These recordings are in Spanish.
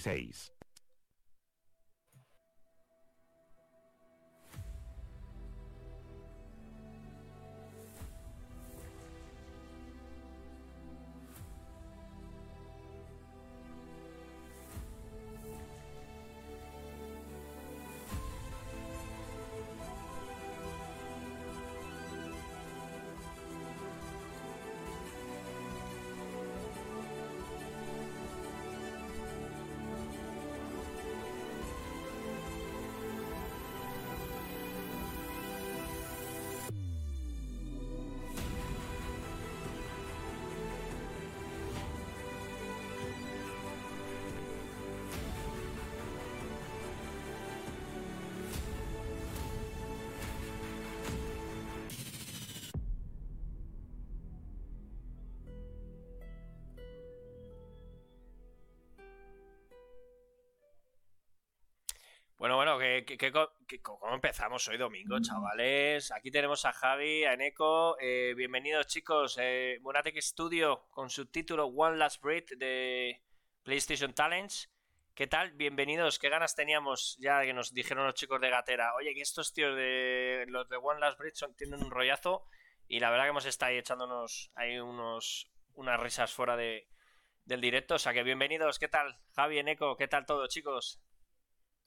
16. Bueno, bueno, co- que co- ¿cómo empezamos hoy domingo, chavales? Aquí tenemos a Javi, a Eneco. eh, bienvenidos, chicos. Eh, Munatec Studio con su título One Last Breath de PlayStation Talents. ¿Qué tal? Bienvenidos. ¿Qué ganas teníamos ya que nos dijeron los chicos de Gatera? Oye, que estos tíos de los de One Last Breath son- tienen un rollazo. Y la verdad que hemos estado ahí echándonos ahí unos, unas risas fuera de, del directo. O sea que bienvenidos. ¿Qué tal? Javi, Eneco, ¿qué tal todo, chicos?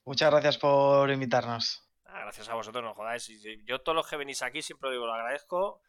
Muchas gracias por invitarnos. Ah, gracias a vosotros, no jodáis. Yo todos los que venís aquí siempre lo digo, lo agradezco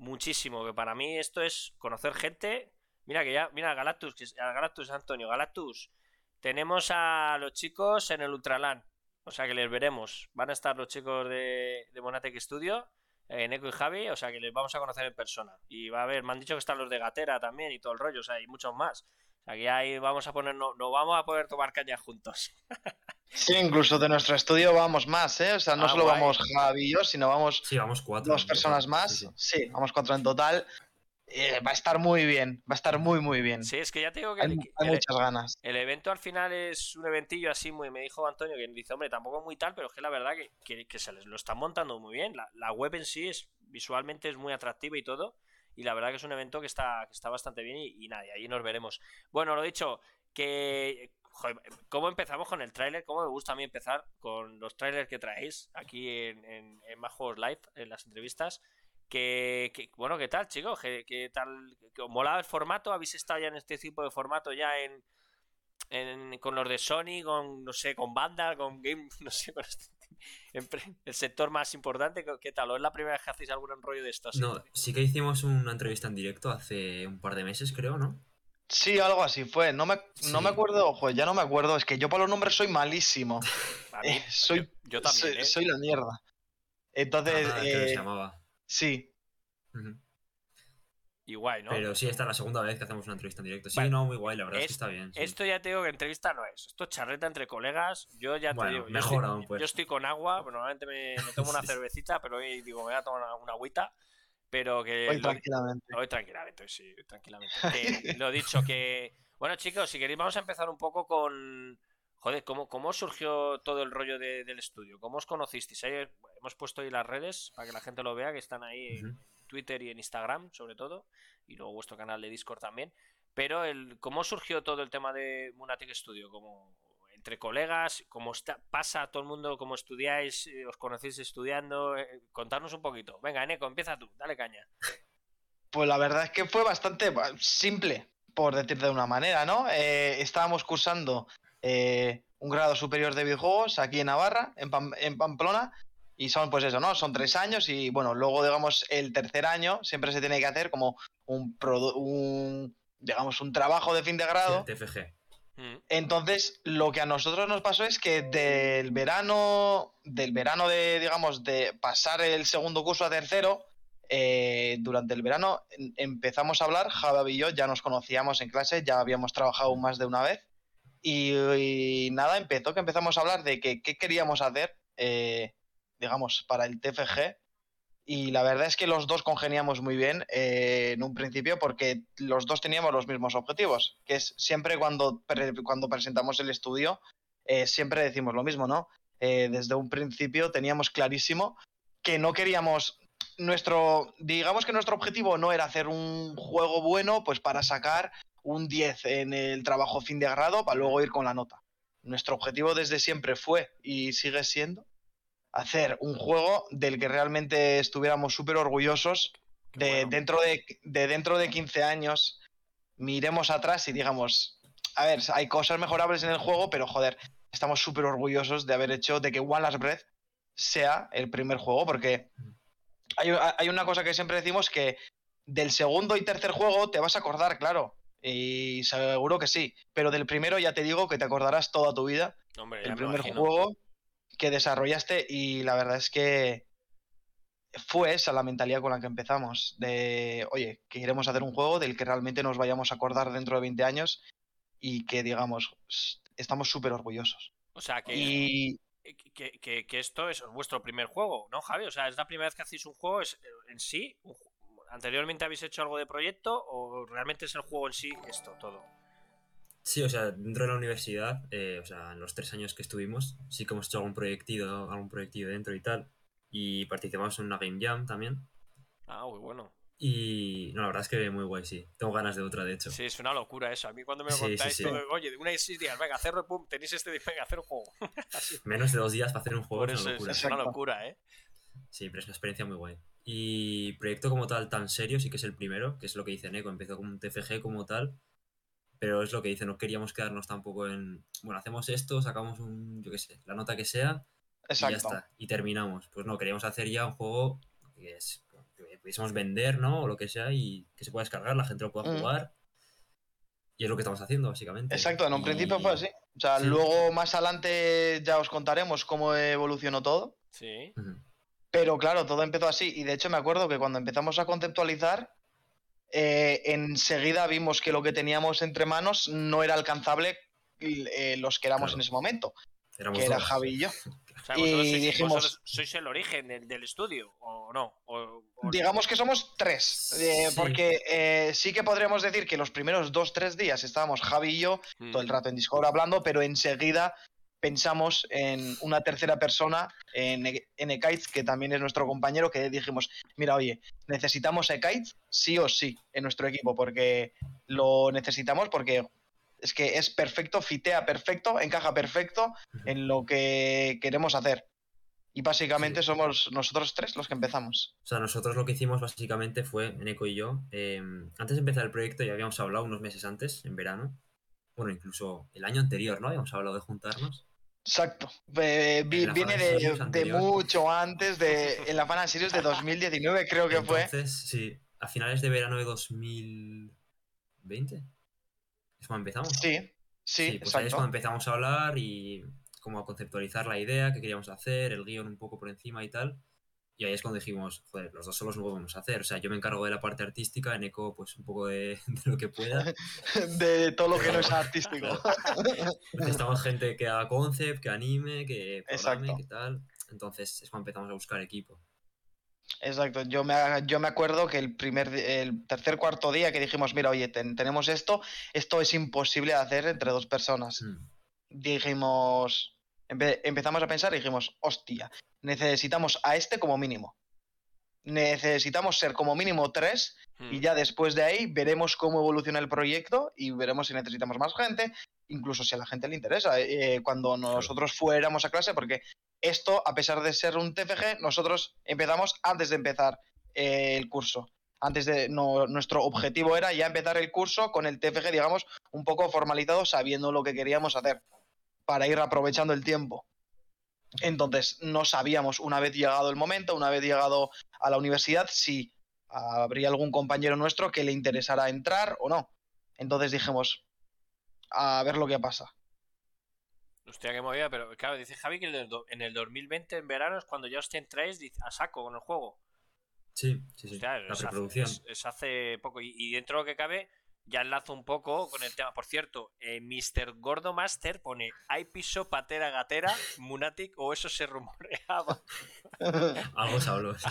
muchísimo, que para mí esto es conocer gente. Mira que ya, mira Galactus, Galactus Antonio, Galactus. Tenemos a los chicos en el Ultraland, o sea que les veremos. Van a estar los chicos de, de Monatec Studio, eh, Neko y Javi, o sea que les vamos a conocer en persona. Y va a haber, me han dicho que están los de Gatera también y todo el rollo, o sea, y muchos más. O sea que ahí vamos a ponernos, nos vamos a poder tomar caña juntos. Sí, incluso de nuestro estudio vamos más, ¿eh? O sea, no Ah, solo guay. vamos Javi y yo, sino vamos Sí, vamos cuatro. dos personas más. Sí, sí. Sí, vamos cuatro en total. Eh, va a estar muy bien, va a estar muy, muy bien. Sí, es que ya te digo que Hay, el- hay el- muchas ganas. El evento al final es un eventillo así muy, me dijo Antonio, que dice, hombre, tampoco muy tal, pero es que la verdad que, que- que se les lo están montando muy bien. La, la web en sí es visualmente es muy atractiva y todo. Y la verdad que es un evento que está, que está bastante bien y, y ahí nos veremos. Bueno, lo dicho, que... Joder, ¿Cómo empezamos con el tráiler? ¿Cómo me gusta a mí empezar con los trailers que traéis aquí en, en, en Más Juegos Live, en las entrevistas? Que, bueno, ¿qué tal, chicos? ¿Qué, qué tal? ¿Que ¿Os molaba el formato? ¿Habéis estado ya en este tipo de formato ya en, en- con los de Sony, con, no sé, con Vandal, con Game, no sé, con este- el sector más importante? ¿Qué- ¿Qué tal? ¿O es la primera vez que hacéis algún rollo de estos? No, sí que hicimos una entrevista en directo hace un par de meses, creo, ¿no? Sí, algo así fue. No me, no me acuerdo, joder, ya no me acuerdo. Es que yo para los nombres soy malísimo. Mí, Eh, soy, yo, yo también, soy, ¿eh? soy la mierda. Entonces, Ah, que se eh, llamaba. sí, Ujú. Y guay, ¿no? Pero sí, esta es la segunda vez que hacemos una entrevista en directo. Sí, no, muy guay, la verdad es, Es- que está bien. sí. Esto ya te digo que entrevista no es. Esto es charreta entre colegas. Yo ya te Bueno, digo. yo mejor estoy, aún, pues. Yo estoy con agua. pero Normalmente me, me tomo una Sí, cervecita, pero hoy digo, me voy a tomar una, una agüita. Pero que. hoy lo- tranquilamente. Hoy tranquilamente, sí, tranquilamente. Que, lo dicho, que. Bueno, chicos, si queréis, vamos a empezar un poco con. Joder, ¿cómo, cómo surgió todo el rollo de- del estudio? ¿Cómo os conocisteis? Hemos puesto ahí las redes para que la gente lo vea, que están ahí. Twitter y en Instagram, sobre todo, y luego vuestro canal de Discord también. Pero, el, ¿cómo surgió todo el tema de Munatic Studio? ¿Cómo, entre colegas, ¿cómo está, pasa todo el mundo, cómo estudiáis, eh, os conocéis estudiando? Eh, contarnos un poquito. Venga, Eneco, empieza tú, dale caña. Pues la verdad es que fue bastante ba- simple, por decir de una manera, ¿no? Eh, estábamos cursando eh, un grado superior de videojuegos aquí en Navarra, en, Pam- en Pamplona, y son pues eso, ¿no? Son tres años y bueno, luego digamos el tercer año siempre se tiene que hacer como un, digamos, un trabajo de fin de grado. el TFG. Mm, Entonces, lo que a nosotros nos pasó es que del verano, del verano de, digamos, de pasar el segundo curso a tercero, eh, durante el verano em- empezamos a hablar, Javi y yo ya nos conocíamos en clase, ya habíamos trabajado más de una vez, y, y nada, empezó que empezamos a hablar de que qué queríamos hacer, eh, digamos, para el TFG, y la verdad es que los dos congeniamos muy bien eh, en un principio porque los dos teníamos los mismos objetivos, que es siempre cuando, cuando presentamos el estudio, eh, siempre decimos lo mismo, ¿no? Eh, desde un principio teníamos clarísimo que no queríamos nuestro, digamos que nuestro objetivo no era hacer un juego bueno, pues para sacar un 10 en el trabajo fin de grado para luego ir con la nota. nuestro objetivo desde siempre fue y sigue siendo hacer un juego del que realmente estuviéramos súper orgullosos de, bueno. dentro de, de dentro de 15 años miremos atrás y digamos, a ver, hay cosas mejorables en el juego, pero joder, estamos súper orgullosos de haber hecho de que One Last Breath sea el primer juego, porque hay, hay una cosa que siempre decimos que del segundo y tercer juego te vas a acordar, claro, y seguro que sí, pero del primero ya te digo que te acordarás toda tu vida Hombre, el me primer imagino. juego que desarrollaste y la verdad es que fue esa la mentalidad con la que empezamos, de, oye, que queremos hacer un juego del que realmente nos vayamos a acordar dentro de 20 años y que digamos, "S- estamos súper orgullosos. O sea, que, Y que, que- que esto es vuestro primer juego, ¿no, Javi? O sea, es la primera vez que hacéis un juego es, eh, en sí. ¿Anteriormente habéis hecho algo de proyecto o realmente es el juego en sí esto todo? Sí, o sea, dentro de la universidad, eh, o sea, en los tres años que estuvimos, sí que hemos hecho algún proyectillo, algún proyectillo dentro y tal. Y participamos en una Game Jam también. Ah, muy bueno. Y no, la verdad es que muy guay, sí. Tengo ganas de otra, de hecho. Sí, es una locura eso. A mí cuando me lo Sí, contáis, sí. todo, oye, de una y seis días, venga, hacerlo, pum, tenéis este día, venga, hacer un juego. Menos de dos días para hacer un juego Por es una locura. es una locura, ¿eh? Sí, pero es una experiencia muy guay. Y proyecto como tal, tan serio, sí que es el primero, que es lo que dice Neko. Empezó como un TFG como tal, pero es lo que dice, no queríamos quedarnos tampoco en, bueno, hacemos esto, sacamos un, yo qué sé, la nota que sea, y ya exacto. está, y terminamos. Pues no, queríamos hacer ya un juego que, es, que pudiésemos vender, ¿no? O lo que sea, y que se pueda descargar, la gente lo pueda Mm. jugar. Y es lo que estamos haciendo, básicamente. Exacto, en un Y- principio fue así. O sea, Sí. luego más adelante ya os contaremos cómo evolucionó todo. Sí. Pero claro, todo empezó así. Y de hecho me acuerdo que cuando empezamos a conceptualizar, eh, enseguida vimos que lo que teníamos entre manos no era alcanzable eh, los que éramos Claro. en ese momento, Éramos que era. Javi y yo. O sea, Y sois, dijimos- vosotros sois el origen del, del estudio, ¿o no? O- o- Digamos que somos tres, eh, Sí. porque eh, sí que podríamos decir que los primeros dos, tres días estábamos Javi y yo Mm. todo el rato en Discord hablando, pero enseguida pensamos en una tercera persona, en, E- en Ekaitz, que también es nuestro compañero, que dijimos, mira, oye, necesitamos Ekaitz sí o sí en nuestro equipo, porque lo necesitamos porque es que es perfecto, fitea perfecto, encaja perfecto en lo que queremos hacer. Y básicamente Sí. somos nosotros tres los que empezamos. O sea, nosotros lo que hicimos básicamente fue, Neko y yo, eh, antes de empezar el proyecto ya habíamos hablado unos meses antes, en verano. Bueno, incluso el año anterior, ¿no? Habíamos hablado de juntarnos. Exacto. Eh, vi- viene de, mucho antes, de, en la Fan Series de 2019 creo que fue. Entonces, sí, a finales de verano de 2020 es cuando empezamos. Sí, sí, pues ahí es exacto. cuando empezamos a hablar y como a conceptualizar la idea que queríamos hacer, el guion un poco por encima y tal. Y ahí es cuando dijimos, joder, los dos solos no podemos hacer. O sea, yo me encargo de la parte artística, en Eco, pues un poco de, de lo que pueda. De todo lo que no es artístico. Necesitamos gente que haga concept, que anime, que programe, Exacto. que tal. Entonces es cuando empezamos a buscar equipo. Exacto. Yo me, yo me acuerdo que el primer, el tercer cuarto día que dijimos, mira, oye, ten- tenemos esto, esto es imposible de hacer entre dos personas. Mm, Dijimos, empe- empezamos a pensar y dijimos, hostia, necesitamos a este como mínimo. Necesitamos ser como mínimo tres y ya después de ahí veremos cómo evoluciona el proyecto y veremos si necesitamos más gente, incluso si a la gente le interesa. eh, cuando nosotros fuéramos a clase, porque esto, a pesar de ser un TFG, nosotros empezamos antes de empezar eh, el curso. Antes de no, nuestro objetivo era ya empezar el curso con el TFG, digamos, un poco formalizado, sabiendo lo que queríamos hacer, para ir aprovechando el tiempo. Entonces, no sabíamos, una vez llegado el momento, una vez llegado a la universidad, si habría algún compañero nuestro que le interesara entrar o no. Entonces dijimos, a ver lo que pasa. Hostia, qué movida, pero claro, dice Javi que en el, do- en el 2020, en verano, es cuando ya os entráis dice, a saco con el juego. Sí, sí, sí. Hostia, la es, hace, es hace poco. Y, y dentro de lo que cabe, ya enlazo un poco con el tema. Por cierto, eh, Mr. Gordo Master pone hay piso, patera, gatera, Munatic, o eso se rumoreaba. Algo se habló. sí.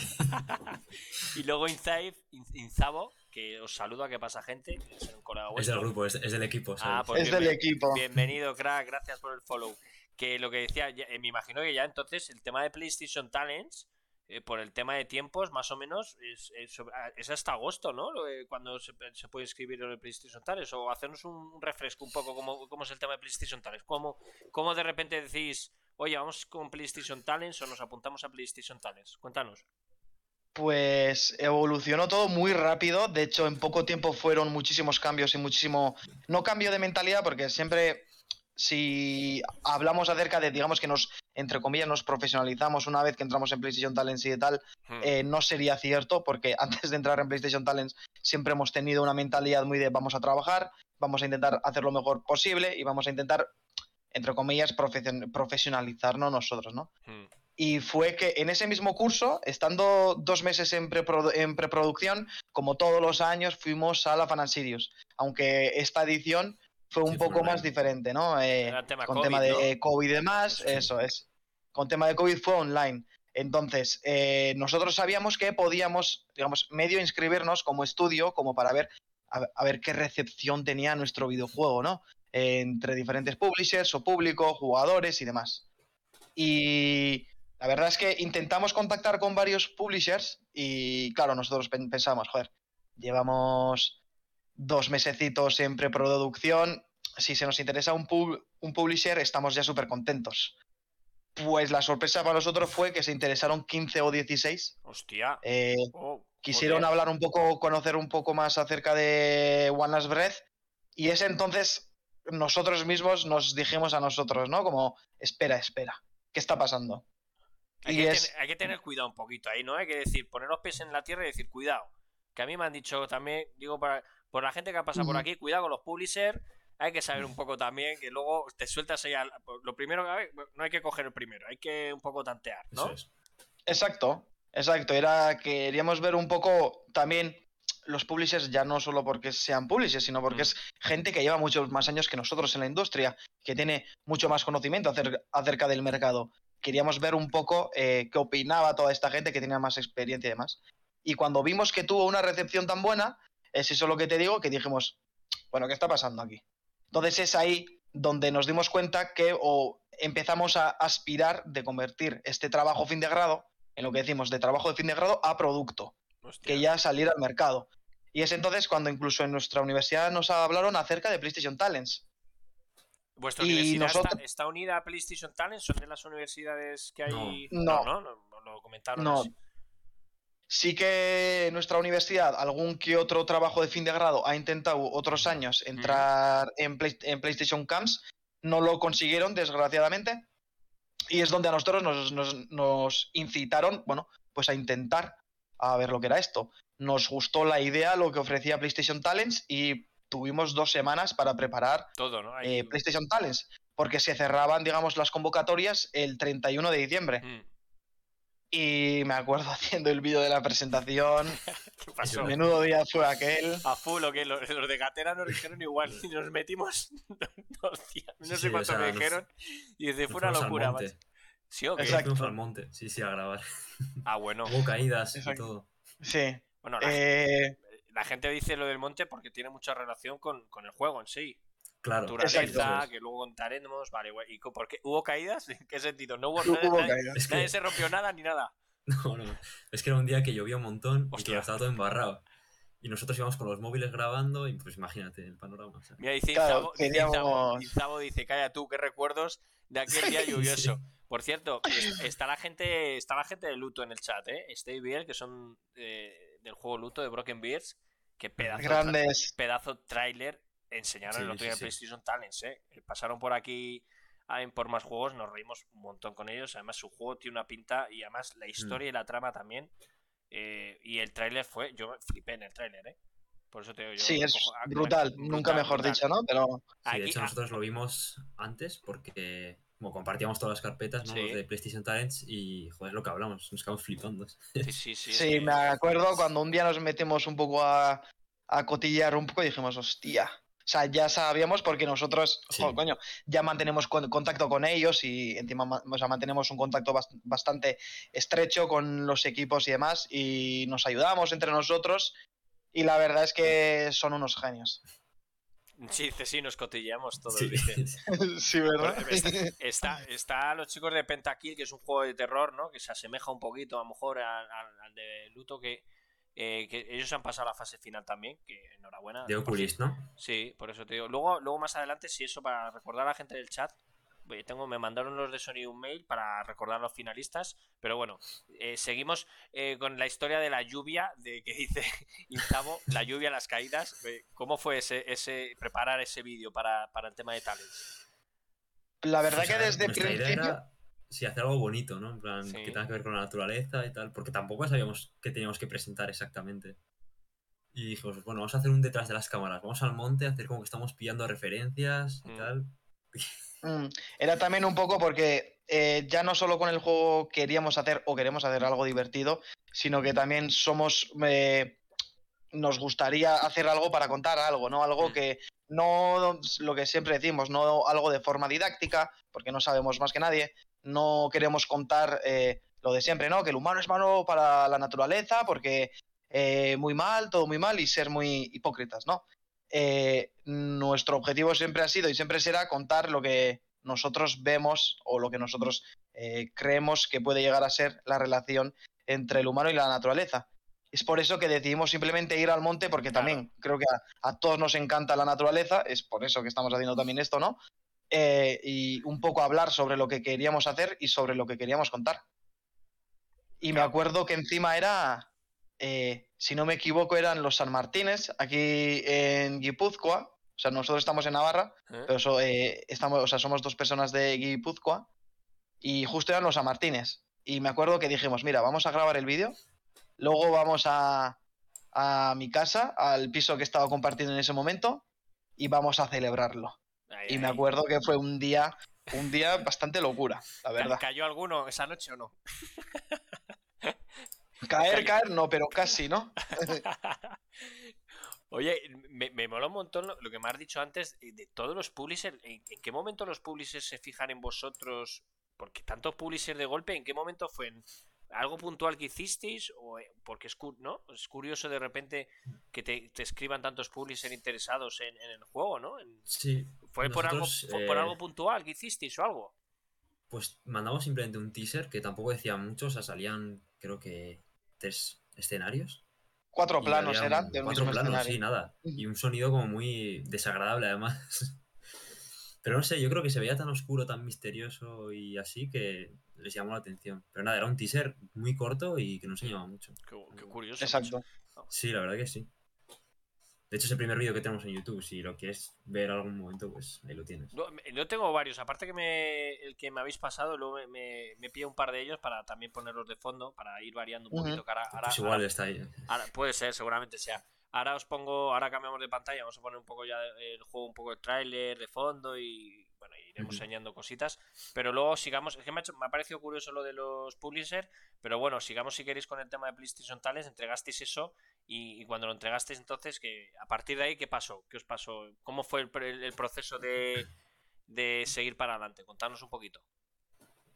Y luego Inzaif, In- Inzabo, que os saluda, que pasa gente, es Es del grupo, es, es del equipo. Ah, pues es del equipo. Bienvenido, crack, gracias por el follow. Que lo que decía, ya- eh, me imagino que ya entonces el tema de PlayStation Talents eh, por el tema de tiempos, más o menos, es, es, ah, es hasta agosto, ¿no? Cuando se, se puede inscribir en el PlayStation Tales. O hacernos un refresco un poco cómo, cómo es el tema de PlayStation Tales. ¿Cómo, ¿Cómo de repente decís, oye, vamos con PlayStation Talents o nos apuntamos a PlayStation Talents? Cuéntanos. Pues evolucionó todo muy rápido. De hecho, en poco tiempo fueron muchísimos cambios y muchísimo. No cambio de mentalidad, porque siempre. Si hablamos acerca de, digamos que nos, entre comillas, nos profesionalizamos una vez que entramos en PlayStation Talents y de tal, Hmm. eh, no sería cierto, porque antes de entrar en PlayStation Talents siempre hemos tenido una mentalidad muy de vamos a trabajar, vamos a intentar hacer lo mejor posible y vamos a intentar, entre comillas, profesion- profesionalizarnos nosotros, ¿no? Hmm. Y fue que en ese mismo curso, estando dos meses en, preprodu- en preproducción, como todos los años, fuimos a la Fan and Sirius. Aunque esta edición fue un Sí, fue poco más diferente, ¿no? Eh, tema con COVID, tema de ¿no? COVID y demás, Sí. eso es. Con tema de COVID fue online. Entonces, eh, nosotros sabíamos que podíamos, digamos, medio inscribirnos como estudio, como para ver a, ver qué recepción tenía nuestro videojuego, ¿no? Eh, entre diferentes publishers o público, jugadores y demás. Y la verdad es que intentamos contactar con varios publishers y, claro, nosotros pen- pensamos, joder, llevamos dos mesecitos en preproducción, si se nos interesa un, pub- un publisher, estamos ya súper contentos. Pues la sorpresa para nosotros fue que se interesaron 15 o 16. Hostia. eh, Oh, quisieron joder. hablar un poco, conocer un poco más acerca de One Last Breath. Y es entonces nosotros mismos nos dijimos a nosotros, ¿no? Como, espera, espera, ¿qué está pasando? Hay, que es- tener, hay que tener cuidado un poquito ahí, ¿no? Hay que decir, poner los pies en la tierra y decir, cuidado. Que a mí me han dicho también, digo, para, por la gente que ha pasado por aquí, cuidado con los publishers. Hay que saber un poco también que luego te sueltas ahí al- Lo primero que a ver, no hay que coger el primero, hay que un poco tantear, ¿no? Es. Exacto, exacto. Era queríamos ver un poco también los publishers, ya no solo porque sean publishers, sino porque Mm. es gente que lleva muchos más años que nosotros en la industria, que tiene mucho más conocimiento acer- acerca del mercado. Queríamos ver un poco eh, qué opinaba toda esta gente que tenía más experiencia y demás. Y cuando vimos que tuvo una recepción tan buena, es eso lo que te digo, que dijimos, bueno, ¿qué está pasando aquí? Entonces es ahí donde nos dimos cuenta que o empezamos a aspirar de convertir este trabajo fin de grado, en lo que decimos de trabajo de fin de grado, a producto, Hostia. que ya saliera al mercado. Y es entonces cuando incluso en nuestra universidad nos hablaron acerca de PlayStation Talents. ¿Vuestra y universidad está- nosotros- está, unida a PlayStation Talent? ¿Son de las universidades que hay? No. no, no, no, lo comentaron. No. así. Sí que nuestra universidad algún que otro trabajo de fin de grado ha intentado otros años entrar en, Play- en PlayStation Camps, no lo consiguieron desgraciadamente, y es donde a nosotros nos, nos- nos incitaron, bueno, pues a intentar a ver lo que era esto. Nos gustó la idea, lo que ofrecía PlayStation Talents y tuvimos dos semanas para preparar Todo, ¿no? Ahí- eh, PlayStation Talents, porque se cerraban, digamos, las convocatorias el 31 de diciembre. Mm. Y me acuerdo haciendo el vídeo de la presentación. ¿Qué pasó? Menudo día fue aquel. A full, o que los, los de Gatera nos dijeron igual. Y nos metimos. Hostia, no Sí, sé o cuánto sea, me nos- dijeron. Y fue una locura, monte. macho. ¿Sí o qué? Exacto. Al monte, sí, sí, a grabar. Ah, bueno. Hubo caídas y todo. Sí. Bueno, la, Eh, la gente dice lo del monte porque tiene mucha relación con, con el juego en sí. Claro. Naturaleza, que luego contaremos. Vale, güey. ¿Y por qué? ¿Hubo caídas? ¿En qué sentido? No hubo, no nadie, hubo nadie- caídas. Es que, nadie se rompió nada ni nada. no, no, es que era un día que llovía un montón y Hostia. todo estaba todo embarrado. Y nosotros íbamos con los móviles grabando y pues imagínate el panorama. o sea. Mira, dice Claro, Izabo- queríamos- dice, calla tú, qué recuerdos de aquel día Sí. lluvioso. Por cierto, es- está la gente, está la gente de Luto en el chat, ¿eh? Stay Beer, que son eh, del juego Luto de Broken Beards, que pedazo, Grandes. pedazo tráiler enseñaron Sí, el otro día sí. PlayStation Talents, ¿eh? Pasaron por aquí a- en por más juegos, nos reímos un montón con ellos. Además, su juego tiene una pinta y además la historia y la trama también. eh, y el tráiler fue, yo flipé en el tráiler, ¿eh? Por eso te digo yo. Sí, es cojo- ah, brutal. brutal, Nunca mejor brutal. dicho, ¿no? Pero Sí, de Aquí- hecho ah, nosotros lo vimos antes porque como compartíamos todas las carpetas ¿no? Sí. Los de PlayStation Talents y joder es lo que hablamos, nos quedamos flipando. Sí, sí, sí. sí, que- me acuerdo cuando un día nos metimos un poco a, a cotillar un poco y dijimos, hostia. O sea, ya sabíamos porque nosotros, Sí. coño, ya mantenemos con- contacto con ellos y encima ma- o sea, mantenemos un contacto bast- bastante estrecho con los equipos y demás y nos ayudamos entre nosotros y la verdad es que son unos genios. Sí, dice, sí, nos cotilleamos todos. Sí. dice. sí, ¿verdad? Está, está, está los chicos de Pentakill, que es un juego de terror, ¿no? Que se asemeja un poquito, a lo mejor, al, al- al de Luto, que, eh, que ellos han pasado a la fase final también, que enhorabuena. De Oculus, ¿no? Sí, por eso te digo. Luego, luego más adelante, si eso, para recordar a la gente del chat, eh, tengo, me mandaron los de Sony un mail para recordar a los finalistas, pero bueno, eh, seguimos eh, con la historia de la lluvia, de que dice Intamo, la lluvia, las caídas. ¿Cómo fue ese, ese preparar ese vídeo para, para el tema de talents? La verdad O sea, que desde nuestra idea principio. era, sí, hacer algo bonito, ¿no? En plan, Sí. que tenga que ver con la naturaleza y tal, porque tampoco sabíamos qué teníamos que presentar exactamente. Y dijimos, bueno, vamos a hacer un detrás de las cámaras, vamos al monte a hacer como que estamos pillando referencias y Mm. tal. Mm, Era también un poco porque eh, ya no solo con el juego queríamos hacer o queremos hacer algo divertido, sino que también somos. eh, nos gustaría hacer algo para contar algo, ¿no? Algo Mm. que no lo que siempre decimos, no algo de forma didáctica, porque no sabemos más que nadie. No queremos contar eh, lo de siempre, ¿no? Que el humano es malo para la naturaleza, porque eh, muy mal, todo muy mal y ser muy hipócritas, ¿no? eh, nuestro objetivo siempre ha sido y siempre será contar lo que nosotros vemos o lo que nosotros creemos que puede llegar a ser la relación entre el humano y la naturaleza. Es por eso que decidimos simplemente ir al monte, porque Claro. también creo que a, a todos nos encanta la naturaleza, es por eso que estamos haciendo también esto, ¿no? Eh, y un poco hablar sobre lo que queríamos hacer y sobre lo que queríamos contar. Y me acuerdo que encima era, eh, si no me equivoco, eran los San Martínez, aquí en Guipúzcoa. O sea, nosotros estamos en Navarra, ¿Eh? pero so- estamos, o sea, somos dos personas de Guipúzcoa. Y justo eran los San Martínez. Y me acuerdo que dijimos, mira, vamos a grabar el vídeo. Luego vamos a, a mi casa, al piso que estaba compartiendo en ese momento. Y vamos a celebrarlo. Ay, Y me ay. acuerdo que fue un día, un día bastante locura, la ¿Ca- verdad. ¿Cayó alguno esa noche o no? Caer, caer, no, pero casi, ¿no? Oye, me, me mola un montón lo, lo que me has dicho antes eh, de todos los publishers. ¿En, en qué momento los publishers se fijan en vosotros? Porque tantos publishers de golpe, ¿en qué momento fue? ¿En algo puntual que hicisteis? ¿O eh, porque es, ¿no? es curioso de repente que te, te escriban tantos publishers interesados en, en el juego, ¿no? En- Sí. ¿Fue por algo, por eh, algo puntual que hicisteis o algo? Pues mandamos simplemente un teaser que tampoco decía mucho, o sea, salían creo que tres escenarios. Cuatro planos eran un- cuatro mismo planos, escenario. sí, nada. Y un sonido como muy desagradable además. Pero no sé, yo creo que se veía tan oscuro, tan misterioso y así que les llamó la atención. Pero nada, era un teaser muy corto y que no enseñaba mucho. Qué, qué curioso. Exacto. macho. Sí, la verdad que sí. De hecho, es el primer vídeo que tenemos en YouTube. Si lo quieres ver algún momento, pues ahí lo tienes. No, Yo tengo varios, aparte que me, el que me habéis pasado, luego me, me, me pillé un par de ellos para también ponerlos de fondo, para ir variando un poquito. que ahora- ahora- Pues igual ahora- está ahí. ahora- puede ser, seguramente sea. Ahora os pongo, ahora cambiamos de pantalla, vamos a poner un poco ya el juego, un poco de tráiler de fondo y iremos enseñando cositas. Pero luego sigamos, es que me ha, hecho- me ha parecido curioso lo de los publishers, pero bueno, sigamos si queréis con el tema de PlayStation Tales, entregasteis eso y, y cuando lo entregasteis entonces, que a partir de ahí, ¿qué pasó? ¿Qué os pasó? ¿Cómo fue el, pre- el proceso de, de seguir para adelante? Contadnos un poquito.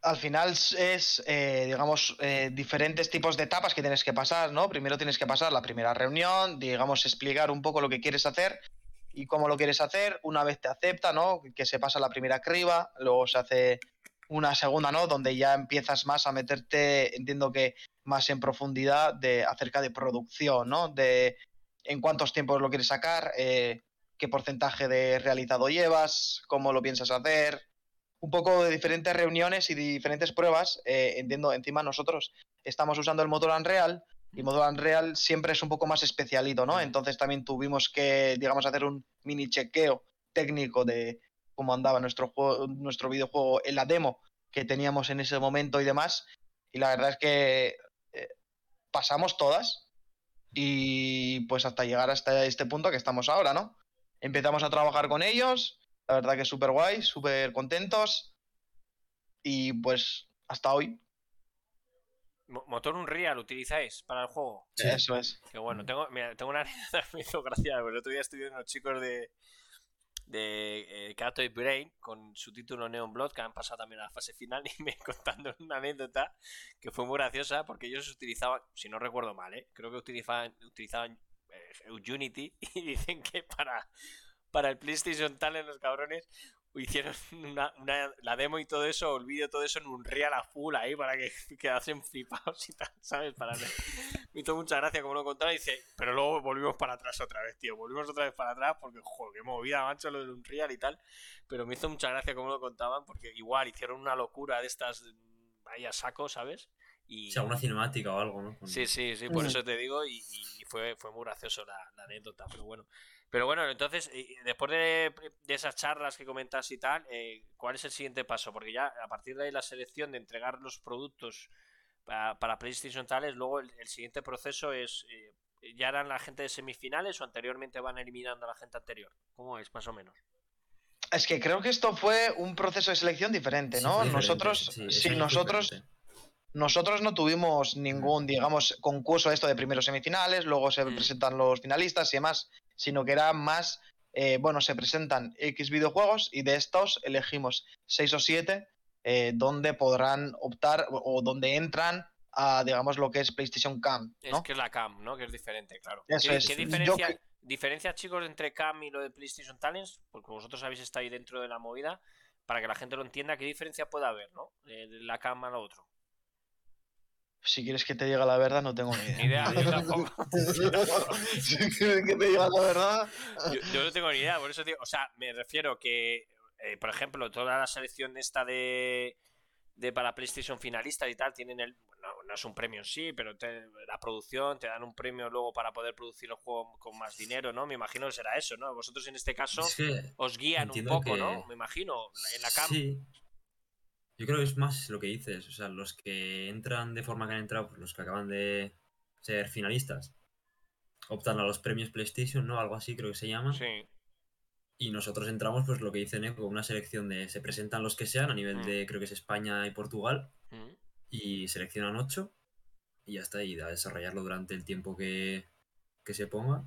Al final es, eh, digamos, eh, diferentes tipos de etapas que tienes que pasar, ¿no? Primero tienes que pasar la primera reunión, digamos, explicar un poco lo que quieres hacer y cómo lo quieres hacer. Una vez te acepta, ¿no? Que se pasa la primera criba, luego se hace una segunda, ¿no? Donde ya empiezas más a meterte, entiendo que más en profundidad de acerca de producción, ¿no? De en cuántos tiempos lo quieres sacar, eh, qué porcentaje de realizado llevas, cómo lo piensas hacer, un poco de diferentes reuniones y diferentes pruebas. eh, entiendo, encima nosotros estamos usando el motor Unreal y motor Unreal siempre es un poco más especialito, ¿no? Entonces también tuvimos que, digamos, hacer un mini chequeo técnico de cómo andaba nuestro juego, nuestro videojuego en la demo que teníamos en ese momento y demás. Y la verdad es que eh, pasamos todas y pues hasta llegar hasta este punto que estamos ahora, ¿no? Empezamos a trabajar con ellos, la verdad que súper guay, súper contentos y pues hasta hoy, ¿Motor Unreal utilizáis para el juego? Sí. eso es. Que bueno, tengo, mira, tengo una anécdota que me hizo gracia. porque El otro día estuve los chicos de, de eh, Catoy Brain con su título Neon Blood, que han pasado también a la fase final, y me contando una anécdota que fue muy graciosa porque ellos utilizaban, si no recuerdo mal, ¿eh? creo que utilizaban, utilizaban eh, Unity y dicen que para, para el PlayStation Talent, los cabrones, hicieron una, una, la demo y todo eso, el vídeo, todo eso en un real a full ahí para que quedasen flipados y tal, ¿sabes? Para Me hizo mucha gracia como lo contaba y dice, pero luego volvimos para atrás otra vez, tío. Volvimos otra vez para atrás porque, joder, qué movida, macho, lo de un real y tal. Pero me hizo mucha gracia como lo contaban porque igual hicieron una locura de estas, vaya saco, ¿sabes? Y... O sea, una cinemática o algo, ¿no? Sí, sí, sí, por eso te digo y, fue, fue muy gracioso la, la anécdota, pero bueno. Pero bueno, entonces, después de, esas charlas que comentas y tal, eh, ¿cuál es el siguiente paso? Porque ya a partir de ahí la selección de entregar los productos para, PlayStation tales, luego el, siguiente proceso es, eh, ¿ya eran la gente de semifinales o anteriormente van eliminando a la gente anterior? ¿Cómo es, más o menos? Es que creo que esto fue un proceso de selección diferente, ¿no? nosotros, sí, nosotros, nosotros no tuvimos ningún, digamos, concurso esto de primeros semifinales, luego se mm. presentan los finalistas y demás sino que era más, eh, bueno, se presentan X videojuegos y de estos elegimos 6 o 7 eh, donde podrán optar o, donde entran a, digamos, lo que es PlayStation Cam. Es que es la Cam, ¿no? Que es diferente, claro. ¿Qué, diferencia, diferencia, chicos, entre Cam y lo de PlayStation Talents? Porque vosotros habéis estado ahí dentro de la movida, para que la gente lo entienda, ¿qué diferencia puede haber, ¿no? De la Cam a lo otro. Si quieres que te diga la verdad, no tengo ni idea. Ni idea, yo tampoco. si quieres que te diga la verdad. Yo, no tengo ni idea, por eso digo, o sea, me refiero que, eh, por ejemplo, toda la selección esta de, de para PlayStation finalistas y tal, tienen el. No, no es un premio en sí, pero la producción, te dan un premio luego para poder producir el juego con más dinero, ¿no? Me imagino que será eso, ¿no? Vosotros en este caso os guían un poco, ¿no? Me imagino, en la cam. Sí. Yo creo que es más lo que dices, o sea, los que entran de forma que han entrado, pues los que acaban de ser finalistas, optan a los premios PlayStation, ¿no? Algo así creo que se llama. Sí. Y nosotros entramos, pues lo que dicen, ¿eh? con una selección de. Se presentan los que sean a nivel mm. de, creo que es España y Portugal, mm. y seleccionan ocho, y ya está, y a desarrollarlo durante el tiempo que, que se ponga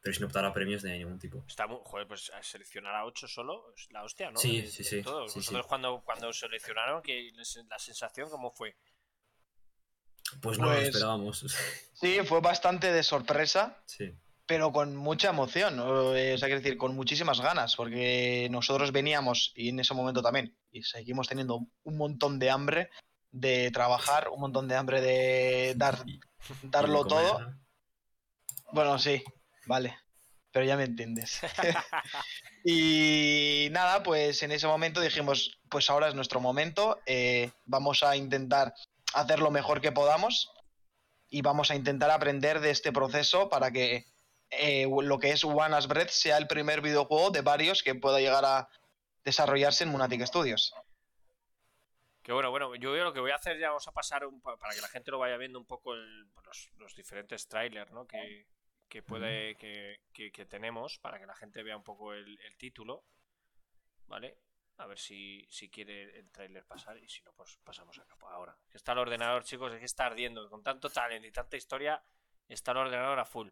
pero sin optar a premios de ningún tipo. Está muy, joder, pues seleccionar a 8 solo es la hostia, ¿no? Sí, sí, sí. Vosotros Cuando, cuando seleccionaron, que la sensación, ¿cómo fue? Pues no lo pues esperábamos. Sí, fue bastante de sorpresa. Sí. Pero con mucha emoción, o sea, quiero decir, con muchísimas ganas, porque nosotros veníamos, y en ese momento también, y seguimos teniendo un montón de hambre de trabajar, un montón de hambre de dar, darlo todo. Bueno, sí, Vale, pero ya me entiendes. y nada, pues en ese momento dijimos, pues ahora es nuestro momento, eh, vamos a intentar hacer lo mejor que podamos y vamos a intentar aprender de este proceso para que eh, lo que es One as Breath sea el primer videojuego de varios que pueda llegar a desarrollarse en Munatic Studios. Que bueno, bueno, yo lo que voy a hacer ya vamos a pasar para que la gente lo vaya viendo un poco los, los, diferentes trailers, ¿no? Que, que puede que, que, tenemos para que la gente vea un poco el, título, ¿vale? A ver si, si quiere el tráiler pasar y si no, pues pasamos acá ahora. Está el ordenador, chicos, es que está ardiendo. Con tanto talent y tanta historia, está el ordenador a full.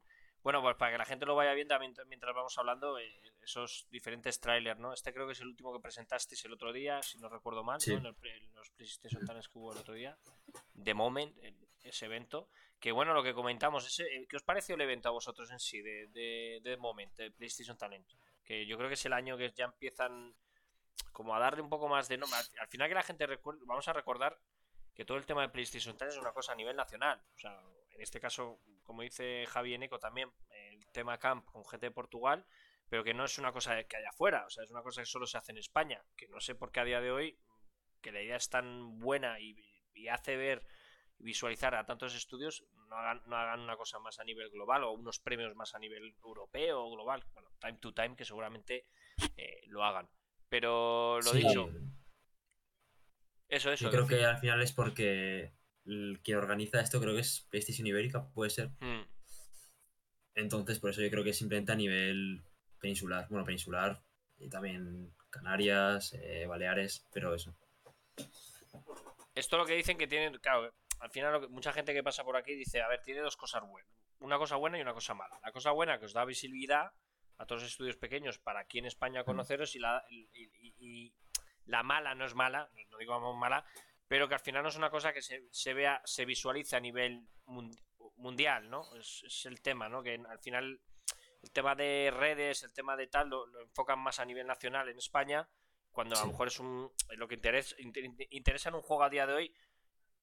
Bueno, pues para que la gente lo vaya viendo mientras vamos hablando, eh, esos diferentes trailers, ¿no? Este creo que es el último que presentasteis el otro día, si no recuerdo mal, ¿no? En, los PlayStation Talents que hubo el otro día. De Moment, ese evento. Que bueno, lo que comentamos, ese, eh, ¿qué os pareció el evento a vosotros en sí, de, de, de Moment, de PlayStation Talent? Que yo creo que es el año que ya empiezan como a darle un poco más de nombre. Al final que la gente recuerde, vamos a recordar que todo el tema de PlayStation Talent es una cosa a nivel nacional. O sea, en este caso, como dice Javi Eneco también, el tema Camp con gente de Portugal, pero que no es una cosa que haya afuera, o sea, es una cosa que solo se hace en España, que no sé por qué a día de hoy, que la idea es tan buena y, y hace ver visualizar a tantos estudios no hagan, no hagan una cosa más a nivel global o unos premios más a nivel europeo o global. Bueno, time to time que seguramente eh, lo hagan. Pero lo dicho. Eso, eso. Yo creo que al final es porque el que organiza esto creo que es PlayStation Ibérica, puede ser. Hmm. Entonces, por eso yo creo que es simplemente a nivel peninsular. Bueno, peninsular y también Canarias, eh, Baleares, pero eso. Esto lo que dicen que tienen, claro, al final mucha gente que pasa por aquí dice, a ver, tiene dos cosas buenas. Una cosa buena y una cosa mala. La cosa buena que os da visibilidad a todos los estudios pequeños para aquí en España conoceros y la, y, la mala no es mala, no digo mala, pero que al final no es una cosa que se, vea, se visualice a nivel mundial, ¿no? Es, el tema, ¿no? Que al final el tema de redes, el tema de tal, lo, enfocan más a nivel nacional en España, cuando a lo mejor es un lo que interesa, interesa en un juego a día de hoy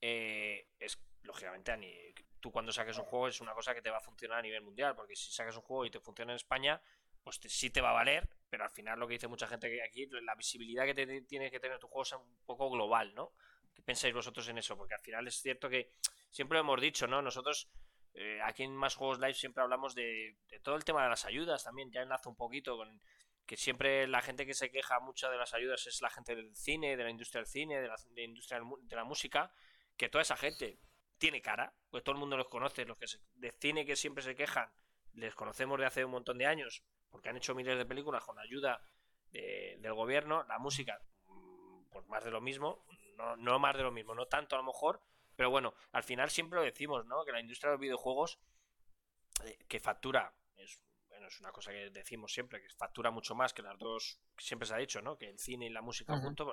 eh, es lógicamente a ni, tú cuando saques un juego es una cosa que te va a funcionar a nivel mundial, porque si sacas un juego y te funciona en España, pues sí te va a valer, pero al final lo que dice mucha gente que aquí, la visibilidad que te, tiene que tener tu juego es un poco global, ¿no? ¿Qué pensáis vosotros en eso? Porque al final es cierto que siempre lo hemos dicho, ¿no? Nosotros eh, aquí en Más Juegos Live siempre hablamos de, todo el tema de las ayudas también, ya enlazo un poquito con que siempre la gente que se queja mucho de las ayudas es la gente del cine, de la industria del cine, de la, industria de la música, que toda esa gente tiene cara, pues todo el mundo los conoce, los que de cine que siempre se quejan, les conocemos de hace un montón de años, porque han hecho miles de películas con ayuda del gobierno, la música, mm, pues más de lo mismo, no, no más de lo mismo, no tanto a lo mejor, pero bueno, al final siempre lo decimos, ¿no? Que la industria de los videojuegos, eh, que factura, es, bueno, es una cosa que decimos siempre, que factura mucho más que las dos, siempre se ha dicho, ¿no? Que el cine y la música juntos,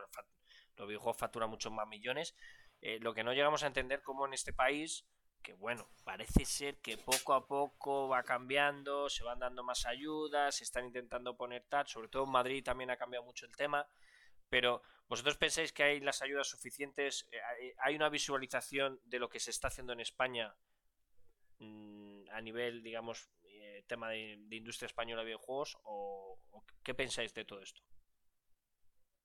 los videojuegos facturan muchos más millones. Eh, lo que no llegamos a entender como en este país, que bueno, parece ser que poco a poco va cambiando, se van dando más ayudas, se están intentando poner tal, sobre todo en Madrid también ha cambiado mucho el tema, pero ¿vosotros pensáis que hay las ayudas suficientes? Eh, ¿Hay una visualización de lo que se está haciendo en España mm, a nivel, digamos, eh, tema de, industria española de videojuegos? ¿O, qué pensáis de todo esto?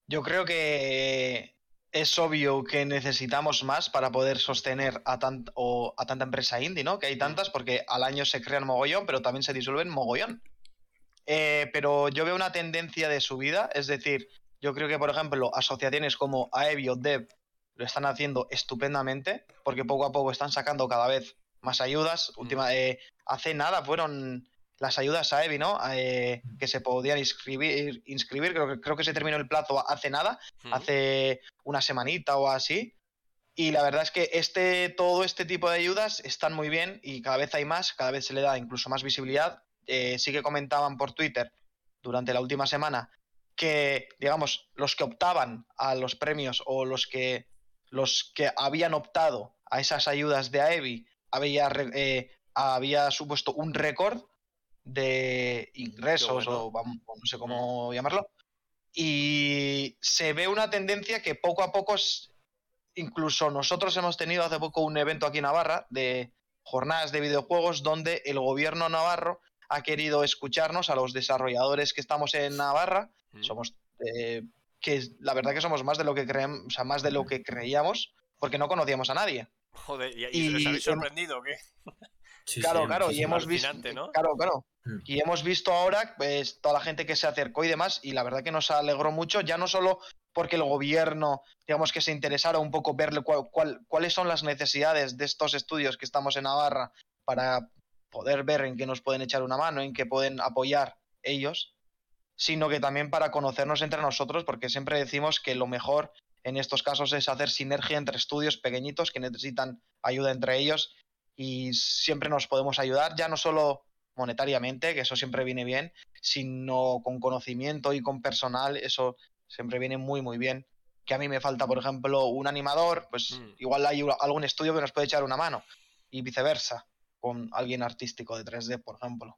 Yo creo que es obvio que necesitamos más para poder sostener a, a tanta empresa indie, ¿no? Que hay tantas porque al año se crean mogollón, pero también se disuelven mogollón. Eh, pero yo veo una tendencia de subida, es decir, yo creo que, por ejemplo, asociaciones como AEBI o Dev lo están haciendo estupendamente, porque poco a poco están sacando cada vez más ayudas. Mm. Última, eh, hace nada fueron las ayudas a EBI, ¿no? Eh, que se podían inscribir, inscribir. Creo, que, creo que se terminó el plazo hace nada, hace una semanita o así. Y la verdad es que este, todo este tipo de ayudas están muy bien y cada vez hay más, cada vez se le da incluso más visibilidad. Eh, sí que comentaban por Twitter durante la última semana que, digamos, los que optaban a los premios o los que, los que habían optado a esas ayudas de AEBI había, eh, había supuesto un récord de ingresos o, no sé cómo llamarlo. Y se ve una tendencia que poco a poco, incluso nosotros hemos tenido hace poco un evento aquí en Navarra de jornadas de videojuegos donde el gobierno navarro ha querido escucharnos a los desarrolladores que estamos en Navarra somos eh, que la verdad que somos más de lo que creemos, o sea, más de lo que creíamos, porque no conocíamos a nadie. Joder, ¿y, y, les habéis sorprendido o qué? claro, claro, y hemos visto, claro, claro, mm. y hemos visto ahora pues toda la gente que se acercó y demás, y la verdad que nos alegró mucho, ya no solo porque el gobierno, digamos que se interesara un poco verle cuáles son las necesidades de estos estudios que estamos en Navarra para poder ver en qué nos pueden echar una mano, en qué pueden apoyar ellos, sino que también para conocernos entre nosotros, porque siempre decimos que lo mejor en estos casos es hacer sinergia entre estudios pequeñitos que necesitan ayuda entre ellos y siempre nos podemos ayudar, ya no solo monetariamente, que eso siempre viene bien, sino con conocimiento y con personal, eso siempre viene muy, muy bien. Que a mí me falta, por ejemplo, un animador, pues mm. igual hay algún estudio que nos puede echar una mano y viceversa, con alguien artístico de 3D, por ejemplo.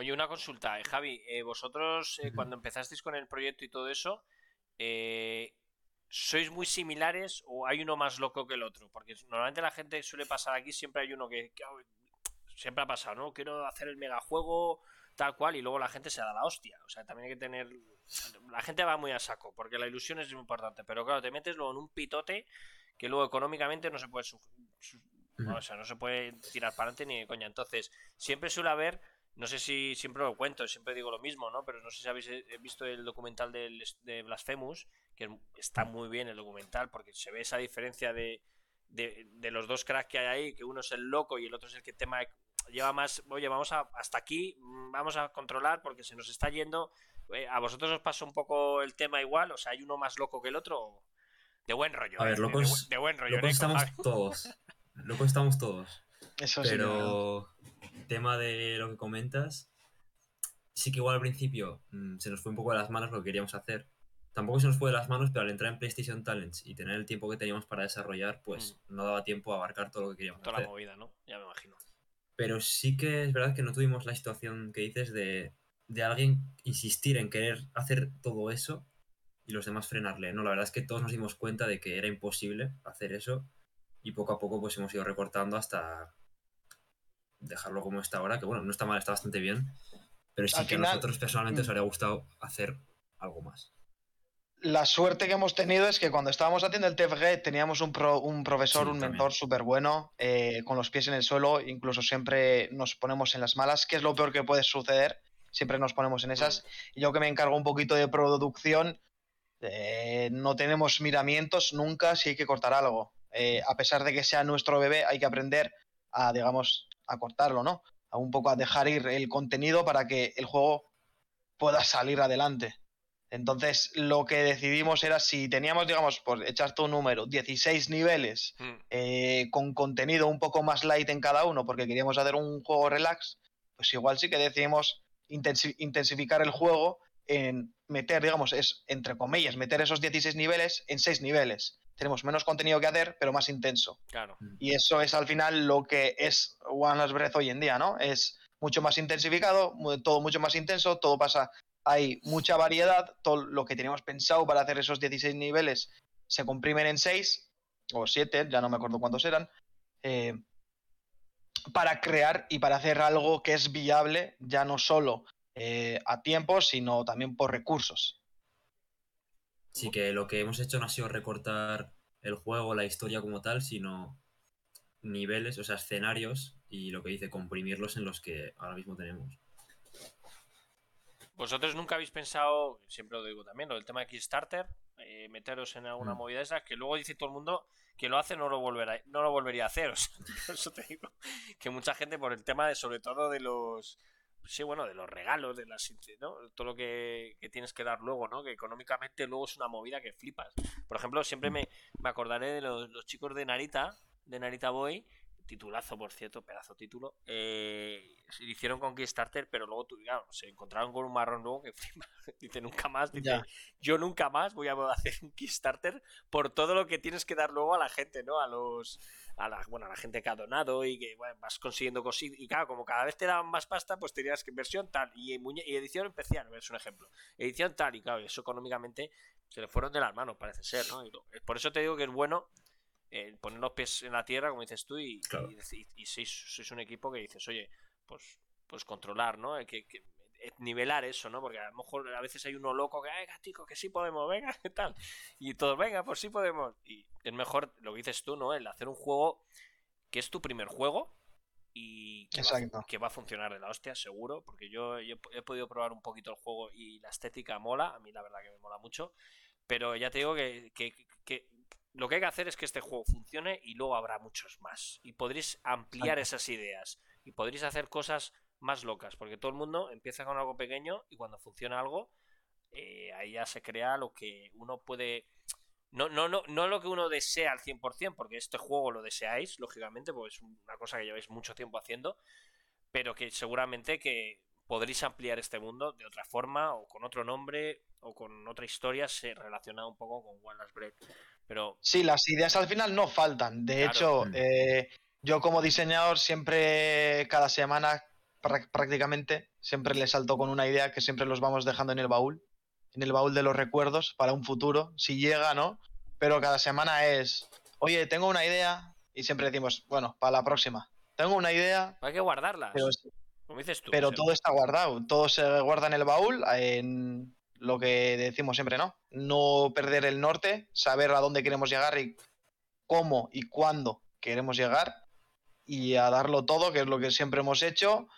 Oye, una consulta, eh, Javi, eh, vosotros eh, cuando empezasteis con el proyecto y todo eso, ¿sois muy similares o hay uno más loco que el otro? Porque normalmente la gente suele pasar aquí, siempre hay uno que, siempre ha pasado, ¿no? Quiero hacer el megajuego tal cual y luego la gente se da la hostia. O sea, también hay que tener... La gente va muy a saco, porque la ilusión es muy importante, pero claro, te metes luego en un pitote que luego económicamente no se puede... o sea, no se puede tirar para adelante ni de coña. Entonces, siempre suele haber no sé si siempre lo cuento, siempre digo lo mismo, ¿no? Pero no sé si habéis eh, visto el documental de Blasphemous, que está muy bien el documental, porque se ve esa diferencia de, los dos cracks que hay ahí, que uno es el loco y el otro es el que tema lleva más, oye, vamos a, hasta aquí, mm, vamos a controlar porque se nos está yendo. Eh, ¿A vosotros os pasa un poco el tema igual? O sea, ¿hay uno más loco que el otro? De buen rollo. A ver, ¿eh? locos, de, buen rollo. Locos estamos todos. Locos estamos todos. Eso pero tema de lo que comentas, sí que igual al principio mm, se nos fue un poco de las manos lo que queríamos hacer. Tampoco se nos fue de las manos, pero al entrar en PlayStation Talents y tener el tiempo que teníamos para desarrollar, pues mm. no daba tiempo a abarcar todo lo que queríamos Toda la movida, ¿no? Ya me imagino. Pero sí que es verdad que no tuvimos la situación que dices de, de alguien insistir en querer hacer todo eso y los demás frenarle. No, la verdad es que todos nos dimos cuenta de que era imposible hacer eso y poco a poco pues hemos ido recortando hasta dejarlo como está ahora, que bueno, no está mal, está bastante bien, pero sí Al que a nosotros personalmente nos Mm. habría gustado hacer algo más. La suerte que hemos tenido es que cuando estábamos haciendo el TFG teníamos un, pro- un profesor, Sí, un también. mentor súper bueno, eh, con los pies en el suelo, incluso siempre nos ponemos en las malas, que es lo peor que puede suceder, siempre nos ponemos en esas. Y yo que me encargo un poquito de producción, eh, no tenemos miramientos nunca si hay que cortar algo. Eh, a pesar de que sea nuestro bebé, hay que aprender a, digamos, a cortarlo, ¿no? A un poco a dejar ir el contenido para que el juego pueda salir adelante. Entonces, lo que decidimos era si teníamos, digamos, por echarte un número, 16 niveles Mm. eh, con contenido un poco más light en cada uno, porque queríamos hacer un juego relax, pues igual sí que decidimos intensi- intensificar el juego en meter, digamos, es entre comillas, meter esos 16 niveles en 6 niveles. Tenemos menos contenido que hacer, pero más intenso. Claro. Y eso es al final lo que es One Last Breath hoy en día, ¿no? Es mucho más intensificado, todo mucho más intenso, todo pasa, hay mucha variedad, todo lo que teníamos pensado para hacer esos 16 niveles se comprimen en 6 o 7, ya no me acuerdo cuántos eran, eh, para crear y para hacer algo que es viable ya no solo eh, a tiempo, sino también por recursos. Sí que lo que hemos hecho no ha sido recortar el juego, la historia como tal, sino niveles, o sea, escenarios y lo que dice, comprimirlos en los que ahora mismo tenemos. ¿Vosotros nunca habéis pensado, siempre lo digo también, lo del tema de Kickstarter, eh, meteros en alguna Mm. movida de esas, que luego dice todo el mundo que lo hace no lo volverá, no lo volvería a hacer. O sea, por eso te digo que mucha gente por el tema de sobre todo de los sí, bueno, de los regalos, de las ¿no? todo lo que, que tienes que dar luego, ¿no? Que económicamente luego es una movida que flipas. Por ejemplo, siempre me, me acordaré de los, los chicos de Narita, de Narita Boy, titulazo por cierto, pedazo título, eh, se hicieron con Kickstarter, pero luego se encontraron con un marrón nuevo que flipa. dice nunca más, dice Ya. yo nunca más voy a hacer un Kickstarter por todo lo que tienes que dar luego a la gente, ¿no? A los a la, bueno, a la gente que ha donado y que bueno, vas consiguiendo cositas. Y claro, como cada vez te daban más pasta, pues tenías que inversión tal y, y edición especial, es un ejemplo. Edición tal y claro, eso económicamente se le fueron de las manos, parece ser, ¿no? Y lo- por eso te digo que es bueno eh, poner los pies en la tierra, como dices tú, y, Claro. y, y sois, sois un equipo que dices, oye, pues, pues controlar, ¿no? Que, que- eh, nivelar eso, ¿no? Porque a lo mejor a veces hay uno loco que, venga, chico, que sí podemos, venga, ¿qué tal? Y todos, venga, pues sí podemos. Y es mejor, lo que dices tú, ¿no? El hacer un juego que es tu primer juego y que, va, a- Exacto. que va a funcionar de la hostia, seguro, porque yo, yo he, podido probar un poquito el juego y la estética mola, a mí la verdad que me mola mucho, pero ya te digo que, que- que lo que hay que hacer es que este juego funcione y luego habrá muchos más. Y podréis ampliar esas ideas y podréis hacer cosas más locas, porque todo el mundo empieza con algo pequeño y cuando funciona algo, eh, ahí ya se crea lo que uno puede... No, no, no, no lo que uno desea al 100%, porque este juego lo deseáis, lógicamente, porque es una cosa que lleváis mucho tiempo haciendo, pero que seguramente que podréis ampliar este mundo de otra forma, o con otro nombre, o con otra historia se relaciona un poco con Last Breath. Pero Sí, las ideas al final no faltan. De Claro. hecho, Mm. eh, yo como diseñador siempre, cada semana prácticamente, siempre le salto con una idea que siempre los vamos dejando en el baúl, en el baúl de los recuerdos para un futuro, si llega, ¿no? Pero cada semana es, oye, tengo una idea y siempre decimos, bueno, para la próxima. Tengo una idea, hay que guardarlas, pero, como dices tú. pero o sea, todo está guardado, todo se guarda en el baúl, en lo que decimos siempre, ¿no? No perder el norte, saber a dónde queremos llegar y cómo y cuándo queremos llegar y a darlo todo, que es lo que siempre hemos hecho.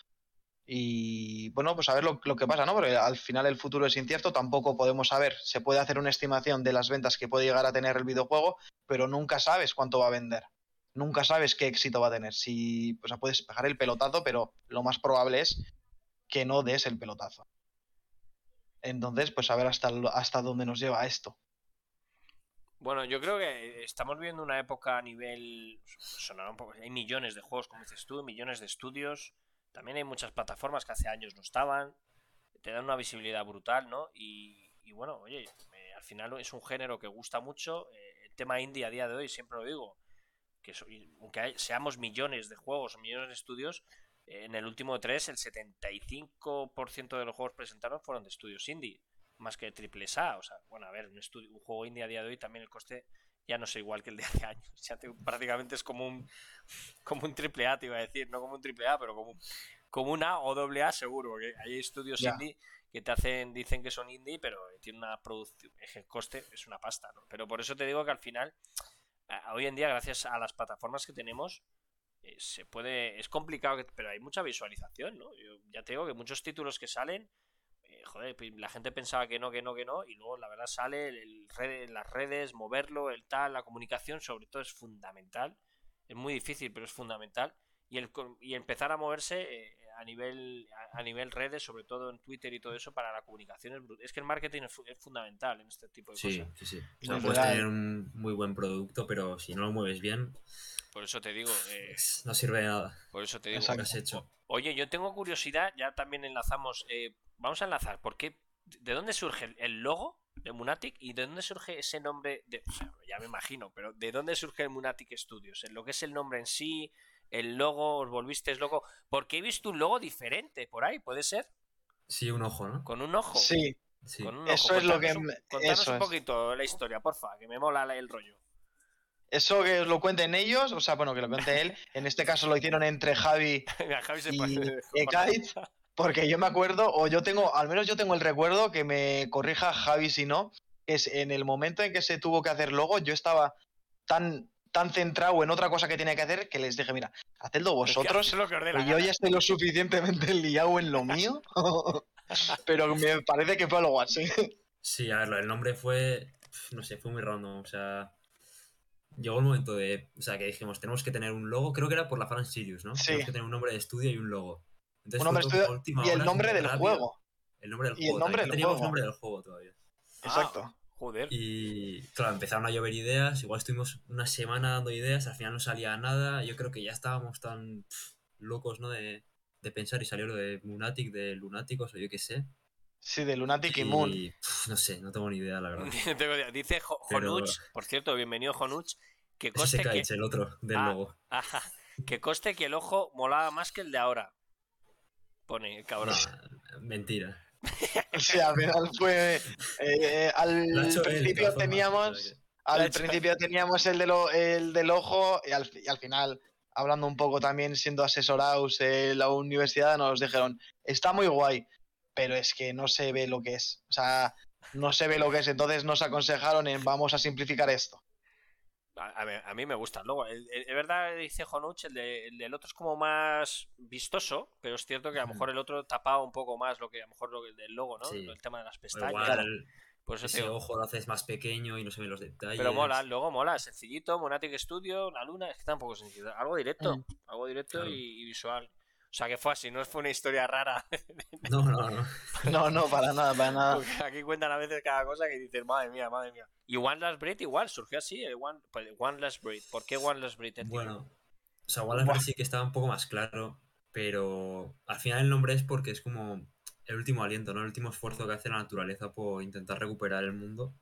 Y bueno, pues a ver lo, que pasa, ¿no? Porque al final el futuro es incierto, tampoco podemos saber, se puede hacer una estimación de las ventas que puede llegar a tener el videojuego, pero nunca sabes cuánto va a vender. Nunca sabes qué éxito va a tener. Si, sea, puedes pegar el pelotazo, pero lo más probable es que no des el pelotazo. Entonces, pues a ver hasta, hasta dónde nos lleva esto. Bueno, yo creo que estamos viviendo una época a nivel. Sonará un poco. Hay millones de juegos, como dices tú, millones de estudios. También hay muchas plataformas que hace años no estaban. Te dan una visibilidad brutal, ¿no? Y, y bueno, oye, eh, al final es un género que gusta mucho. Eh, el tema indie a día de hoy, siempre lo digo, que aunque seamos millones de juegos, millones de estudios, en el último 3 el 75% de los juegos presentados fueron de estudios indie, más que triple A. O sea, bueno, a ver, un, estudio, un juego indie a día de hoy también el coste ya no es igual que el de hace años. Ya prácticamente es como un como un triple A, te iba a decir, no como un triple A, pero como, como una o doble A seguro, porque hay estudios indie que te hacen, dicen que son indie, pero tiene una producción, el coste es una pasta, ¿no? Pero por eso te digo que al final, hoy en día, gracias a las plataformas que tenemos, eh, se puede, es complicado, pero hay mucha visualización, ¿no? Yo ya te digo que muchos títulos que salen, eh, joder, la gente pensaba que no, que no, que no, y luego la verdad sale el, las redes, moverlo, el tal, la comunicación, sobre todo es fundamental. Es muy difícil, pero es fundamental. Y, el, y empezar a moverse eh, a nivel a, nivel redes, sobre todo en Twitter y todo eso, para la comunicación es, es que el marketing es, fundamental en este tipo de cosas. Sí, sí, sí. puedes tener un muy buen producto, pero si no lo mueves bien. Por eso te digo. Eh, pues, no sirve de nada. Por eso te digo. que has hecho. Oye, yo tengo curiosidad, ya también enlazamos. Eh, vamos a enlazar, ¿por qué? ¿De dónde surge el logo de Munatic y de dónde surge ese nombre? De, o sea, ya me imagino, pero ¿de dónde surge el Munatic Studios? ¿En lo que es el nombre en sí? el logo, os volvisteis loco. Porque he visto un logo diferente por ahí, ¿puede ser? Sí, un ojo, ¿no? Con un ojo. Sí. Eso es lo que. contanos un poquito la historia, porfa, que me mola el rollo. Eso que os lo cuenten ellos, o sea, bueno, que lo cuente él. En este caso lo hicieron entre Javi, Javi se y Ekait, porque yo me acuerdo, o yo tengo, al menos yo tengo el recuerdo, que me corrija Javi si no, es en el momento en que se tuvo que hacer logo, yo estaba tan tan centrado en otra cosa que tiene que hacer que les dije, mira, hacedlo vosotros. y yo ya estoy lo suficientemente liado en lo mío. pero me parece que fue algo así. Sí, a ver, el nombre fue, no sé, fue muy random. O sea, llegó el momento de, o sea, que dijimos, tenemos que tener un logo, creo que era por la Fan Sirius, ¿no? Tenemos que tener un nombre de estudio y un logo. Un nombre de estudio y el nombre del juego. El nombre del juego. Y el nombre del teníamos nombre del juego todavía. Exacto. Y claro, empezaron a llover ideas, igual estuvimos una semana dando ideas, al final no salía nada, yo creo que ya estábamos tan locos, ¿no? De, pensar y salió lo de Lunatic, de Lunáticos o yo qué sé. Sí, de Lunatic y, Moon. no sé, no tengo ni idea, la verdad. Dice Jonuch, por cierto, bienvenido Jonuch, que coste que... el otro del ah, logo. Ajá, que coste que el ojo molaba más que el de ahora. Pone, cabrón. mentira. Sí, al final fue. Eh, al principio teníamos. Al principio teníamos el, de lo, el del ojo y al, y al, final, hablando un poco también, siendo asesorados en la universidad, nos dijeron: está muy guay, pero es que no se ve lo que es. O sea, no se ve lo que es. Entonces nos aconsejaron en vamos a simplificar esto. A, mí me gusta. Luego, es verdad, dice Jonuch, el, del otro es como más vistoso, pero es cierto que a lo mejor el otro tapaba un poco más lo que a lo mejor lo del logo, ¿no? El tema de las pestañas. Por ese ojo lo haces más pequeño y no se ven los detalles. Pero mola, luego mola, sencillito, Monatic Studio, la luna, es que tampoco sencillo. Algo directo, mm. algo directo y, visual. O sea, que fue así, no fue una historia rara. No, no, no. No, no, para nada, para nada. aquí cuentan a veces cada cosa que dices, madre mía, madre mía. Y One Last Breed igual, surgió así, el One, pues, One Last Breed. ¿Por qué One Last Breed? Bueno, o sea, One Last Breed sí que estaba un poco más claro, pero al final el nombre es porque es como el último aliento, ¿no? El último esfuerzo que hace la naturaleza por intentar recuperar el mundo.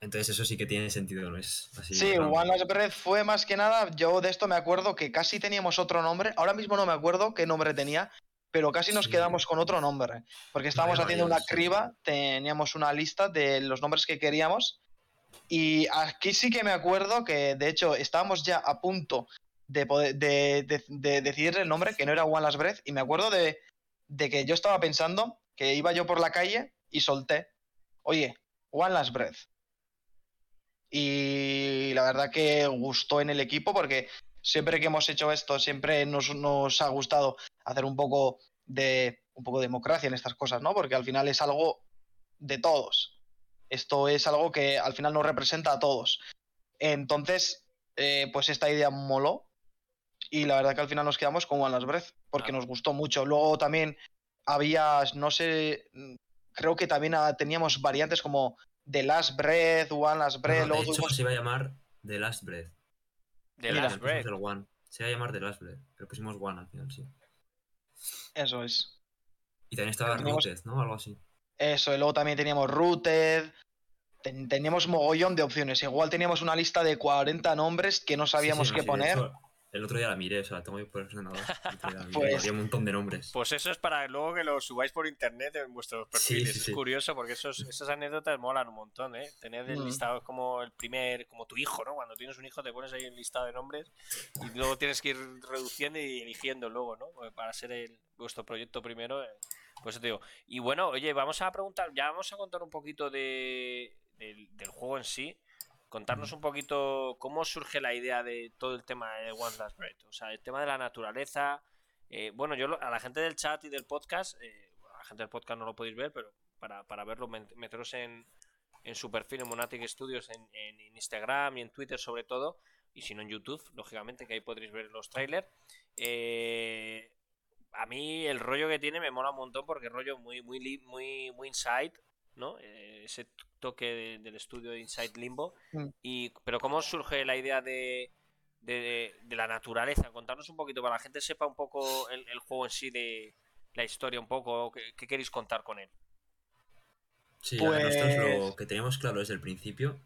Entonces eso sí que tiene sentido, ¿no es así? Sí, One Last Breath fue más que nada, yo de esto me acuerdo que casi teníamos otro nombre, ahora mismo no me acuerdo qué nombre tenía, pero casi nos quedamos con otro nombre, porque estábamos haciendo una criba, teníamos una lista de los nombres que queríamos, y aquí sí que me acuerdo que de hecho estábamos ya a punto de, poder, de, decidir el nombre, que no era One Last Breath, y me acuerdo de, de que yo estaba pensando que iba yo por la calle y solté, oye, One Last Breath y la verdad que gustó en el equipo porque siempre que hemos hecho esto, siempre nos, nos, ha gustado hacer un poco de un poco de democracia en estas cosas, ¿no? Porque al final es algo de todos. Esto es algo que al final nos representa a todos. Entonces, eh, pues esta idea moló y la verdad que al final nos quedamos con One Last Breath porque nos gustó mucho. Luego también había, no sé, creo que también teníamos variantes como The Last Breath, One Last Breath. No, de hecho, se iba a llamar The Last Breath. The Last Breath. El one. Se iba a llamar The Last Breath, pero pusimos One al final, sí. Eso es. Y también estaba Rooted, ¿no? Algo así. Eso, y luego también teníamos Rooted. teníamos mogollón de opciones. Igual teníamos una lista de 40 nombres que no sabíamos qué poner. El otro día la miré, o sea, la tengo por el ordenador. El otro día la miré, Pues- había un montón de nombres. Pues eso es para luego que lo subáis por internet en vuestros perfiles. sí, es sí. curioso porque esos, esas anécdotas molan un montón, ¿eh? Tener el Mm. listado como el primer, como tu hijo, ¿no? Cuando tienes un hijo te pones ahí el listado de nombres y luego tienes que ir reduciendo y eligiendo luego, ¿no? Porque Para ser el, vuestro proyecto primero, eh, pues eso te digo. Y bueno, oye, vamos a preguntar, ya vamos a contar un poquito de, del, del juego en sí. Contarnos un poquito cómo surge la idea de todo el tema de One Last Breath. O sea, el tema de la naturaleza. eh, bueno, yo a la gente del chat y del podcast, eh, a la gente del podcast no lo podéis ver, pero para, para verlo, met- meteros en, en su perfil en Monatic Studios, en, en Instagram y en Twitter sobre todo, y si no en YouTube, lógicamente, que ahí podréis ver los trailers. Eh, a mí el rollo que tiene me mola un montón porque es rollo muy, muy, muy, muy inside, ¿no? Eh, ese toque de- del estudio de Inside Limbo. Mm. Y, pero ¿cómo surge la idea de, de, de la naturaleza? Contarnos un poquito para que la gente sepa un poco el, el juego en sí, de la historia un poco, qué, qué queréis contar con él. Sí, a ver, nosotros Pues- lo que teníamos claro desde el principio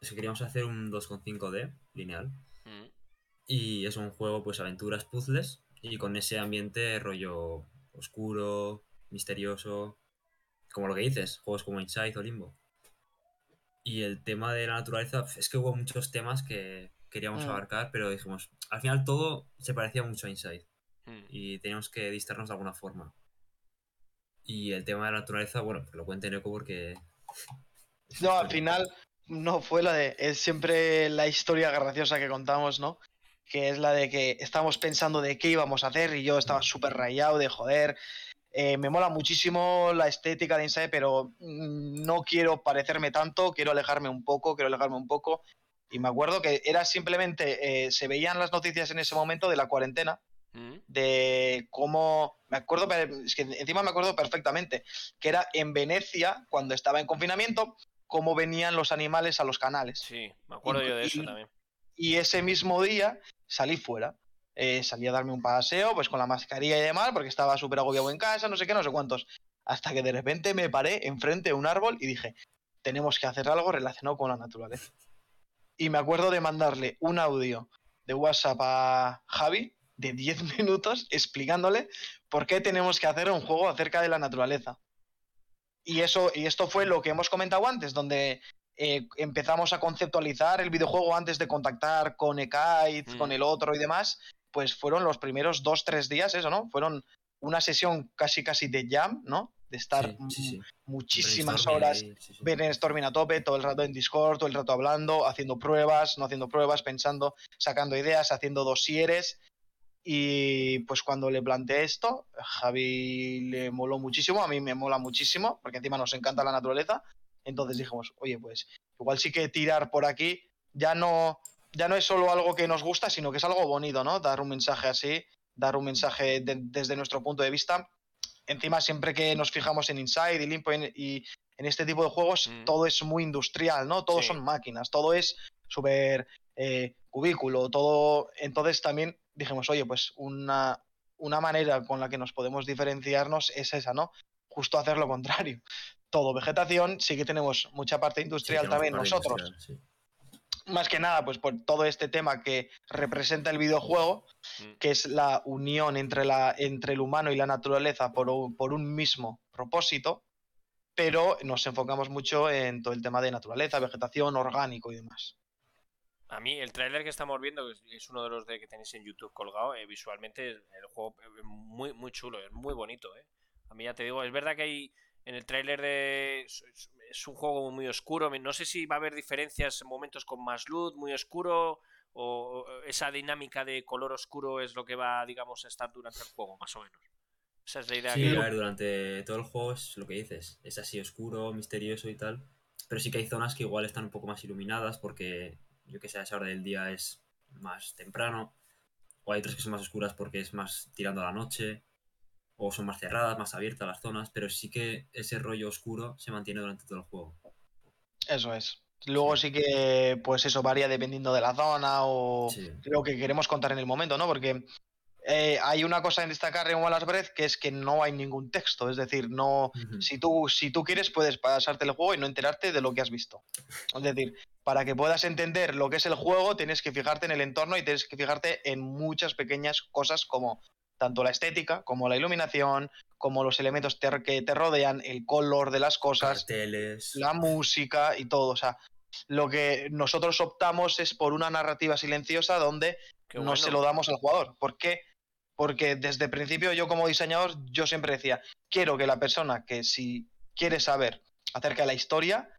es que queríamos hacer un 2.5D lineal. Mm, Y es un juego, pues, aventuras, puzzles. Y con ese ambiente rollo oscuro, misterioso. Como lo que dices, juegos como Inside o Limbo. Y el tema de la naturaleza, es que hubo muchos temas que queríamos Mm. abarcar, pero dijimos, al final todo se parecía mucho a Inside. mm. Y teníamos que distraernos de alguna forma. Y el tema de la naturaleza, bueno, que lo cuente Neko porque. No, al final no fue la de. Es siempre la historia graciosa que contamos, ¿no? Que es la de que estábamos pensando de qué íbamos a hacer y yo estaba súper rayado de joder. Eh, me mola muchísimo la estética de Inside, pero mm, no quiero parecerme tanto, quiero alejarme un poco, quiero alejarme un poco. Y me acuerdo que era simplemente, eh, se veían las noticias en ese momento de la cuarentena, Mm, de cómo, me acuerdo, per- es que encima me acuerdo perfectamente, que era en Venecia, cuando estaba en confinamiento, cómo venían los animales a los canales. Sí, me acuerdo yo de eso Y- también. Y ese mismo día salí fuera. Eh, salí a darme un paseo, pues con la mascarilla y demás, porque estaba súper agobiado en casa, no sé qué, no sé cuántos. Hasta que de repente me paré enfrente de un árbol y dije, tenemos que hacer algo relacionado con la naturaleza. Y me acuerdo de mandarle un audio de WhatsApp a Javi de 10 minutos explicándole por qué tenemos que hacer un juego acerca de la naturaleza. Y eso, y esto fue lo que hemos comentado antes, donde eh, empezamos a conceptualizar el videojuego antes de contactar con Mm. con el otro y demás, pues fueron los primeros dos, tres días, eso, ¿no? Fueron una sesión casi, casi de jam, ¿no? De estar Sí, sí, sí. muchísimas horas ahí, sí, sí. brainstorming a tope, todo el rato en Discord, todo el rato hablando, haciendo pruebas, no haciendo pruebas, pensando, sacando ideas, haciendo dosieres. Y pues cuando le planteé esto, a Javi le moló muchísimo, a mí me mola muchísimo, porque encima nos encanta la naturaleza. Entonces dijimos, oye, pues igual sí que tirar por aquí ya no, ya no es solo algo que nos gusta, sino que es algo bonito, ¿no? Dar un mensaje así, dar un mensaje de- desde nuestro punto de vista. Encima, siempre que nos fijamos en Inside y Limpo y en este tipo de juegos, Mm. todo es muy industrial, ¿no? Todo Sí. son máquinas, todo es súper eh, cubículo, todo. Entonces también dijimos, oye, pues una, una manera con la que nos podemos diferenciarnos es esa, ¿no? Justo hacer lo contrario. Todo vegetación, sí que tenemos mucha parte industrial también nosotros industrial, sí. Más que nada, pues por todo este tema que representa el videojuego, Mm. que es la unión entre, la, entre el humano y la naturaleza por un, por un mismo propósito, pero nos enfocamos mucho en todo el tema de naturaleza, vegetación, orgánico y demás. A mí, el tráiler que estamos viendo, que es- es uno de los de que tenéis en YouTube colgado, eh, visualmente el juego es muy, muy chulo, es muy bonito, ¿eh? A mí ya te digo, es verdad que hay en el tráiler de... Es, un juego muy oscuro, no sé si va a haber diferencias en momentos con más luz, muy oscuro, o o esa dinámica de color oscuro es lo que va, digamos, a estar durante el juego, más o menos. Esa es la idea Sí, que... a ver, durante todo el juego es lo que dices. Es así oscuro, misterioso y tal. Pero sí que hay zonas que igual están un poco más iluminadas porque, yo que sé, a esa hora del día es más temprano. O hay otras que son más oscuras porque es más tirando a la noche. O son más cerradas, más abiertas las zonas. Pero sí que ese rollo oscuro se mantiene durante todo el juego. Eso es. Luego sí que, pues eso varía dependiendo de la zona o Sí. lo que queremos contar en el momento, ¿no? Porque eh, hay una cosa en destacar en Wallace Breath que es que no hay ningún texto. Es decir, no. Si tú, si tú quieres, puedes pasarte el juego y no enterarte de lo que has visto. Es decir, para que puedas entender lo que es el juego, tienes que fijarte en el entorno y tienes que fijarte en muchas pequeñas cosas como tanto la estética, como la iluminación, como los elementos te- que te rodean, el color de las cosas, Carteles. la música y todo. O sea, lo que nosotros optamos es por una narrativa silenciosa donde Qué no bueno. se lo damos al jugador. ¿Por qué? Porque desde el principio yo como diseñador yo siempre decía, quiero que la persona que si quiere saber acerca de la historia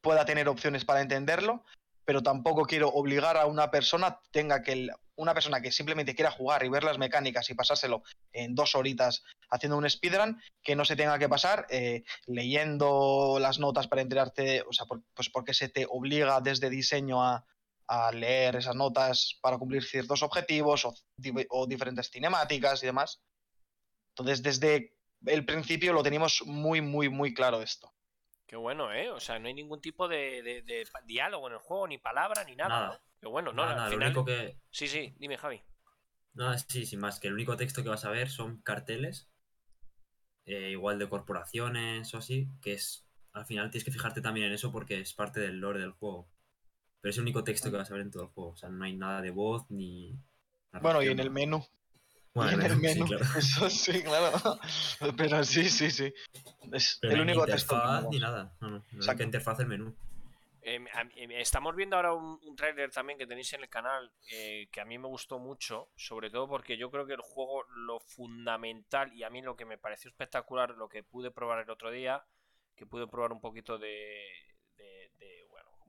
pueda tener opciones para entenderlo, pero tampoco quiero obligar a una persona tenga que una persona que simplemente quiera jugar y ver las mecánicas y pasárselo en dos horitas haciendo un speedrun que no se tenga que pasar eh, leyendo las notas para enterarte, o sea, pues porque se te obliga desde diseño a, leer esas notas para cumplir ciertos objetivos o, o diferentes cinemáticas y demás. Entonces, desde el principio lo teníamos muy, muy, muy claro esto. Qué bueno, ¿eh? O sea, no hay ningún tipo de, de- de pa- diálogo en el juego, ni palabra, ni nada. Nada. ¿no? Qué bueno, ¿no? Nada, Al nada, lo final- único que. Sí, sí, dime, Javi. Nada, sí, sin más, que el único texto que vas a ver son carteles, eh, igual de corporaciones o así, que es. Al final tienes que fijarte también en eso porque es parte del lore del juego. Pero es el único texto que vas a ver en todo el juego. O sea, no hay nada de voz ni. Bueno, y en el ¿no? menú. Bueno, sí, claro. Eso sí, claro. Pero sí, sí, sí. Es Pero el único ni que interfaz ni nada. No, no. Única interfaz el menú. Eh, a- eh, estamos viendo ahora un, un tráiler también que tenéis en el canal eh, que a mí me gustó mucho, sobre todo porque yo creo que el juego lo fundamental y a mí lo que me pareció espectacular, lo que pude probar el otro día, que pude probar un poquito de,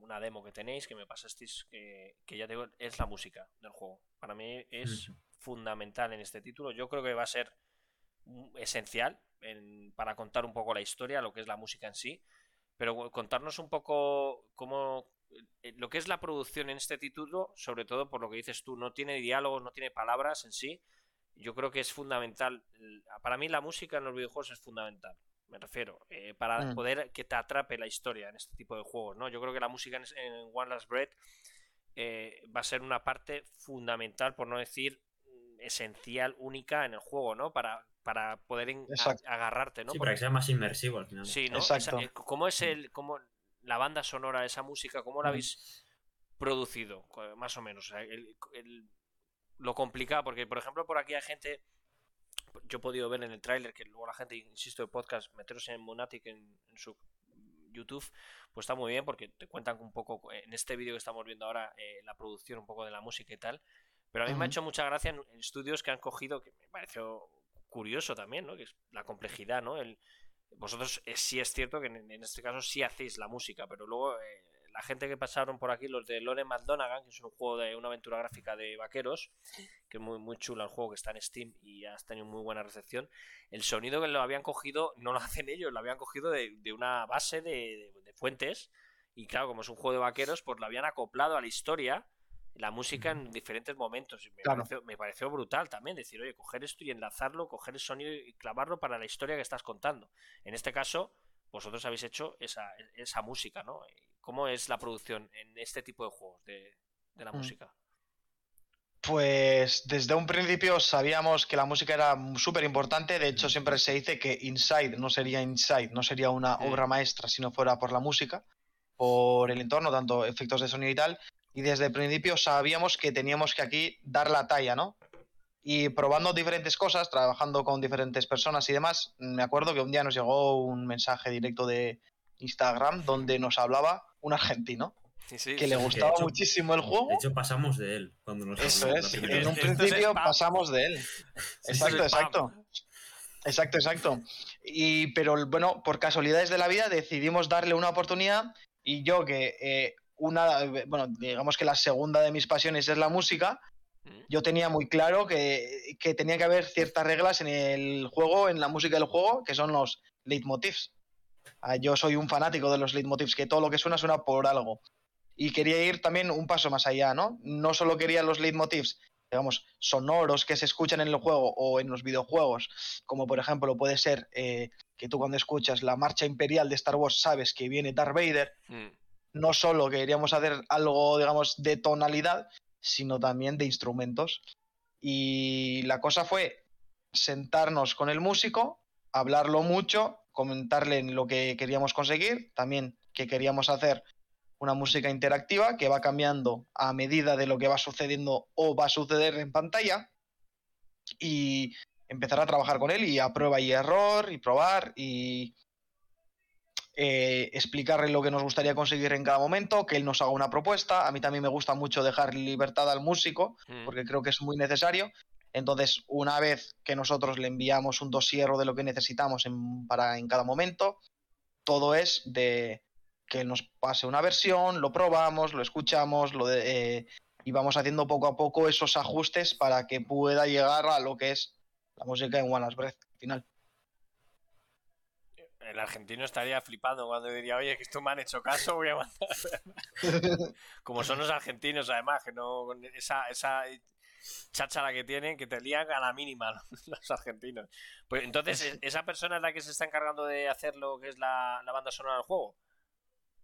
una demo que tenéis, que me pasasteis, que, que ya te digo, es la música del juego. Para mí es fundamental en este título. Yo creo que va a ser esencial en- para contar un poco la historia, lo que es la música en sí. Pero contarnos un poco cómo eh, lo que es la producción en este título, sobre todo por lo que dices tú, no tiene diálogos, no tiene palabras en sí. Yo creo que es fundamental. Para mí la música en los videojuegos es fundamental. Me refiero, eh, para Mm. poder que te atrape la historia en este tipo de juegos, ¿no? Yo creo que la música en, en One Last Breath eh, va a ser una parte fundamental, por no decir mm, esencial, única en el juego, ¿no? Para, para poder a- agarrarte, ¿no? sí, Porque- para que sea más inmersivo al final. Sí, ¿no? Exacto. Esa- eh, ¿Cómo es el, cómo la banda sonora, esa música, cómo la Mm. habéis producido? Más o menos. o sea, el- el- lo complicado, porque por ejemplo por aquí hay gente, yo he podido ver en el tráiler que luego la gente, insisto, de podcast, meteros en Monatic en, en su YouTube, pues está muy bien porque te cuentan un poco en este vídeo que estamos viendo ahora eh, la producción un poco de la música y tal. Pero a mí me ha hecho mucha gracia en, en estudios que han cogido, que me pareció curioso también, ¿no? Que es la complejidad, ¿no? El, vosotros eh, sí es cierto que en, en este caso sí hacéis la música, pero luego eh, la gente que pasaron por aquí, los de Lore McDonaghan, que es un juego de una aventura gráfica de vaqueros, que es muy, muy chulo el juego que está en Steam y ha tenido muy buena recepción. El sonido que lo habían cogido no lo hacen ellos, lo habían cogido de, de una base de, de- de fuentes. Y claro, como es un juego de vaqueros, pues lo habían acoplado a la historia, la música en diferentes momentos. Y me, Claro. pareció, me pareció brutal también decir, oye, coger esto y enlazarlo, coger el sonido y clavarlo para la historia que estás contando. En este caso, vosotros habéis hecho esa, esa música, ¿no? ¿Cómo es la producción en este tipo de juegos de, de la Mm. música? Pues desde un principio sabíamos que la música era súper importante. De hecho, siempre se dice que Inside no sería Inside, no sería una Mm. obra maestra si no fuera por la música, por el entorno, tanto efectos de sonido y tal. Y desde el principio sabíamos que teníamos que aquí dar la talla, ¿no? Y probando diferentes cosas, trabajando con diferentes personas y demás, me acuerdo que un día nos llegó un mensaje directo de Instagram donde nos hablaba un argentino Sí, sí, que le gustaba hecho- muchísimo el juego. De hecho, pasamos de él cuando nos Eso es, en un principio pasamos de él. Exacto, exacto. Exacto, exacto. Y, pero bueno, por casualidades de la vida decidimos darle una oportunidad y yo que eh, una, bueno, digamos que la segunda de mis pasiones es la música, Mm. yo tenía muy claro que, que tenía que haber ciertas reglas en el juego, en la música del juego, que son los leitmotivs. Ah, Yo soy un fanático de los leitmotivs, que todo lo que suena suena por algo. Y quería ir también un paso más allá, ¿no? No solo quería los leitmotivs, digamos, sonoros que se escuchan en el juego o en los videojuegos, como por ejemplo puede ser eh, que tú cuando escuchas la marcha imperial de Star Wars sabes que viene Darth Vader, Mm. no solo queríamos hacer algo, digamos, de tonalidad, sino también de instrumentos. Y la cosa fue sentarnos con el músico, hablarlo mucho, comentarle lo que queríamos conseguir, también que queríamos hacer una música interactiva que va cambiando a medida de lo que va sucediendo o va a suceder en pantalla y empezar a trabajar con él y a prueba y error y probar y eh, explicarle lo que nos gustaría conseguir en cada momento, que él nos haga una propuesta. A mí también me gusta mucho dejar libertad al músico, Mm. porque creo que es muy necesario. Entonces, una vez que nosotros le enviamos un dossier de lo que necesitamos en, para en cada momento, todo es de que nos pase una versión, lo probamos, lo escuchamos, lo de- eh, y vamos haciendo poco a poco esos ajustes para que pueda llegar a lo que es la música en One Last Breath al final. El argentino estaría flipando cuando diría, oye, que esto me han hecho caso, voy a mandar. Como son los argentinos, además, que no. con Esa, esa cháchara que tienen, que te lían a la mínima los, los argentinos. Pues entonces, ¿e- ¿esa persona es la que se está encargando de hacer lo que es la, la banda sonora del juego?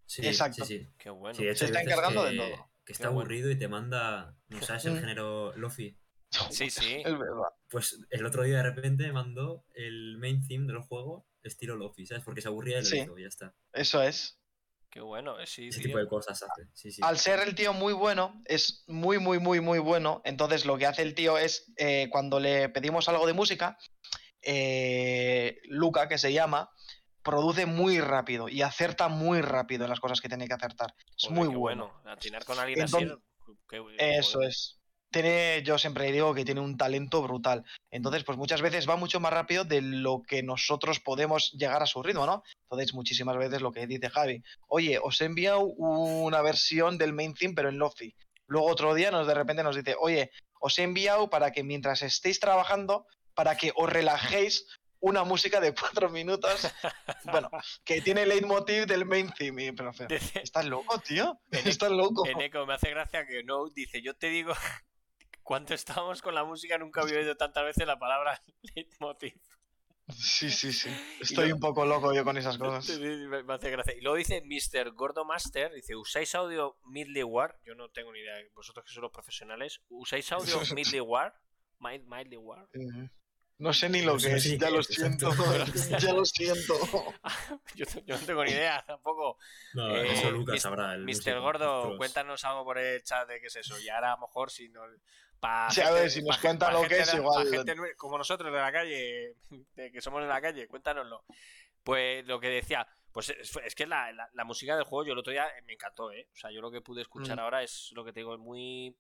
Sí, Exacto. sí, sí. Qué bueno. Sí, Se está encargando que, de todo. Que está aburrido y te manda. ¿No sabes el Mm. género Lofi? Sí, sí. Es verdad. Pues el otro día de repente me mandó el main theme del juego estilo Lofi, ¿sabes? Porque se aburría y lo Sí. hizo, y ya está. Eso es. Qué bueno. eh, Sí, Ese tío. tipo de cosas hace. Sí, sí. Al ser el tío muy bueno, es muy, muy, muy, muy bueno. Entonces lo que hace el tío es, eh, cuando le pedimos algo de música, eh, Luca, que se llama, produce muy rápido y acerta muy rápido en las cosas que tiene que acertar. Es Joder, muy bueno. Atinar con alguien Entonces- así. qué- Eso es. Tiene, yo siempre digo que tiene un talento brutal. Entonces, pues muchas veces va mucho más rápido de lo que nosotros podemos llegar a su ritmo, ¿no? Entonces, muchísimas veces lo que dice Javi, oye, os he enviado una versión del main theme, pero en Lofi. Luego otro día nos de repente nos dice, oye, os he enviado para que mientras estéis trabajando, para que os relajéis una música de cuatro minutos, bueno, que tiene el leitmotiv del main theme. Pero, pero, ¿Estás loco, tío? ¿Estás loco? En Echo me hace gracia que No dice, yo te digo, cuánto estábamos con la música, nunca había oído tantas veces la palabra leitmotiv. Sí, sí, sí. Estoy lo- un poco loco yo con esas cosas. Me hace gracia. Y luego dice Mr. Gordo Master, dice, ¿usáis audio Midleware? Yo no tengo ni idea, vosotros que sois los profesionales, ¿usáis audio Midleware? Mid- Midleware. Eh, No sé ni lo No sé que es, ya lo siento. ya lo siento. yo, yo no tengo ni idea tampoco. No, Eh, eso Lucas Mis- sabrá. El Mr. Gordo, cuéntanos algo por el chat de qué es eso. Y ahora a lo mejor si no... Pa Sí, a ver, si nos cuentan lo que es, igual- gente como nosotros de la calle, de que somos de la calle, cuéntanoslo. Pues lo que decía, pues es, es que la, la- la música del juego yo el otro día me encantó, ¿eh? O sea, yo lo que pude escuchar Mm. ahora es lo que te digo, es muy...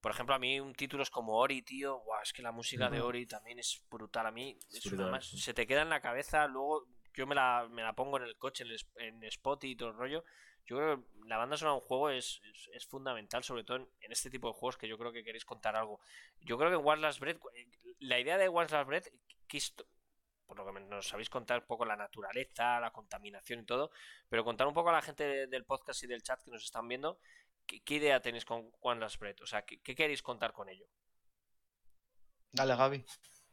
Por ejemplo, a mí un título es como Ori, tío. Guau, es que la música de Ujú. Ori también es brutal. A mí es una más- sí. se te queda en la cabeza. Luego yo me la, me la pongo en el coche, en, el, en Spotify y todo el rollo. Yo creo que la banda sonora de un juego es, es, fundamental, sobre todo en, este tipo de juegos que yo creo que queréis contar algo. Yo creo que en One Last Breath, eh, la idea de One Last Breath, por lo que nos sabéis contar un poco la naturaleza, la contaminación y todo, pero contar un poco a la gente de- del podcast y del chat que nos están viendo, ¿qué, idea tenéis con One Last Breath? O sea, ¿qué, qué queréis contar con ello? Dale, Javi.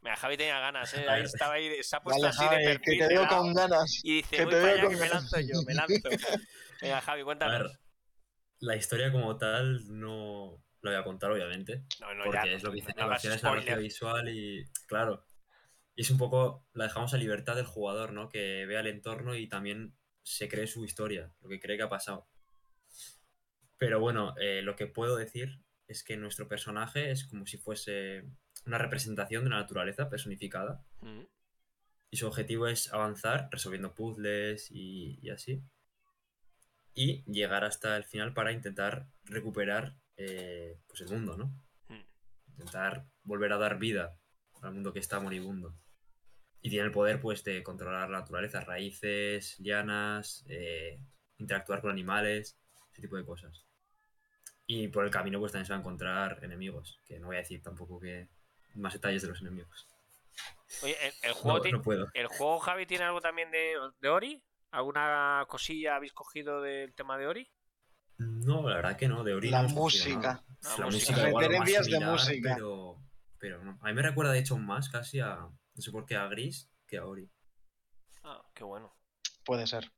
Mira, Javi tenía ganas, ¿eh? A Ahí estaba ahí, se ha puesto Dale, así de Javi, que perfil te de veo con ganas. y dice, que voy para allá que me ganas". lanzo yo, me lanzo. Venga, Javi, A cuéntanos. ver, la historia como tal no la voy a contar, obviamente. No, no, porque ya, es lo que dice no es la gracia visual y claro. Y es un poco, la dejamos a libertad del jugador, ¿no? Que vea el entorno y también se cree su historia, lo que cree que ha pasado. Pero bueno, eh, lo que puedo decir es que nuestro personaje es como si fuese una representación de la naturaleza personificada Mm. y su objetivo es avanzar resolviendo puzzles y, y así. Y llegar hasta el final para intentar recuperar eh, pues el mundo, ¿no? Mm. Intentar volver a dar vida al mundo que está moribundo. Y tiene el poder pues de controlar la naturaleza, raíces, lianas, eh, interactuar con animales, ese tipo de cosas. Y por el camino pues también se va a encontrar enemigos, que no voy a decir tampoco que más detalles de los enemigos. Oye, el, el juego No, ti- no puedo. ¿El juego, Javi, tiene algo también de, de Ori? ¿Alguna cosilla habéis cogido del tema de Ori? No, la verdad que no, de Ori La no música. La La, música. música, igual más Referencias de similar, música. Pero, pero no. A mí me recuerda de hecho más casi a, no sé por qué, a Gris que a Ori. Ah, qué bueno. Puede ser.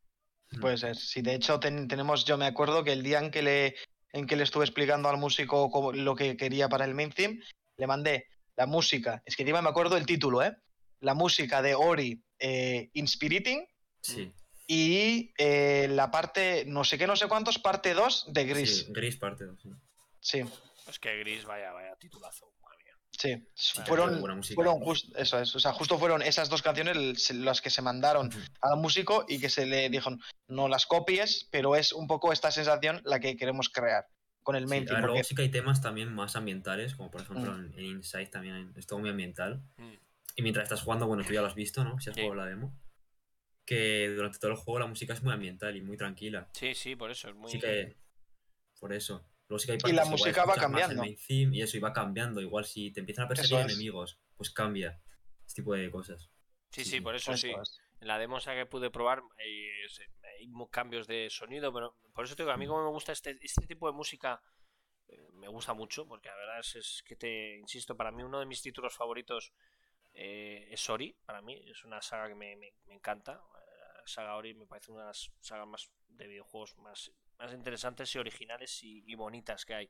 Mm. Puede ser. Sí, de hecho ten- tenemos, yo me acuerdo que el día en que le en que le estuve explicando al músico cómo- lo que quería para el main theme, le mandé la música, es que encima me acuerdo el título, ¿eh? La música de Ori eh, Inspiriting Sí. y eh, la parte, no sé qué, no sé cuántos, parte 2 de Gris. Sí, Gris parte 2. Sí. Sí, Es que Gris, vaya, vaya titulazo. Madre mía. sí. Sí, fueron, fueron just- eso es, o sea, justo fueron esas dos canciones las que se mandaron al músico y que se le dijo, no las copies, pero es un poco esta sensación la que queremos crear con el Sí, main a theme, ver, luego porque- sí que hay temas también más ambientales, como por ejemplo en, en Inside también hay- es todo muy ambiental. Mm. Y mientras estás jugando, bueno, tú ya lo has visto, ¿no? Si has Sí. jugado la demo. Que durante todo el juego la música es muy ambiental y muy tranquila. Sí, sí, por eso es muy. Que. Por eso. Luego sí que hay Y la música va escuchas más el cambiando. main theme y eso, y va cambiando. Igual si te empiezan a perseguir es. enemigos, pues cambia. Este tipo de cosas. Sí, sí, sí, por eso Eso sí. es. En la demo esa que pude probar eh, cambios de sonido, pero por eso te digo, a mí como me gusta este, este tipo de música, eh, me gusta mucho, porque la verdad es, es que te, insisto, para mí uno de mis títulos favoritos eh, es Ori, para mí, es una saga que me, me- me encanta. La saga Ori me parece una de las sagas más de videojuegos más, más interesantes y originales y, y bonitas que hay.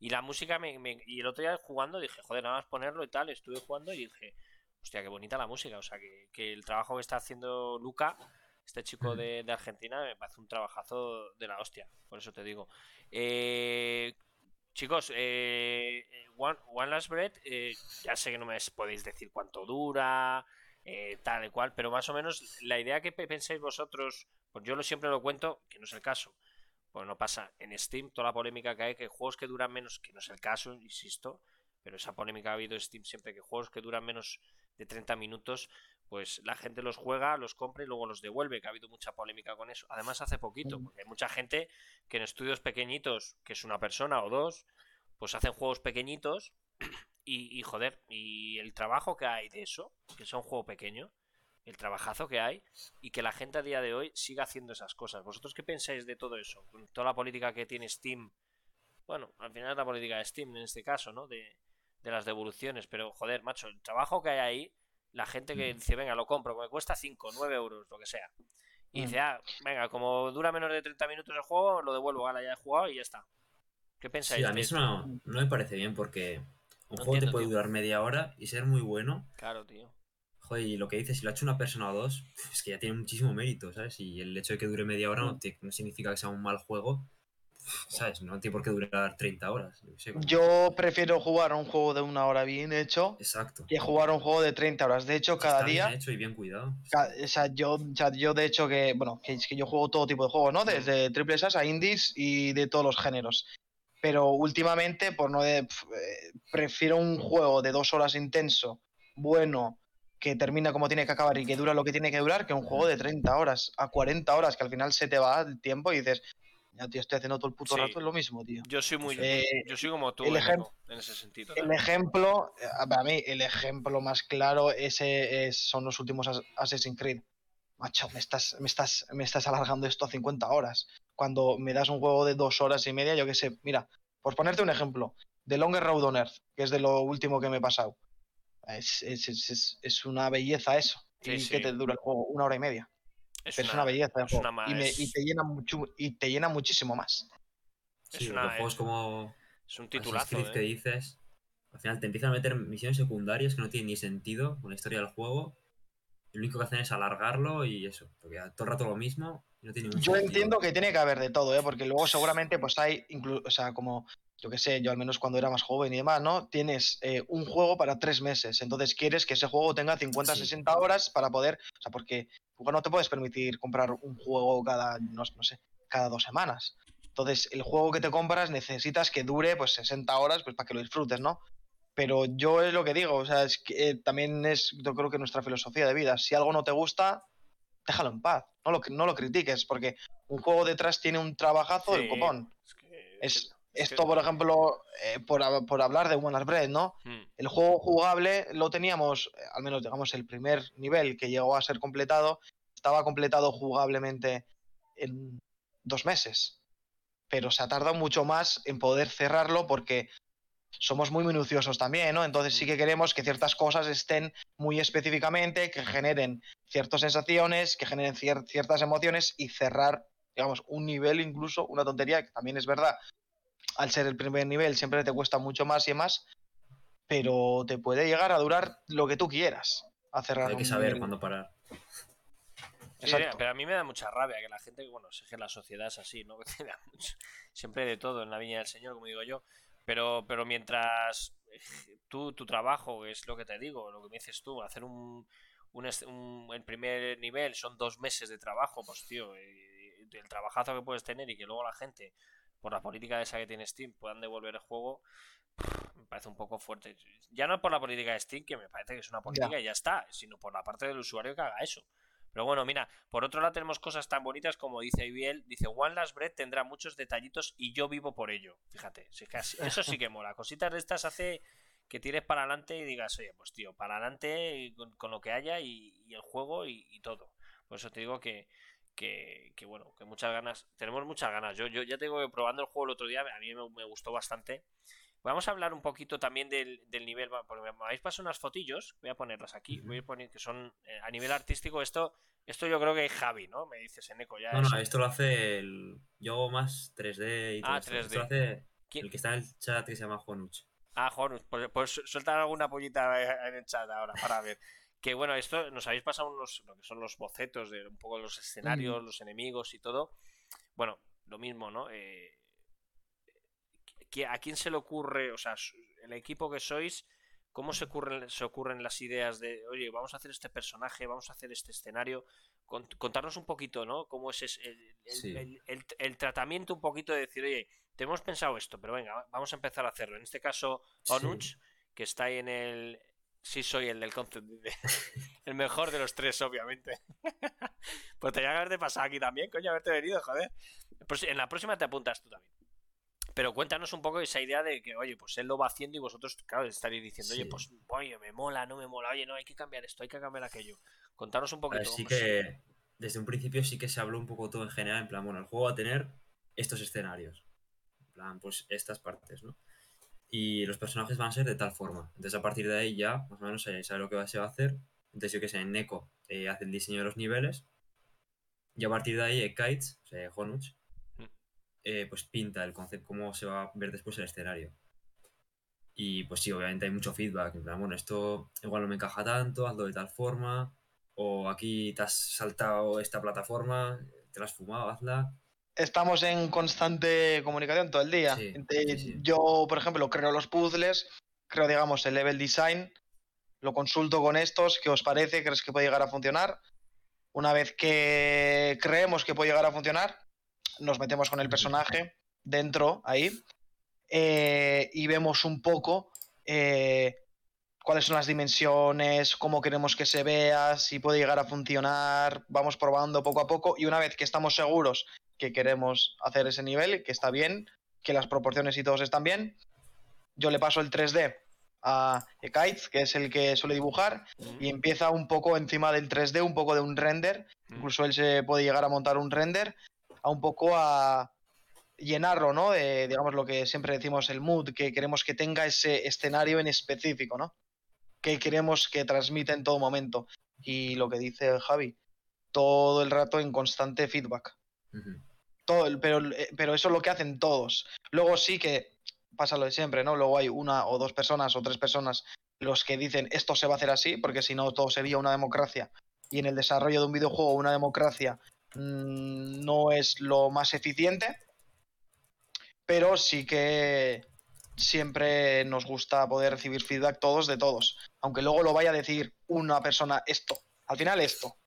Y la música, me, me- y el otro día jugando dije, joder, nada más ponerlo y tal, estuve jugando y dije, hostia, qué bonita la música. O sea, que, que el trabajo que está haciendo Luca, este chico de, de Argentina, me parece un trabajazo de la hostia. Por eso te digo. Eh, chicos, eh, One, One Last Breath, eh, ya sé que no me podéis decir cuánto dura, eh, tal y cual, pero más o menos la idea que pe- pensáis vosotros, pues yo lo siempre lo cuento, que no es el caso. Pues no pasa en Steam, toda la polémica que hay, que juegos que duran menos, que no es el caso, insisto, pero esa polémica ha habido en Steam siempre, que juegos que duran menos de 30 minutos, pues la gente los juega, los compra y luego los devuelve, que ha habido mucha polémica con eso. Además hace poquito, Mm. porque hay mucha gente que en estudios pequeñitos, que es una persona o dos, pues hacen juegos pequeñitos y, y, joder, y el trabajo que hay de eso, que es un juego pequeño, el trabajazo que hay y que la gente a día de hoy siga haciendo esas cosas. ¿Vosotros qué pensáis de todo eso? Con toda la política que tiene Steam. Bueno, al final es la política de Steam en este caso, ¿no? De, de las devoluciones. Pero, joder, macho, el trabajo que hay ahí, la gente que Mm. dice, venga, lo compro, que me cuesta 5, 9 euros, lo que sea. Y Mm. dice, ah, venga, como dura menos de 30 minutos el juego, lo devuelvo, ahora ya he jugado y ya está. ¿Qué pensáis? Sí, a mí eso no, no me parece bien porque un No juego te puede tío. durar media hora y ser muy bueno. Claro, tío. Joder, y lo que dices, si lo ha hecho una persona o dos, es que ya tiene muchísimo mérito, ¿sabes? Y el hecho de que dure media hora Mm. no, te- no significa que sea un mal juego, ¿sabes? No tiene por qué durar 30 horas. yo sé, prefiero jugar a un juego de una hora bien hecho Exacto. que jugar a un juego de 30 horas. De hecho, cada está bien día hecho y bien cuidado. O sea, yo, o sea, yo de hecho que, bueno, que es que yo juego todo tipo de juegos, ¿no? Desde triple A a indies y de todos los géneros. Pero últimamente, por no de, eh, prefiero un juego de dos horas intenso, bueno, que termina como tiene que acabar y que dura lo que tiene que durar, que un juego de 30 horas a 40 horas, que al final se te va el tiempo y dices, ya tío, estoy haciendo todo el puto Sí. rato lo mismo, tío. Yo soy muy. Eh, yo soy como tú, el eh, ejem- Nico, en ese sentido. El ejemplo, eh, para mí, el ejemplo más claro ese es- son los últimos As- Assassin's Creed. Macho, me estás, me, estás, me estás alargando esto a 50 horas. Cuando me das un juego de dos horas y media, yo qué sé, mira, por ponerte un ejemplo, The Longer Road on Earth, que es de lo último que me he pasado. Es, es- es- es- es una belleza eso. Sí, y sí. que te dura el juego una hora y media. Pero es una belleza de es una ma- y, me- es- y te llena mucho, y te llena muchísimo más. Es Sí, una- los juegos es- como Es un titulazo, Creed que ¿eh? dices, al final te empiezan a meter misiones secundarias que no tienen ni sentido con la historia del juego. Lo único que hacen es alargarlo y eso, porque todo el rato lo mismo y no tiene ningún Yo sentido. entiendo que tiene que haber de todo, ¿eh? porque luego seguramente pues hay, inclu- o sea, como, yo que sé, yo al menos cuando era más joven y demás, ¿no? Tienes eh, un juego para tres meses, entonces quieres que ese juego tenga 50, Sí. 60 horas para poder, o sea, porque no te puedes permitir comprar un juego cada, no, no sé, cada dos semanas. Entonces, el juego que te compras necesitas que dure pues 60 horas pues para que lo disfrutes, ¿no? Pero yo es lo que digo, o sea, es que eh, también es, yo creo que nuestra filosofía de vida, si algo no te gusta, déjalo en paz, no lo, no lo critiques, porque un juego detrás tiene un trabajazo del Sí, copón. es que- Es- Esto, por ejemplo, eh, por, por hablar de One Bread, ¿no? Hmm, El juego jugable lo teníamos, eh, al menos digamos el primer nivel que llegó a ser completado, estaba completado jugablemente en dos meses. Pero se ha tardado mucho más en poder cerrarlo porque somos muy minuciosos también, ¿no? Entonces sí que queremos que ciertas cosas estén muy específicamente, que generen ciertas sensaciones, que generen cier- ciertas emociones y cerrar, digamos, un nivel incluso, una tontería, que también es verdad, al ser el primer nivel siempre te cuesta mucho más y más, pero te puede llegar a durar lo que tú quieras. A cerrar Hay que saber cuándo parar. Sí, Exacto. pero a mí me da mucha rabia que la gente, bueno, sé que la sociedad es así, ¿no? Que te da mucho- siempre de todo en la viña del Señor, como digo yo. Pero, pero mientras eh, tú, tu trabajo, es lo que te digo, lo que me dices tú, hacer un, un, un- el primer nivel son dos meses de trabajo, pues tío, eh, el trabajazo que puedes tener y que luego la gente, por la política esa que tiene Steam, puedan devolver el juego, me parece un poco fuerte. Ya no por la política de Steam, que me parece que es una política y ya está, sino por la parte del usuario que haga eso. Pero bueno, mira, por otro lado tenemos cosas tan bonitas como dice Ibiel, dice One Last Breath tendrá muchos detallitos y yo vivo por ello. Fíjate, si es que así- eso sí que mola. Cositas de estas hace que tires para adelante y digas, oye, pues tío, para adelante con, con lo que haya y, y el juego y, y todo. Por eso te digo que, que, que, bueno, que muchas ganas, tenemos muchas ganas. Yo, yo ya tengo que probando el juego el otro día, a mí me, me gustó bastante. Vamos a hablar un poquito también del, del nivel, porque me habéis pasado unas fotillos, voy a ponerlas aquí, voy a poner que son eh, a nivel artístico, esto, esto yo creo que es Javi, ¿no? Me dices en eco ya. No, eso. no, esto lo hace el. Yo hago más 3D y todo Ah, esto. Esto 3D. lo hace ¿Quién? el que está en el chat que se llama Juanuch. Ah, Juan, pues, pues suelta alguna pollita en el chat ahora para ver. Que bueno, esto nos habéis pasado unos, lo que son los bocetos de un poco los escenarios, los enemigos y todo. Bueno, lo mismo, ¿no? Eh, ¿qui- ¿A quién se le ocurre, o sea, el equipo que sois, cómo se ocurren, se ocurren las ideas de, oye, vamos a hacer este personaje, vamos a hacer este escenario? Cont- contarnos un poquito, ¿no? Cómo es ese- el, el- Sí. el- el- el tratamiento un poquito de decir, oye, te hemos pensado esto, pero venga, vamos a empezar a hacerlo. En este caso, Sí. Onuch, que está ahí en el. Sí, soy el del concept. el mejor de los tres, obviamente. pues tenía que haberte pasado aquí también, coño, haberte venido, joder. Pues en la próxima te apuntas tú también. Pero cuéntanos un poco esa idea de que, oye, pues él lo va haciendo y vosotros, claro, estaréis diciendo, oye, pues, oye, me mola, no me mola, oye, no, hay que cambiar esto, hay que cambiar aquello. Contanos un poquito. ver, sí cómo es. que desde un principio sí que se habló un poco todo en general, en plan, bueno, el juego va a tener estos escenarios. En plan, pues estas partes, ¿no? Y los personajes van a ser de tal forma. Entonces a partir de ahí ya, más o menos, se sabe lo que se va a hacer. Entonces yo que sé, en Neko eh, hace el diseño de los niveles. Y a partir de ahí, eh, Kites, o sea, Honuch, Mm. eh, pues pinta el concepto, cómo se va a ver después el escenario. Y pues sí, obviamente hay mucho feedback. En plan, bueno, esto igual no me encaja tanto, hazlo de tal forma. O aquí te has saltado esta plataforma, te la has fumado, hazla. Estamos en constante comunicación todo el día. Sí, Entre- sí, sí. Yo, por ejemplo, creo los puzzles, creo, digamos, el level design, lo consulto con estos, ¿qué os parece? ¿Crees que puede llegar a funcionar? Una vez que creemos que puede llegar a funcionar, nos metemos con el personaje dentro, ahí, eh, y vemos un poco eh, cuáles son las dimensiones, cómo queremos que se vea, si puede llegar a funcionar, vamos probando poco a poco, y una vez que estamos seguros que queremos hacer ese nivel, que está bien, que las proporciones y todos están bien, yo le paso el 3D a Kites, que es el que suele dibujar, y empieza un poco encima del 3D, un poco de un render, incluso él se puede llegar a montar un render, a un poco a llenarlo, ¿no? De, digamos, lo que siempre decimos, el mood, que queremos que tenga ese escenario en específico, ¿no? Que queremos que transmita en todo momento. Y lo que dice Javi, todo el rato en constante feedback. Ujú. Todo, pero, eh, pero eso es lo que hacen todos. Luego sí que pasa lo de siempre, ¿no? Luego hay una o dos personas o tres personas los que dicen esto se va a hacer así, porque si no todo sería una democracia. Y en el desarrollo de un videojuego una democracia mm, no es lo más eficiente, pero sí que siempre nos gusta poder recibir feedback todos de todos, aunque luego lo vaya a decir una persona esto, al final esto.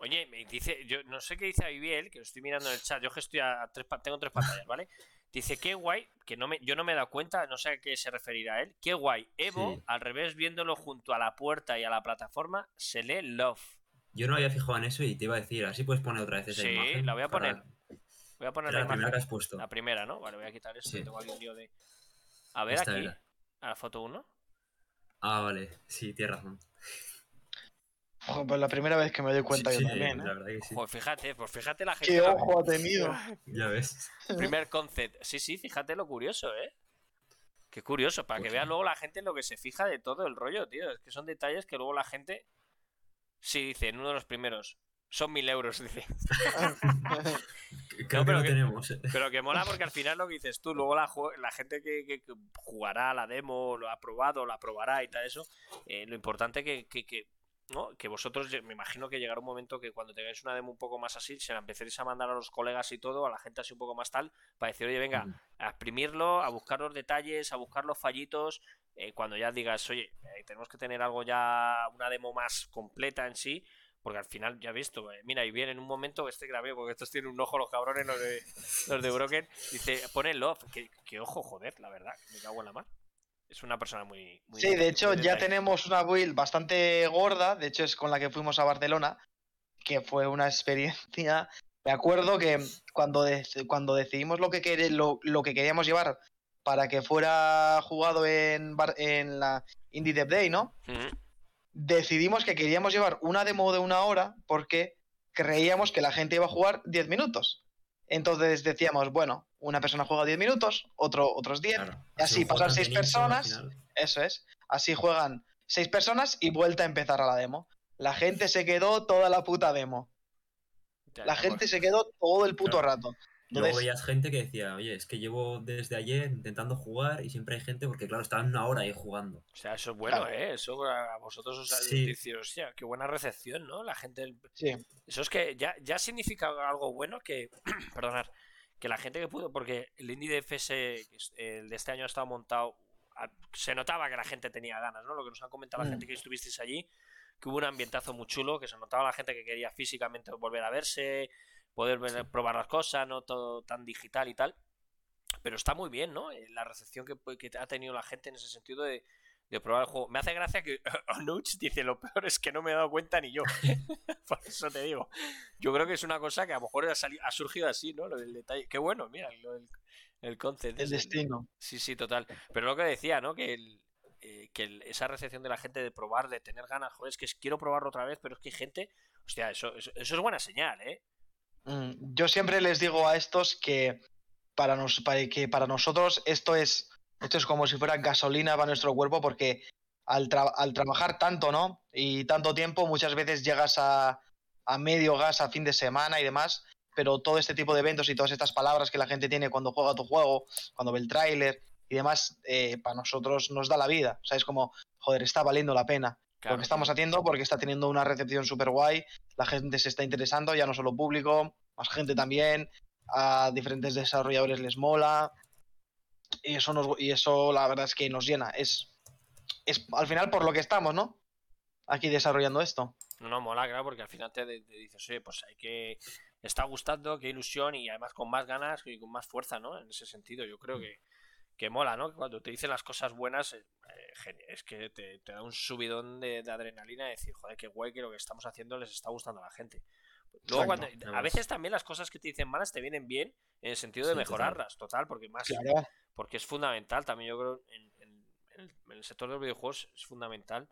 Oye, me dice, yo no sé qué dice Abiel, que lo estoy mirando en el chat, yo que estoy a tres, tengo tres pantallas, ¿vale? Dice, qué guay, que no me, yo no me he dado cuenta, no sé a qué se referirá él, qué guay, Evo, Sí. al revés, viéndolo junto a la puerta y a la plataforma, se lee Love. Yo no había fijado en eso y te iba a decir, así puedes poner otra vez esa Sí, imagen. la voy a para- poner. Voy a poner la la primera imagen. que has puesto. La primera, ¿no? Vale, voy a quitar esto, Sí. tengo aquí un lío de... A ver Esta aquí, era. a la foto 1. Ah, vale, sí, tienes razón. Joder, pues la primera vez que me doy cuenta Sí, yo sí, también. la ¿eh? verdad que sí. Joder, fíjate, pues fíjate la gente... ¿Qué ojo ha tenido? Ya ves. Primer concept. Sí, sí, fíjate lo curioso, ¿eh? Qué curioso, para que Pues vea luego la gente lo que se fija de todo el rollo, tío. Es que son detalles que luego la gente. Sí, dice en uno de los primeros. son mil euros, dice. Creo No, que pero lo que- tenemos. Pero que mola porque al final lo que dices tú, luego la, gente que, que- que jugará la demo, lo ha probado, la probará y tal eso, eh, lo importante que, que, que, ¿no? que vosotros, me imagino que llegará un momento que cuando tengáis una demo un poco más así, se la empecéis a mandar a los colegas y todo, a la gente así un poco más tal, para decir, oye, venga, a exprimirlo, a buscar los detalles, a buscar los fallitos, eh, cuando ya digas, oye, eh, tenemos que tener algo ya, una demo más completa en sí, porque al final, ya he visto, eh, mira, y viene en un momento, este grabé, porque estos tienen un ojo los cabrones, los de, los de Broken, dice, pone love, que, que ojo, joder, la verdad, me cago en la mar. Es una persona muy... muy Sí, de hecho ya tenemos una build bastante gorda, de hecho es con la que fuimos a Barcelona, que fue una experiencia. Me acuerdo que cuando, cuando decidimos lo que, quere- lo, lo que queríamos llevar para que fuera jugado en, Bar- en la Indie Dev Day, ¿no? Decidimos que queríamos llevar una demo de una hora porque creíamos que la gente iba a jugar 10 minutos. Entonces decíamos, bueno, una persona juega 10 minutos, otro, otros 10, Claro. y así pasan tan seis de nicho, al personas. final. Eso es. Así juegan seis personas y vuelta a empezar a la demo. La gente se quedó toda la puta demo. Ya, La gente se quedó todo el puto Claro. rato. Luego Entonces, veías gente que decía, oye, es que llevo desde ayer intentando jugar y siempre hay gente porque, claro, estaban una hora ahí jugando. O sea, eso es bueno, Claro. ¿eh? Eso a vosotros os Sí. decir, hostia, qué buena recepción, ¿no? La gente... sí. Eso es que ya, ya significa algo bueno que, perdonad, que la gente que pudo, porque el Indie DFS, el de este año ha estado montado, se notaba que la gente tenía ganas, ¿no? Lo que nos han comentado la Mm. gente que estuvisteis allí, que hubo un ambientazo muy chulo, que se notaba la gente que quería físicamente volver a verse, poder ver- probar las cosas, no todo tan digital y tal. Pero está muy bien, ¿no? Eh, La recepción que, que ha tenido la gente en ese sentido de, de probar el juego. Me hace gracia que Onuch dice lo peor es que no me he dado cuenta ni yo. Por eso te digo. Yo creo que es una cosa que a lo mejor ha, sali- ha surgido así, ¿no? Lo del detalle. Qué bueno, mira, lo del- el concept. El destino. Sí, sí, total. Pero lo que decía, ¿no? Que, el, eh, que el- esa recepción de la gente de probar, de tener ganas, joder, es que quiero probarlo otra vez, pero es que hay gente. Hostia, eso, eso, eso es buena señal, ¿eh? Mm, Yo siempre les digo a estos que para, nos, para que para nosotros esto es, esto es como si fuera gasolina para nuestro cuerpo porque al, tra- al trabajar tanto, ¿no? Y tanto tiempo, muchas veces llegas a, a medio gas a fin de semana y demás, pero todo este tipo de eventos y todas estas palabras que la gente tiene cuando juega tu juego, cuando ve el tráiler y demás, eh, para nosotros nos da la vida. O sea, es como, joder, está valiendo la pena lo Claro. que estamos haciendo porque está teniendo una recepción súper guay, la gente se está interesando, ya no solo público, más gente también, a diferentes desarrolladores les mola, y eso, nos, y eso la verdad es que nos llena, es, es al final por lo que estamos, ¿no? Aquí desarrollando esto. No, no, mola, claro, porque al final te, te dices, oye, pues hay que. Está gustando, qué ilusión y además con más ganas y con más fuerza, ¿no? En ese sentido, yo creo que, que mola, ¿no? Cuando te dicen las cosas buenas, eh, eh, es que te, te da un subidón de, de adrenalina y decir, joder, qué guay que lo que estamos haciendo les está gustando a la gente. Luego, cuando, a veces también las cosas que te dicen malas te vienen bien en el sentido de Sí, total. mejorarlas, total, porque más Claro. porque es fundamental también yo creo en, en- en el, en el sector de los videojuegos es fundamental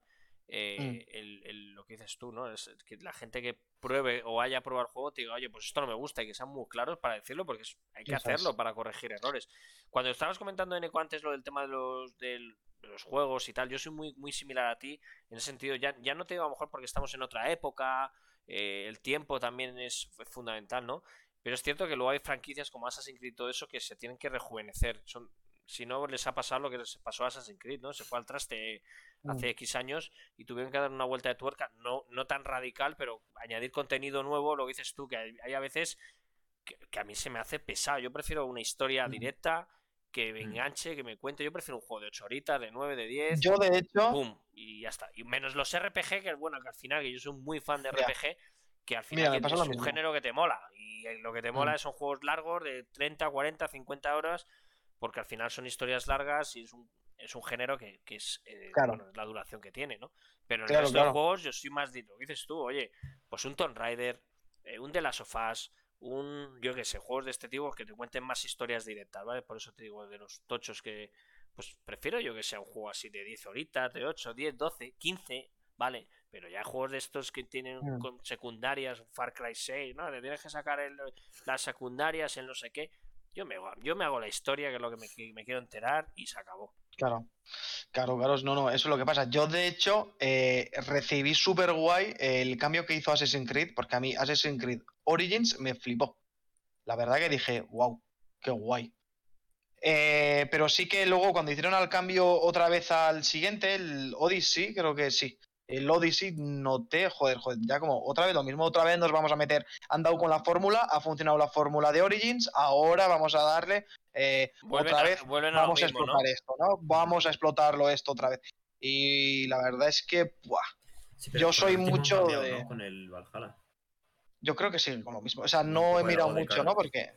eh, Mm. el, el- lo que dices tú no es que la gente que pruebe o vaya a probar el juego te diga oye pues esto no me gusta y que sean muy claros para decirlo porque es- hay que hacerlo para corregir errores cuando estabas comentando Eneco antes lo del tema de los del- de los juegos y tal yo soy muy muy similar a ti en ese sentido ya, ya no te digo a lo mejor porque estamos en otra época eh, el tiempo también es fu- fundamental no pero es cierto que luego hay franquicias como Assassin's Creed y todo eso que se tienen que rejuvenecer. Son, si no les ha pasado lo que les pasó a Assassin's Creed, ¿no? Se fue al traste. Hace X años y tuvieron que dar una vuelta de tuerca, no, no tan radical, pero añadir contenido nuevo, lo que dices tú, que hay, hay a veces que, que a mí se me hace pesado. Yo prefiero una historia Mm. directa que me Mm. enganche, que me cuente. Yo prefiero un juego de 8 horitas, de 9, de 10. Yo de hecho, ¡Pum! Y ya está. Y menos los RPG, que bueno, que al final, que yo soy muy fan de. RPG, que al final Mira, es un mismo. género que te mola. Y eh, lo que te mola Mm. son juegos largos de 30, 40, 50 horas, porque al final son historias largas y es un, es un género que, que es, eh, Claro. bueno, la duración que tiene, ¿no? Pero en Claro, de claro. juegos yo soy más de lo que dices tú, oye, pues un Tomb Raider, eh, un The Last of Us, un, yo qué sé, juegos de este tipo que te cuenten más historias directas, ¿vale? Por eso te digo, de los tochos que, pues prefiero yo que sea un juego así de 10 horitas, de 8, 10, 12, 15, ¿vale? Pero ya juegos de estos que tienen Mm. secundarias, un Far Cry 6, ¿no? Le tienes que sacar el- las secundarias, el no sé qué. Yo me, hago- yo me hago la historia, que es lo que me, que me quiero enterar, y se acabó. Claro, claro, claro, no, no, eso es lo que pasa. Yo, de hecho, eh, recibí súper guay el cambio que hizo Assassin's Creed, porque a mí Assassin's Creed Origins me flipó. La verdad que dije, wow, qué guay. Eh, pero sí que luego cuando hicieron el cambio otra vez al siguiente, el Odyssey, creo que sí. El Odyssey noté, joder, joder, ya como otra vez lo mismo, otra vez nos vamos a meter, han dado con la fórmula, ha funcionado la fórmula de Origins, ahora vamos a darle eh, otra a- vez vamos a mismo, ¿no? explotar esto, ¿no? Vamos a explotarlo esto otra vez. Y la verdad es que, buah, Sí, Yo soy mucho cambiado, de- ¿no? Con el Valhalla. yo creo que sí, con lo mismo. O sea, no he mirado mucho, cara. ¿no? Porque,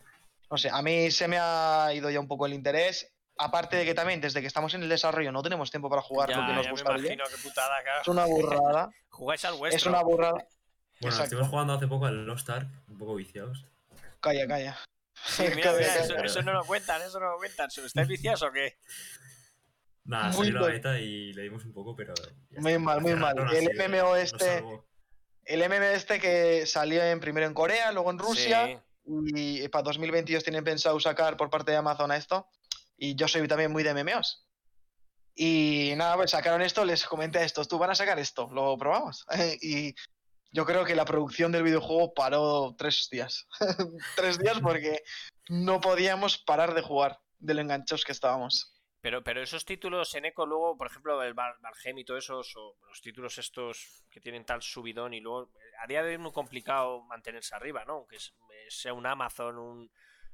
no sé, a mí se me ha ido ya un poco el interés. Aparte de que también desde que estamos en el desarrollo no tenemos tiempo para jugar Ya, lo que nos claro. Es una burrada. Jugáis al vuestro. es una burrada. Bueno, Exacto. estuvimos jugando hace poco al Lost Ark, un poco viciados. Calla, calla. Sí, mira, Calla, mira, calla. eso, eso no lo cuentan, eso no lo cuentan. ¿Estáis viciados o qué? Nada, Muy salió la mal. beta y le dimos un poco, pero. Muy mal, muy mal. El MMO este-. El MM este que salió en, primero en Corea, luego en Rusia. Sí. Y para 2022 tienen pensado sacar por parte de Amazon a esto. Y yo soy también muy de MMOs. Y nada, pues sacaron esto, les comenté a estos, tú van a sacar esto, lo probamos. y yo creo que la producción del videojuego paró tres días. tres días porque no podíamos parar de jugar, de lo enganchados que estábamos. Pero, pero esos títulos en Eco, luego, por ejemplo, el Val- Valheim y todo eso, o los títulos estos que tienen tal subidón y luego, a día de hoy es muy complicado mantenerse arriba, ¿no? Aunque sea un Amazon, un...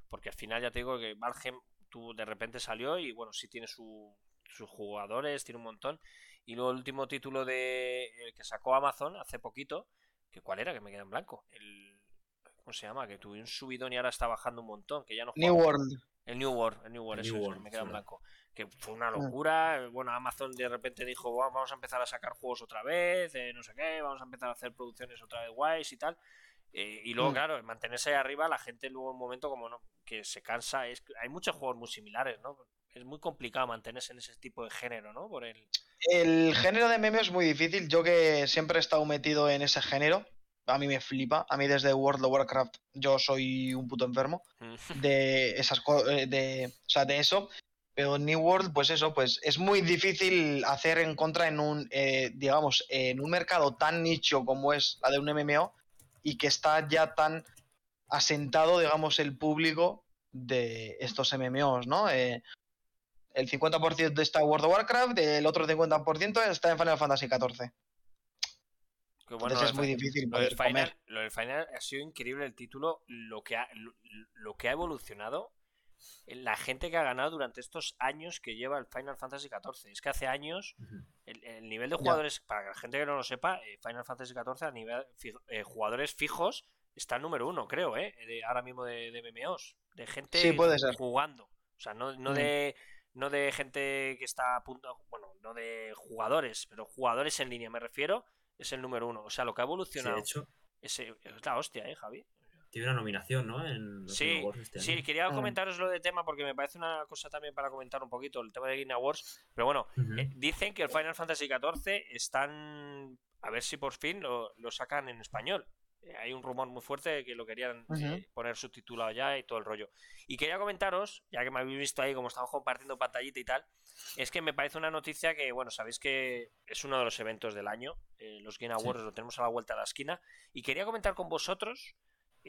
Porque al final ya te digo que Valheim tú de repente salió y bueno, sí tiene su- sus jugadores, tiene un montón. Y luego el último título de el que sacó Amazon hace poquito, que cuál era, que me queda en blanco. El, ¿Cómo se llama? Que tuvo un subidón y ahora está bajando un montón, que ya no New World. el New World, el New World, El eso New es, World, me queda en blanco. Que fue una locura. Bueno, Amazon de repente dijo, "Buah, vamos a empezar a sacar juegos otra vez, eh, no sé qué, vamos a empezar a hacer producciones otra vez guays y tal. Eh, y luego, Mm. claro, mantenerse ahí arriba, la gente luego en un momento como no, que se cansa. Es, hay muchos juegos muy similares, ¿no? Es muy complicado mantenerse en ese tipo de género, ¿no? Por el... El género de meme es muy difícil. Yo que siempre he estado metido en ese género, a mí me flipa. A mí desde World of Warcraft yo soy un puto enfermo de esas eh, de, o sea, de eso. Pero New World, pues eso, pues es muy difícil hacer en contra en un, eh, digamos, en un mercado tan nicho como es la de un MMO y que está ya tan asentado, digamos, el público de estos MMOs, ¿no? Eh, el 50% está en World of Warcraft, el otro 50% está en Final Fantasy XIV. Que bueno, Entonces es muy difícil Lo del, final, comer. lo del Final ha sido increíble el título, lo que ha, lo, lo que ha evolucionado, la gente que ha ganado durante estos años que lleva el Final Fantasy XIV. Es que hace años el, el nivel de jugadores, para la gente que no lo sepa, eh, Final Fantasy XIV a nivel fi- eh, jugadores fijos está en número uno, creo, ¿eh? De- ahora mismo de, de MMOs, de gente Sí, puede ser. jugando. O sea, no, no de no de gente que está a punto, bueno, no de jugadores, pero jugadores en línea me refiero, es el número uno. O sea, lo que ha Sí, evolucionado de hecho, ese, es la hostia, ¿eh, Javi? Tiene una nominación, ¿no? En los Sí, este Sí, quería Mm. comentaros lo de tema porque me parece una cosa también para comentar un poquito el tema de Game Awards. Pero bueno, eh, dicen que el Final Fantasy XIV están. A ver si por fin lo, lo sacan en español. Eh, hay un rumor muy fuerte de que lo querían Ujú. eh, poner subtitulado ya y todo el rollo. Y quería comentaros, ya que me habéis visto ahí como estamos compartiendo pantallita y tal, es que me parece una noticia que, bueno, sabéis que es uno de los eventos del año. eh, los Game Sí. Awards lo tenemos a la vuelta de la esquina. Y quería comentar con vosotros.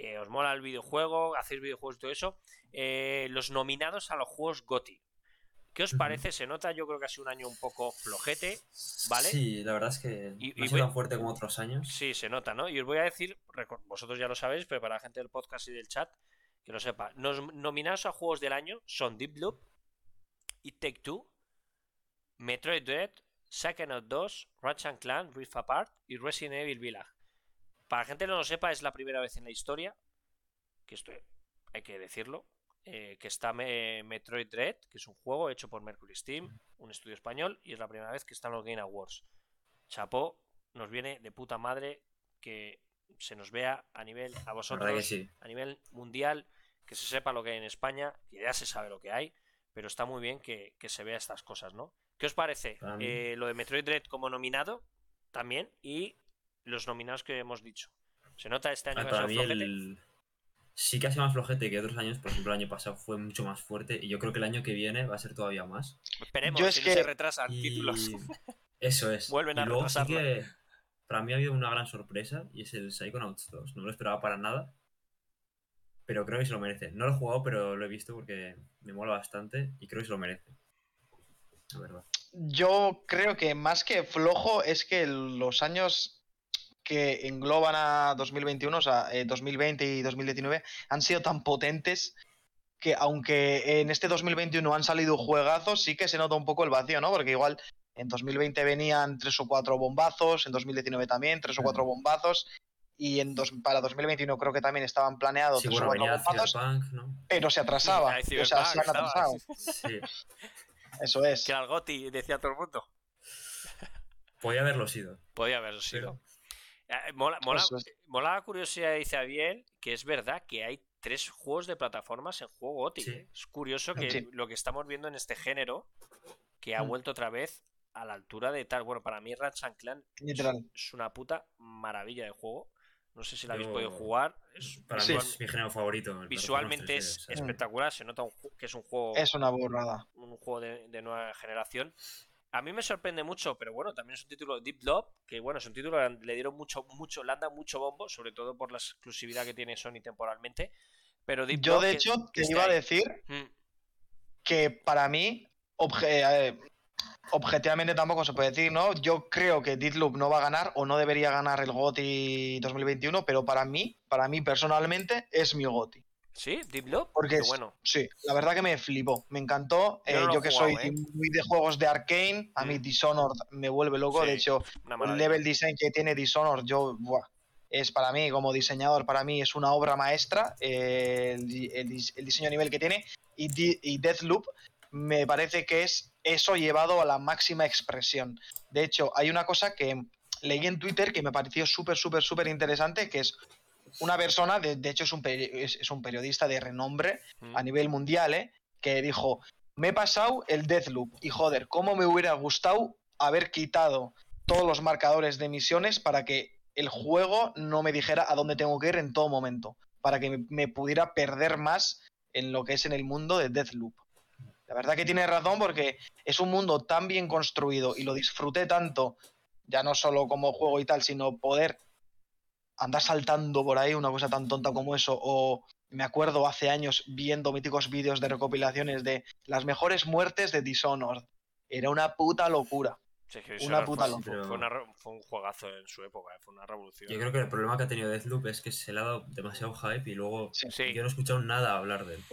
Eh, os mola el videojuego, hacéis videojuegos y todo eso. eh, los nominados a los juegos GOTY. ¿Qué os parece? Se nota, yo creo que ha sido un año un poco flojete, ¿vale? Sí, la verdad es que Y- no ha sido tan fuerte como otros años. Sí, se nota, ¿no? Y os voy a decir, vosotros ya lo sabéis, pero para la gente del podcast y del chat, que lo sepa. Los nominados a juegos del año son Deep Loop, It Take Two, Metroid Dread, Psychonaut 2, Ratchet Clan, Rift Apart y Resident Evil Village. Para la gente que no lo sepa, es la primera vez en la historia, que esto hay que decirlo, eh, que está Me- Metroid Dread, que es un juego hecho por Mercury Steam, un estudio español, y es la primera vez que están los Game Awards. Chapó, nos viene de puta madre que se nos vea a nivel, a vosotros, sí. a nivel mundial, que se sepa lo que hay en España, que ya se sabe lo que hay, pero está muy bien que, que se vea estas cosas, ¿no? ¿Qué os parece eh, lo de Metroid Dread como nominado también y los nominados que hemos dicho? ¿Se nota este año Ah, que ha para sido mí flojete? el... sí que ha sido más flojete que otros años. Por ejemplo, el año pasado fue mucho más fuerte y yo creo que el año que viene va a ser todavía más. Esperemos, Yo es si no que- se retrasan Y títulos. Eso es. Vuelven a y luego sí retrasarlo. que para mí ha habido una gran sorpresa y es el Psychonauts 2. No me lo esperaba para nada. Pero creo que se lo merece. No lo he jugado, pero lo he visto porque me mola bastante y creo que se lo merece. La verdad. Yo creo que más que flojo es que los años que engloban a 2021, o sea, eh, 2020 y 2019, han sido tan potentes que aunque en este 2021 han salido juegazos, sí que se nota un poco el vacío, ¿no? Porque igual en 2020 venían tres o cuatro bombazos, en 2019 también tres o cuatro bombazos, y en dos, para 2021 creo que también estaban planeados Sí, tres bueno, o cuatro bombazos, Cyberpunk, ¿no? pero se atrasaba. Ahí o sea, se han atrasado. Sí. Eso es. Que el Goti, decía todo el mundo. Podía haberlo sido. Podía haberlo sido. Eh, Mola, mola, es. mola la curiosidad, dice Abiel, que es verdad que hay tres juegos de plataformas en juego. Sí. ¿eh? Es curioso que Sí. lo que estamos viendo en este género, que ha Mm. vuelto otra vez a la altura de tal. Bueno, para mí Ratchet Clan es, Literal. es una puta maravilla de juego. No sé si la habéis Yo- podido jugar. Es para Sí. mí es mi género favorito. el visualmente es 3D, o sea, espectacular. Se nota un que es un juego Es una burrada. un juego de, de nueva generación. A mí me sorprende mucho, pero bueno, también es un título Deep Love, que bueno, es un título que le dieron mucho, mucho, le han mucho bombo, sobre todo por la exclusividad que tiene Sony temporalmente. Pero Deep Yo, Love, de hecho, que te iba a decir Mm, que para mí, obje- eh, objetivamente tampoco se puede decir, ¿no? Yo creo que Deathloop no va a ganar o no debería ganar el GOTY 2021, pero para mí, para mí personalmente, es mi GOTY. Sí, Deep Love, Porque es- bueno. Sí, la verdad que me flipó, me encantó. Yo Eh, no Yo, que jugado, soy ¿eh? muy de juegos de Arkane, a mí Mm. Dishonored me vuelve loco. Sí, De hecho, el level design que tiene Dishonored, yo, buah, es para mí, como diseñador, para mí es una obra maestra. eh, el, di- el dis- el diseño a nivel que tiene. Y, Di- y Deathloop me parece que es eso llevado a la máxima expresión. De hecho, hay una cosa que leí en Twitter que me pareció súper, súper, súper interesante, que es una persona, de, de hecho es un, peri- es- es un periodista de renombre, Mm. a nivel mundial, ¿eh? que dijo, me he pasado el Deathloop y joder, cómo me hubiera gustado haber quitado todos los marcadores de misiones para que el juego no me dijera a dónde tengo que ir en todo momento, para que me, me pudiera perder más en lo que es en el mundo de Deathloop. La verdad que tiene razón porque es un mundo tan bien construido y lo disfruté tanto, ya no solo como juego y tal, sino poder andar saltando por ahí, una cosa tan tonta como eso, o me acuerdo hace años viendo míticos vídeos de recopilaciones de las mejores muertes de Dishonored. Era una puta locura. Sí, es que una puta fue, locura. fue una re- fue un juegazo en su época, eh, fue una revolución. Yo creo que el problema que ha tenido Deathloop es que se le ha dado demasiado hype y luego Sí. Sí. yo no he escuchado nada hablar de él.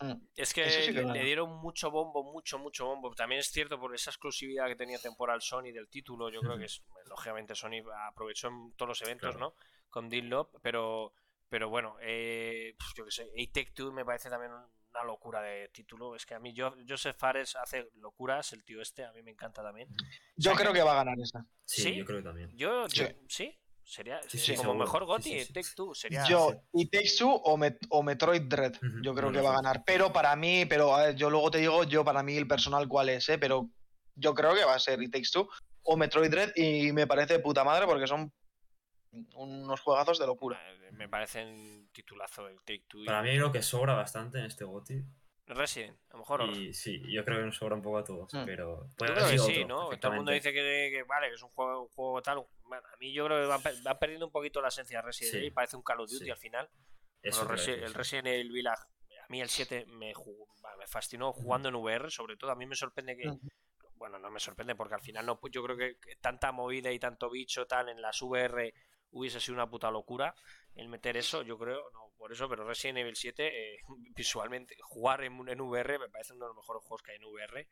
Mm. Es que, Eso sí que le, dieron mucho bombo, mucho, mucho bombo. También es cierto por esa exclusividad que tenía temporal Sony del título. Yo creo que es, lógicamente Sony aprovechó en todos los eventos, Claro. ¿no? Con Love, pero, pero bueno, eh, pues yo que sé, A-Tech Two me parece también una locura de título. Es que a mí yo, Joseph Fares hace locuras, el tío este, a mí me encanta también. Yo O sea, creo que va a ganar esa. Sí, ¿Sí? yo creo que también. Yo, Sí. yo- sí, sería Sí, sí, como seguro. mejor Gotti, sí, sí. Take Two sería. Yo, y Takes Two o, Met- o Metroid Dread. Yo creo que va a ganar. Pero para mí, pero a ver, yo luego te digo, yo para mí el personal cuál es, ¿eh? Pero yo creo que va a ser It Takes Two o Metroid Dread y me parece de puta madre porque son unos juegazos de locura. Eh, Me parecen titulazo el Take Two. y Para mí uno que sobra bastante en este GOTY. Resident, a lo mejor. Y sí, yo creo que nos sobra un poco a todos, Mm. pero Yo creo que sí, otro, ¿no? Todo el mundo dice que, que vale, que es un juego, un juego tal. Bueno, a mí yo creo que va, pe- va perdiendo un poquito la esencia de Resident Sí. Evil. Parece un Call of Duty Sí. al final. Eso Resi- el sí. Resident Evil Village, a mí el 7 me, jugó- me fascinó jugando en VR, sobre todo. A mí me sorprende que. Bueno, no me sorprende porque al final no, yo creo que, que tanta movida y tanto bicho tal en las VR hubiese sido una puta locura el meter eso, yo creo, no por eso, pero Resident Evil 7 eh, visualmente, jugar en, en VR me parece uno de los mejores juegos que hay en VR,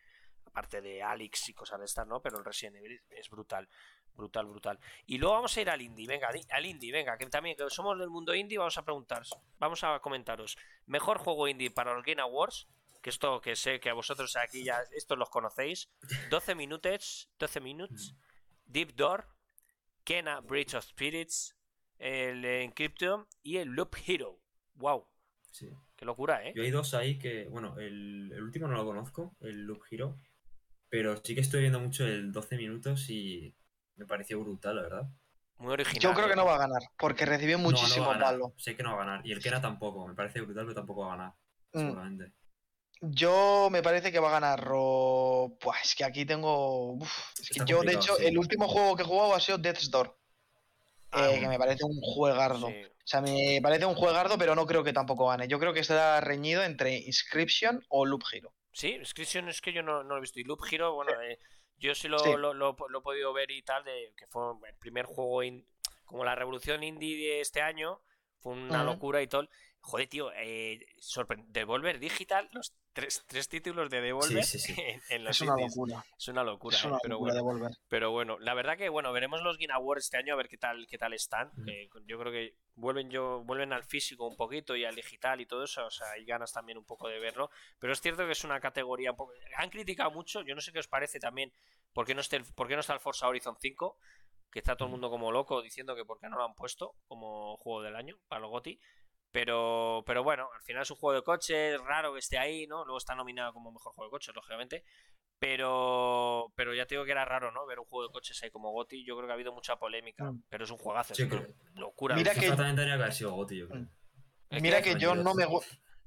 aparte de Alex y cosas de estas, ¿no? Pero el Resident Evil es brutal, brutal, brutal. Y luego vamos a ir al indie, venga, al indie, venga, que también que somos del mundo indie, vamos a preguntar, vamos a comentaros, mejor juego indie para los Game Awards, que esto que sé que a vosotros aquí ya, estos los conocéis, 12 minutos, 12 minutos, Deep Door, Kena Bridge of Spirits, el Encryption y el Loop Hero. Wow, Sí. qué locura, ¿eh? Yo hay dos ahí que, bueno, el, el último no lo conozco, el Loop Hero, pero sí que estoy viendo mucho el 12 minutos y me pareció brutal, la verdad. Muy original. Yo creo ¿eh? que no va a ganar, porque recibió No, no muchísimo ganar. palo. Sé que no va a ganar. Y el era tampoco. Me parece brutal, pero tampoco va a ganar. Mm. Seguramente. Yo me parece que va a ganar Ro... Pues es que aquí tengo... uf, es que Está yo, de hecho, sí. el último juego que he jugado ha sido Death's Door. Ah, eh, que me parece un juegardo. Sí. O sea, me parece un juegardo, pero no creo que tampoco gane. Yo creo que estará reñido entre Inscription o Loop Hero. Sí, Inscription es que yo no, no lo he visto. Y Loop Hero, bueno, eh, yo sí lo, Sí. Lo, lo- lo he podido ver y tal, de que fue el primer juego in- como la revolución indie de este año. Fue una locura y todo. Joder, tío, eh, Devolver Digital, los tres, tres títulos de Devolver sí, sí. En, en los Es una locura. Es una locura, Es eh, pero locura bueno. Pero bueno, la verdad que bueno, veremos los Game Awards este año a ver qué tal, qué tal están. Yo creo que vuelven yo, vuelven al físico un poquito y al digital y todo eso, o sea, hay ganas también un poco de verlo. Pero es cierto que es una categoría un poco. Han criticado mucho, yo no sé qué os parece también, por qué no, esté el- por qué no está el Forza Horizon 5, que está todo el mundo como loco diciendo que por qué no lo han puesto como juego del año para los GOTY. Pero, pero bueno, al final es un juego de coches, raro que esté ahí, ¿no? Luego está nominado como mejor juego de coches, lógicamente. Pero, pero ya te digo que era raro, ¿no? Ver un juego de coches ahí como Goti. Yo creo que ha habido mucha polémica. Mm. Pero es un juegazo, Sí, es una locura. Mira que- que haber sido Goti, yo creo. Mm. ¿El Mira que yo no me...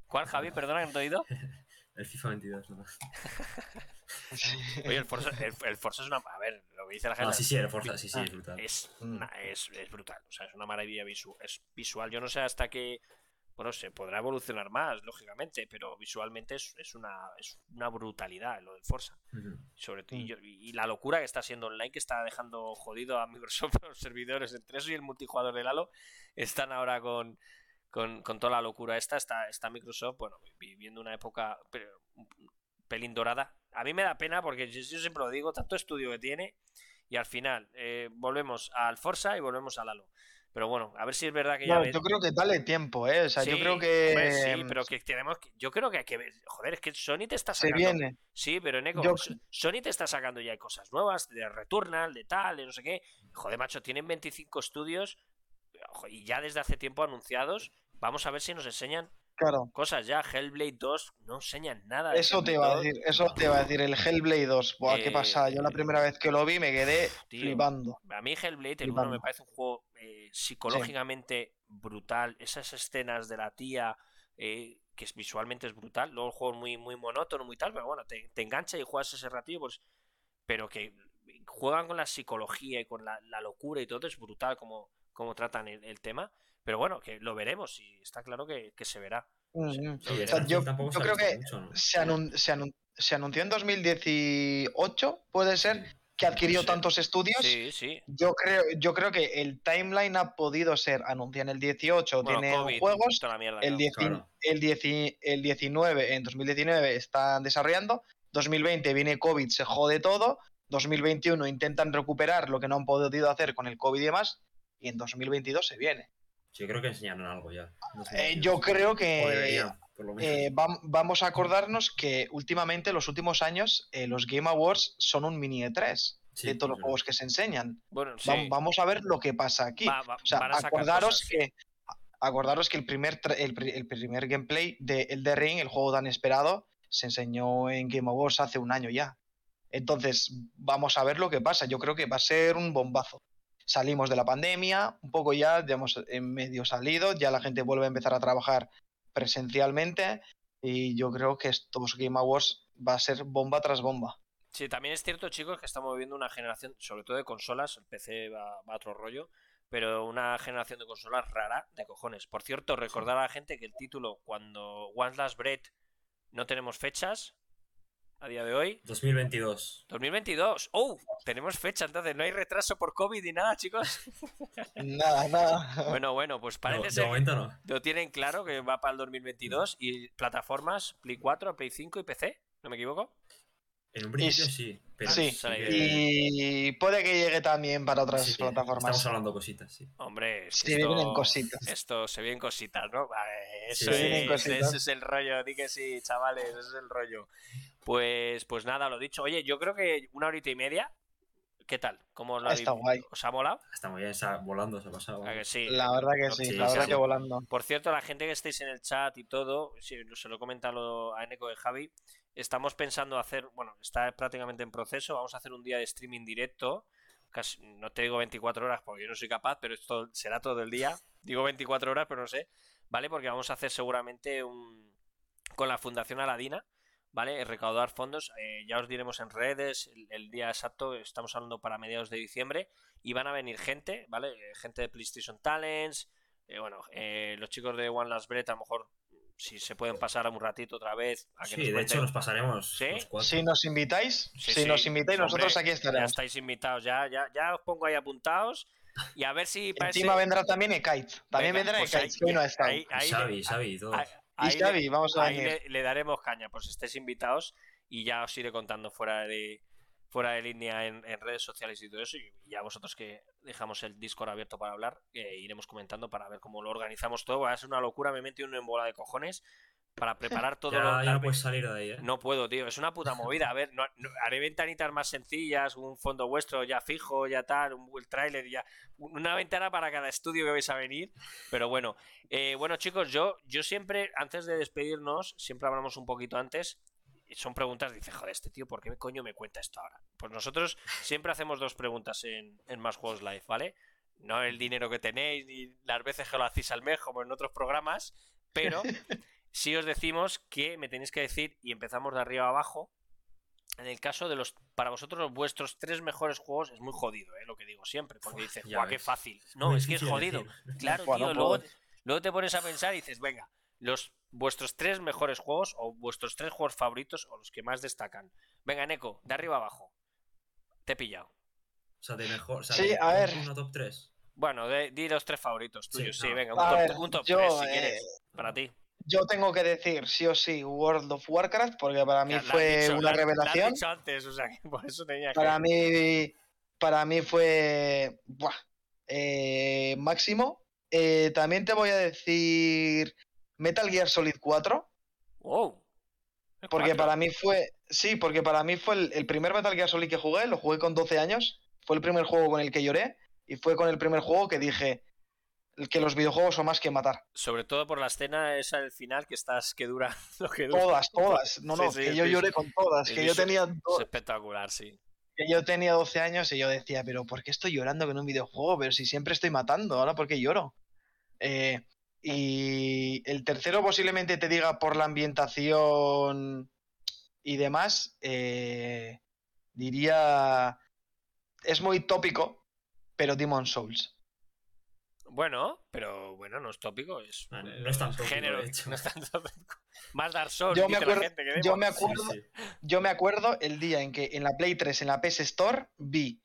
¿Cuál, Javi? Perdona que no te he oído. El FIFA 22, ¿no? Oye, el Forza, el, el Forza es una. A ver, lo que dice la gente. Ah, sí, sí, el Forza, sí, sí, es brutal. Es, Mm. una- es, es brutal. O sea, es una maravilla visu- es visual. Yo no sé hasta qué. Bueno, se podrá evolucionar más, lógicamente, pero visualmente es, es una, es una brutalidad lo del Forza. Sobre todo, y, Mm. yo- y la locura que está siendo online, que está dejando jodido a Microsoft los servidores entre eso y el multijugador del Halo, están ahora con, con, con toda la locura esta. Está, está Microsoft, bueno, viviendo una época pero, un pelín dorada. A mí me da pena porque yo, yo siempre lo digo, tanto estudio que tiene, y al final eh, volvemos al Forza y volvemos al Halo. Pero bueno, a ver si es verdad que ya ves- yo creo que dale tiempo, ¿eh? O sea, yo creo que... sí, pero que tenemos que- yo creo que hay que ver. Joder, es que Sony te está Se sacando. viene. Sí, pero Neko, Yo- So- Sony te está sacando ya cosas nuevas, de Returnal, de tal, de no sé qué. Joder, macho, tienen 25 estudios y ya desde hace tiempo anunciados. Vamos a ver si nos enseñan Claro. cosas ya. Hellblade 2 no enseñan nada. Eso te iba a 2, decir, eso te iba a decir, el Hellblade 2. Buah, qué Eh, pasa. Yo la primera vez que lo vi me quedé tío. flipando. A mí Hellblade, el Flipando. 1 me parece un juego eh, psicológicamente brutal. Esas escenas de la tía, eh, que visualmente es brutal. Luego el juego es muy, muy monótono, muy tal, pero bueno, te, te engancha y juegas ese ratillo, pues. Pero que juegan con la psicología y con la, la locura y todo, es brutal como, como tratan el, el tema. Pero bueno, que lo veremos y está claro que, que se verá. Mm, mm. Sí, O O sea, Starfield yo, tampoco yo se creo que mucho, ¿no? se, anun- se anun- se anunció en 2018, puede ser, que adquirió Sí. tantos estudios. Sí, sí. Yo creo, yo creo que el timeline ha podido ser, anuncian el 18, Bueno, tiene COVID, juegos, toda la mierda, el, ¿no? 10 Claro. el, 10 el 19, en 2019 están desarrollando, 2020 viene COVID, se jode todo, 2021 intentan recuperar lo que no han podido hacer con el COVID y demás, y en 2022 se viene. Sí, yo creo que enseñaron algo ya. No sé Eh, yo creo que deberían, por lo menos. eh, vam- vamos a acordarnos que últimamente, los últimos años, eh, los Game Awards son un mini E3 Sí, de todos los juegos que se enseñan. Bueno, sí. Vam- vamos a ver lo que pasa aquí. Va- va- O sea, acordaros cosas. que acordaros que el primer el, pri- el primer gameplay de Elden Ring, el juego tan esperado, se enseñó en Game Awards hace un año ya. Entonces, vamos a ver lo que pasa. Yo creo que va a ser un bombazo. Salimos de la pandemia, un poco ya, ya hemos en medio salido, ya la gente vuelve a empezar a trabajar presencialmente y yo creo que estos Game Awards va a ser bomba tras bomba. Sí, también es cierto, chicos, que estamos viviendo una generación, sobre todo de consolas, el PC va, va a otro rollo, pero una generación de consolas rara de cojones. Por cierto, recordar a la gente que el título, cuando One Last Breath no tenemos fechas, a día de hoy, 2022. 2022. ¡Oh! Tenemos fecha, entonces no hay retraso por COVID ni nada, chicos. Nada, nada. Bueno, bueno, pues No, parece de ser momento no. lo tienen claro que va para el 2022 y plataformas Play 4, Play 5 y PC, ¿no me equivoco? En un principio Y- sí, pero sí, sí que- Y puede que llegue también para otras sí plataformas. Estamos hablando cositas, sí. Hombre, que vienen esto, cositas. esto se vienen cositas, ¿no? Vale, Sí, eso, se es, vienen cositas. ese es el rollo, di que sí, chavales, ese es el rollo. Pues, pues nada, lo dicho. Oye, yo creo que una horita y media, ¿qué tal? ¿Cómo lo Está habéis- guay. ¿Os ha molado? Está muy bien, está volando, se ha pasado. ¿A que sí? La verdad que sí, Sí, la verdad sí. que volando. Por cierto, la gente que estéis en el chat y todo, sí, se lo he comentado a Eneco de Javi, estamos pensando hacer, bueno, está prácticamente en proceso, vamos a hacer un día de streaming directo, casi, no te digo 24 horas porque yo no soy capaz, pero esto será todo el día. Digo 24 horas, pero no sé, ¿vale? Porque vamos a hacer seguramente un con la Fundación Aladina, ¿vale? Recaudar fondos, eh, ya os diremos en redes el, el, día exacto, estamos hablando para mediados de diciembre, y van a venir gente, ¿vale? Eh, gente de PlayStation Talents, eh, bueno, eh, los chicos de One Last Breath a lo mejor si se pueden pasar un ratito otra vez. A que sí, de hecho nos pasaremos. ¿Sí? Los si nos invitáis, sí, si sí. nos invitáis, Hombre, nosotros aquí estaremos. Ya estáis invitados, ya, ya, ya os pongo ahí apuntados. Y a ver si. Encima vendrá también Ekite. También Venga, vendrá pues Ekite, que hoy no está. Ahí, ahí, Xavi. Ahí, y Xavi, vamos a ahí le, le, daremos caña, pues estéis invitados y ya os iré contando fuera de, fuera de línea en, en, redes sociales y todo eso. Y ya vosotros que dejamos el Discord abierto para hablar, eh, iremos comentando para ver cómo lo organizamos todo. Va a ser una locura, me metí una embola de cojones para preparar todo. ya, lo, ya no puedes salir de ahí, ¿eh? No puedo, tío. Es una puta movida. A ver, no, no, haré ventanitas más sencillas, un fondo vuestro ya fijo, ya tal, un, el tráiler, ya. Una ventana para cada estudio que vais a venir. Pero bueno, eh, bueno, chicos, yo, yo siempre, antes de despedirnos, siempre hablamos un poquito antes son preguntas, dice, joder, este tío, ¿por qué coño me cuenta esto ahora? Pues nosotros siempre hacemos dos preguntas en, en Más Juegos Live, ¿vale? No el dinero que tenéis, ni las veces que lo hacéis al mes, como en otros programas, pero sí os decimos que me tenéis que decir, y empezamos de arriba a abajo, en el caso de los, para vosotros, vuestros tres mejores juegos, es muy jodido, ¿eh? Lo que digo siempre, porque dices, guau, qué fácil. No, es que es jodido. Decir. Claro, tío, luego, luego te pones a pensar y dices, venga, los vuestros tres mejores juegos o vuestros tres juegos favoritos o los que más destacan. Venga, Neko, de arriba abajo. Te he pillado. O sea, de mejor. O sea, sí, de, a ver. Top 3. Bueno, de, di los tres favoritos tuyos. Sí, Sí, no. venga, un A top, ver, un top yo, 3 si eh, quieres. Para ti. Yo tengo que decir sí o sí World of Warcraft porque para mí Ya, fue dicho, una revelación. dicho antes, o sea, que por eso tenía que. Para mí, para mí fue buah, eh, máximo. Eh, también te voy a decir Metal Gear Solid 4, Wow. Porque para mí fue, sí, porque para mí fue el, el primer Metal Gear Solid que jugué, lo jugué con 12 años, fue el primer juego con el que lloré y fue con el primer juego que dije que los videojuegos son más que matar. Sobre todo por la escena esa del final que estás que dura lo que dura. Todas, todas. No, no, sí, que yo lloré con todas, que yo tenía Es espectacular, sí. que yo tenía 12 años y yo decía, pero ¿por qué estoy llorando con un videojuego? Pero si siempre estoy matando, ahora ¿por qué lloro? Eh, y el tercero posiblemente te diga por la ambientación y demás, eh, diría, es muy tópico, pero Demon Souls. Bueno, pero bueno, no es tópico, es no es tan tópico, género, de hecho. no es tan tópico. Más Dark Souls, Yo me dice la acuerdo- gente que yo me acuerdo, sí. yo me acuerdo el día en que en la Play 3, en la PS Store, vi,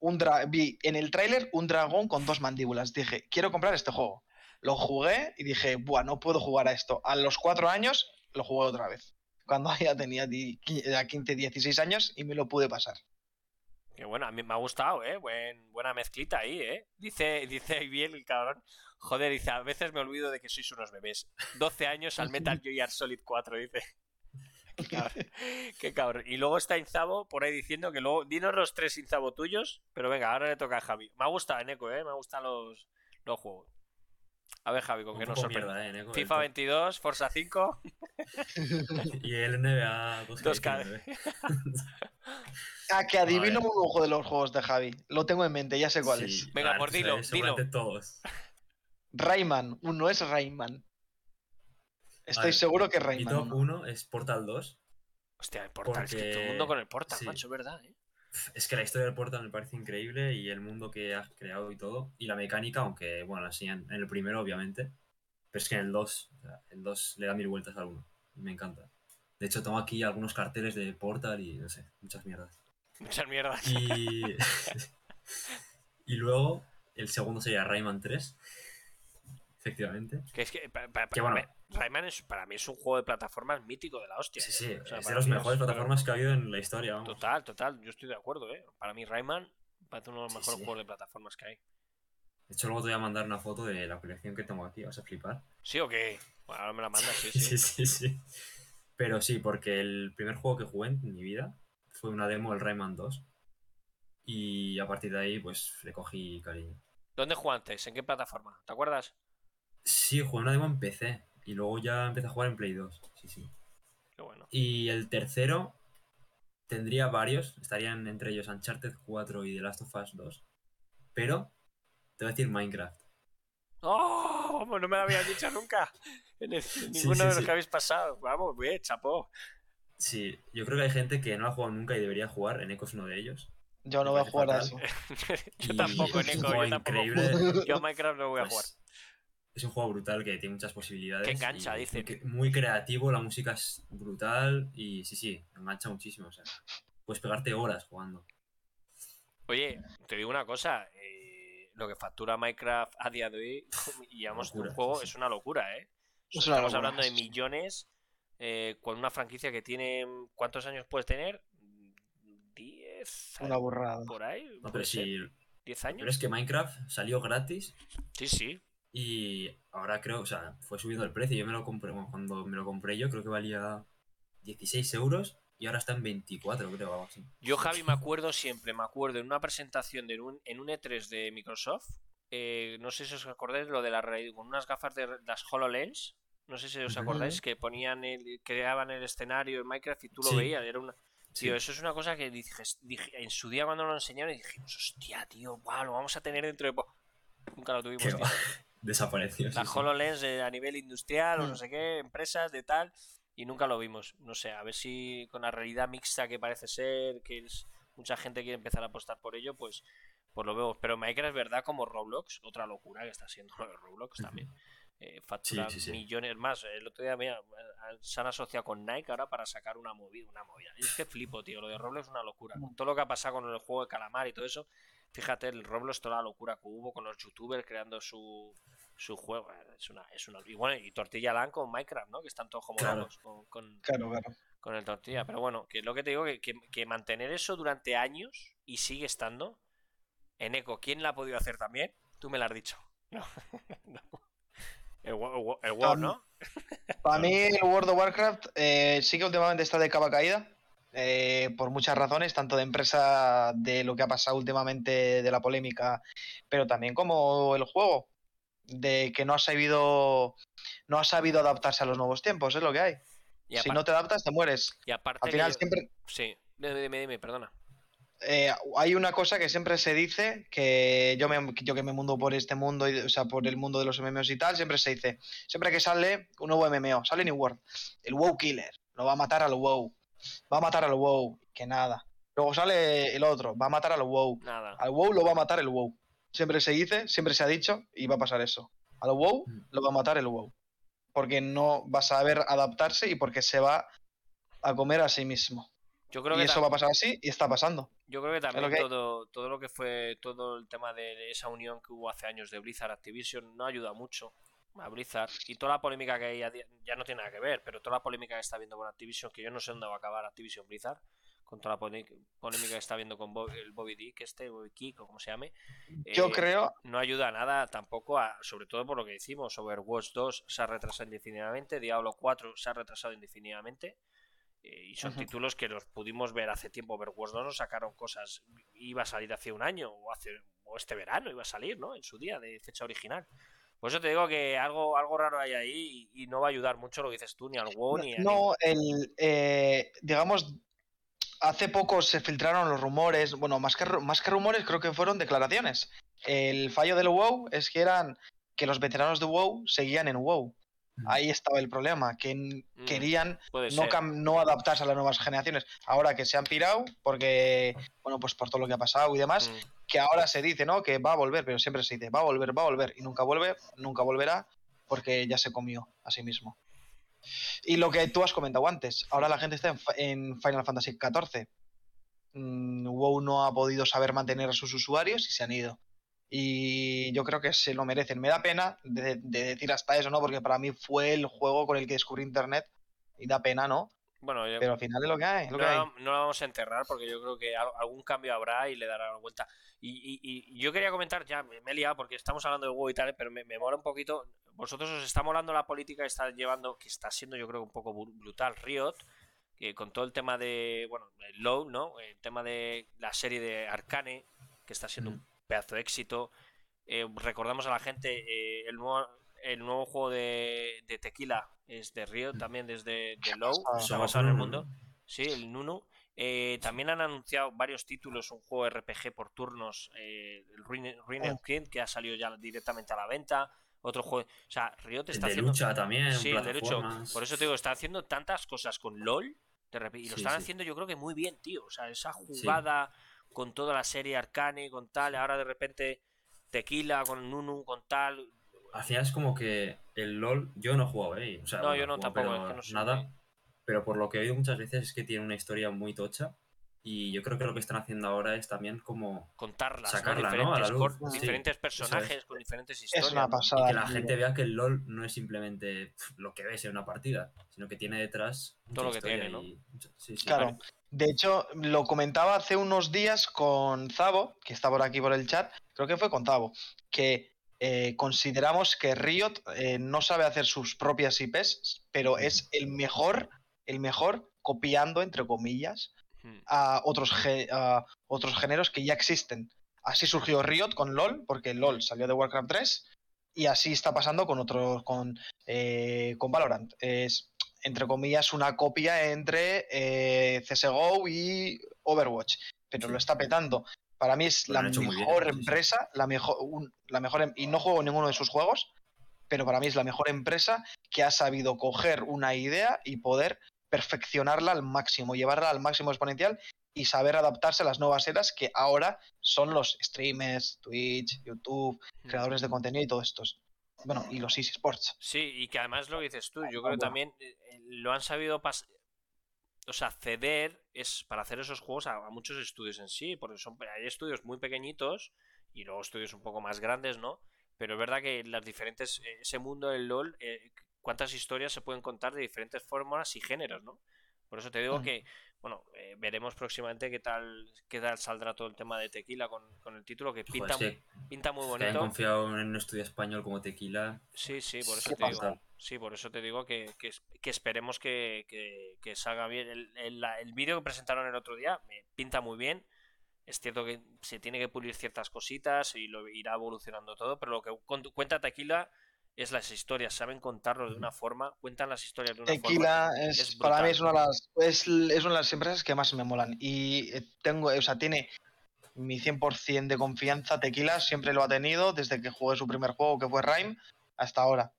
un dra- vi en el tráiler un dragón con dos mandíbulas. Dije, quiero comprar este juego. Lo jugué y dije, buah, no puedo jugar a esto. A los cuatro años lo jugué otra vez. Cuando ya tenía di- qui- ya 15, 16 años y me lo pude pasar. Que bueno, a mí me ha gustado, ¿eh? Buen, buena mezclita ahí, ¿eh? Dice, dice bien el cabrón. Joder, dice, a veces me olvido de que sois unos bebés. 12 años al Metal Gear Solid 4, dice. Qué cabrón. Qué cabrón. Y luego está Inzabo por ahí diciendo que luego, dinos los tres Inzabo tuyos, pero venga, ahora le toca a Javi. Me ha gustado, Eneco, ¿eh? Me ha gustado los, los juegos. A ver, Javi, con Un qué nos poco sorprende. mierda, eh, FIFA el 22, Forza 5. top. Y el NBA 2K. 2K19. Ah, que adivino ver. un ojo de los juegos de Javi. Lo tengo en mente, ya sé cuál Sí, es. Venga, claro, por o sea, dilo, seguramente dilo. todos. Rayman, uno es Rayman. Estoy Vale, seguro que es Mi Rayman. top uno. 1 es Portal 2. Hostia, el Portal, es que todo el Porque- mundo con el Portal, sí. macho, ¿verdad? eh? Es que la historia del Portal me parece increíble y el mundo que has creado y todo. Y la mecánica, aunque, bueno, la enseñan en el primero, obviamente. Pero es que en el 2, o sea, el 2 le da mil vueltas al 1. Y me encanta. De hecho, tengo aquí algunos carteles de Portal y no sé, muchas mierdas. Muchas mierdas. Y, y luego, el segundo sería Rayman 3. Efectivamente. Que es que, pa- pa- Que para bueno. Rayman es, para mí es un juego de plataformas mítico de la hostia. Sí, eh. sí, O sea, es de mí mejores es- plataformas que ha habido en la historia. Vamos. Total, total, yo estoy de acuerdo, ¿eh? Para mí Rayman parece uno de los Sí, mejores sí. juegos de plataformas que hay. De hecho, luego te voy a mandar una foto de la colección que tengo aquí, vas a flipar. ¿Sí o qué? Bueno, ahora me la mandas, sí, Sí, sí. sí, sí. Pero sí, porque el primer juego que jugué en mi vida fue una demo del Rayman 2. Y a partir de ahí, pues le cogí cariño. ¿Dónde jugaste? ¿En qué plataforma? ¿Te acuerdas? Sí, jugué una demo en PC. Y luego ya empecé a jugar en Play 2. Sí, sí. Qué bueno. Y el tercero tendría varios, estarían entre ellos Uncharted 4 y The Last of Us 2, pero te voy a decir Minecraft. ¡Oh! No me lo habías dicho nunca. En, el, Sí, ninguno sí, de los sí. que habéis pasado. Vamos, bien, chapó. Sí, yo creo que hay gente que no ha jugado nunca y debería jugar, en Echo es uno de ellos. Yo no voy a jugar a eso. yo tampoco, Nico. Yo tampoco. increíble. Yo a Minecraft no voy a Pues, jugar. Es un juego brutal que tiene muchas posibilidades. Que engancha, y dicen. Muy, muy creativo, la música es brutal y sí, sí, engancha muchísimo. O sea, puedes pegarte horas jugando. Oye, te digo una cosa. eh, lo que factura Minecraft a día de hoy, y llevamos de un juego, sí, sí. es una locura, ¿eh? O sea, Es una estamos locura, hablando de millones eh, con una franquicia que tiene. ¿Cuántos años puedes tener? ¿10? Una burrada. ¿Por ahí? No, ¿Puede pero ser? sí, ¿10 pero años? es que Minecraft salió gratis Sí, sí. Y ahora creo, o sea, fue subiendo el precio. Yo me lo compré, bueno, cuando me lo compré yo creo que valía 16 euros y ahora está en 24, creo, algo así. Yo, Javi, me acuerdo siempre, me acuerdo en una presentación de un, en un E3 de Microsoft, eh, no sé si os acordáis lo de la realidad, con unas gafas de las HoloLens, no sé si os acordáis, que ponían el, creaban el escenario en Minecraft y tú lo Sí. veías, era una... Sí. Tío, eso es una cosa que dije, dije- en su día cuando lo enseñaron dijimos, hostia, tío, guau, lo vamos a tener dentro de. Nunca lo tuvimos, tío. Desapareció. La. HoloLens eh, a nivel industrial o no Mm. sé qué, empresas de tal, y nunca lo vimos. No sé, a ver si con la realidad mixta que parece ser, que es mucha gente quiere empezar a apostar por ello, pues, pues lo vemos. Pero Minecraft es verdad como Roblox, otra locura que está de Roblox también. Eh, factura Sí, sí, sí. millones más. El otro día mira, eh, se han asociado con Nike ahora para sacar una movida, una movida. Es que flipo, tío. Lo de Roblox es una locura. Con todo lo que ha pasado con el juego de calamar y todo eso, fíjate, el Roblox, toda la locura que hubo con los youtubers creando su, su juego. eh, Es una, es una, y bueno, y Tortilla Land con Minecraft, ¿no? Que están todos como Claro. con, con, Claro, claro. con el Tortilla. Pero bueno, que es lo que te digo, que, que, que mantener eso durante años y sigue estando. En Eco, ¿quién la ha podido hacer también? Tú me lo has dicho. No. No. El, el, Wo- el War, ¿no? Para mí el World of Warcraft eh, sí que últimamente está de capa caída. Eh, por muchas razones, tanto de empresa, de lo que ha pasado últimamente, de la polémica, pero también como el juego, de que no ha sabido, no ha sabido adaptarse a los nuevos tiempos, es lo que hay. Y, Si no te adaptas, te mueres. y aparte. Al final yo- siempre, Sí, dime, dime, dime, perdona. eh, hay una cosa que siempre se dice, que yo, me, yo que me mundo por este mundo, y, o sea, por el mundo de los MMOs y tal, siempre se dice, siempre que sale un nuevo MMO, sale New World, el WoW Killer, lo va a matar al WoW, va a matar al WoW, que nada. Luego sale el otro, va a matar al WoW, Nada. al WoW lo va a matar el WoW. Siempre se dice, siempre se ha dicho, y va a pasar eso. Al WoW Mm. lo va a matar el WoW. Porque no va a saber adaptarse y porque se va a comer a sí mismo. Yo creo Y que eso va a pasar así y está pasando. Yo creo que también lo que hay. todo, todo lo que fue todo el tema de esa unión que hubo hace años de Blizzard Activision no ayuda mucho a Blizzard y toda la polémica que hay ya no tiene nada que ver, pero toda la polémica que está viendo con Activision, que yo no sé dónde va a acabar Activision Blizzard, con toda la polé- polémica que está viendo con Bo- el Bobby Dick, este, Bobby Kick o como se llame, Yo eh, creo, no ayuda a nada tampoco, a, sobre todo por lo que decimos, Overwatch 2 se ha retrasado indefinidamente, Diablo 4 se ha retrasado indefinidamente. eh, y son títulos que los pudimos ver hace tiempo. Overwatch 2 nos sacaron cosas. Iba a salir hace un año o, hace, o este verano iba a salir, ¿no? En su día, de fecha original. Por eso te digo que algo, algo raro hay ahí y, y no va a ayudar mucho lo que dices tú, ni al WoW ni a. no, el, eh, digamos, hace poco se filtraron los rumores, bueno, más que, más que rumores creo que fueron declaraciones. El fallo del WoW es que eran que los veteranos de WoW seguían en WoW. Ahí estaba el problema, que Mm, querían no, adaptarse a las nuevas generaciones. Ahora que se han pirado, porque, bueno, pues por todo lo que ha pasado y demás, Mm. que ahora se dice, ¿no? Que va a volver, pero siempre se dice, va a volver, va a volver, y nunca vuelve, nunca volverá, porque ya se comió a sí mismo. Y lo que tú has comentado antes, ahora la gente está en, en Final Fantasy XIV. Mm, WoW no ha podido saber mantener a sus usuarios y se han ido. Y yo creo que se lo merecen. Me da pena de, de decir hasta eso, ¿no? Porque para mí fue el juego con el que descubrí Internet y da pena, ¿no? Bueno, yo- Pero al final es lo que hay. es lo no, que hay. la- no la vamos a enterrar porque yo creo que al- algún cambio habrá y le dará la vuelta. Y, y- y yo quería comentar, ya me, he liado porque estamos hablando de WoW y tal, pero me, me mola un poquito. Vosotros os está molando la política que está llevando, que está siendo yo creo un poco bru- brutal Riot, que con todo el tema de, bueno, el Low, ¿no? El tema de la serie de Arcane, que está siendo Mm. un pedazo de éxito. Eh, recordamos a la gente eh, el nuevo el nuevo juego de, de Tequila es de Riot también desde de Low, está Solo basado en el mundo. Sí, el Nunu. Eh, también han anunciado varios títulos, un juego RPG por turnos, eh, el Ruin, Ruin Ah. King, que ha salido ya directamente a la venta. Otro juego. O sea, Riot El está de haciendo. lucha también, Sí, el de lucha. Por eso te digo, está haciendo tantas cosas con LOL. Y lo Sí, están sí. haciendo yo creo que muy bien, tío. O sea, esa jugada con toda la serie Arcane, con tal, ahora de repente Tequila, con Nunu, con tal. Al final es como que el LOL, yo no he jugado, ¿eh? O sea, No, bueno, yo no tampoco, pero es que no soy nada. Pero por lo que he oído muchas veces es que tiene una historia muy tocha. Y yo creo que lo que están haciendo ahora es también como contarlas, Sacarla, ¿no? ¿no? A la Diferentes, luz. cor- Sí, diferentes personajes, es. con diferentes Es historias. una ¿no? pasada. y que la tío. gente vea que el LOL no es simplemente lo que ves en una partida, sino que tiene detrás Todo lo que tiene, ¿no? y mucha- sí, sí. Claro. De hecho, lo comentaba hace unos días con Zabo, que está por aquí por el chat, creo que fue con Zabo, que eh, consideramos que Riot eh, no sabe hacer sus propias IPs, pero es el mejor, el mejor copiando, entre comillas, Hmm. a otros, a otros géneros que ya existen. Así surgió Riot con LOL, porque LOL salió de Warcraft 3, y así está pasando con otros, con, eh, con Valorant. Es, entre comillas, una copia entre eh, CSGO y Overwatch, pero Sí. lo está petando. Para mí es la bien, mejor empresa, la mejor, un- la mejor, y no juego ninguno de sus juegos, pero para mí es la mejor empresa que ha sabido coger una idea y poder perfeccionarla al máximo, llevarla al máximo exponencial y saber adaptarse a las nuevas eras que ahora son los streamers, Twitch, YouTube, Hmm. creadores de contenido y todo esto. Bueno, y los eSports. Sí, y que además lo que dices tú, yo creo que también eh, eh, lo han sabido pas o sea, ceder es para hacer esos juegos a, a muchos estudios en sí, porque son hay estudios muy pequeñitos y luego estudios un poco más grandes, ¿no? Pero es verdad que las diferentes eh, ese mundo del LoL eh, cuántas historias se pueden contar de diferentes fórmulas y géneros, ¿no? Por eso te digo Mm. que, bueno, eh, veremos próximamente qué tal, qué tal saldrá todo el tema de Tequila con, con el título, que Joder, pinta, que, pinta muy que bonito. confiado en un estudio español como Tequila. Sí, sí, por eso te digo. Sí, por eso te digo que, que, es- que esperemos que, que- que salga bien. El, el, el vídeo que presentaron el otro día me pinta muy bien. Es cierto que se tiene que pulir ciertas cositas y lo irá evolucionando todo, pero lo que cuenta Tequila es las historias. Saben contarlo de una forma, cuentan las historias de una Tequila forma. es, es para mí es una, de las, es, es una de las empresas que más me molan. Y eh, tengo, o sea, tiene mi 100% de confianza. Tequila siempre lo ha tenido desde que jugué su primer juego, que fue Rime, hasta ahora.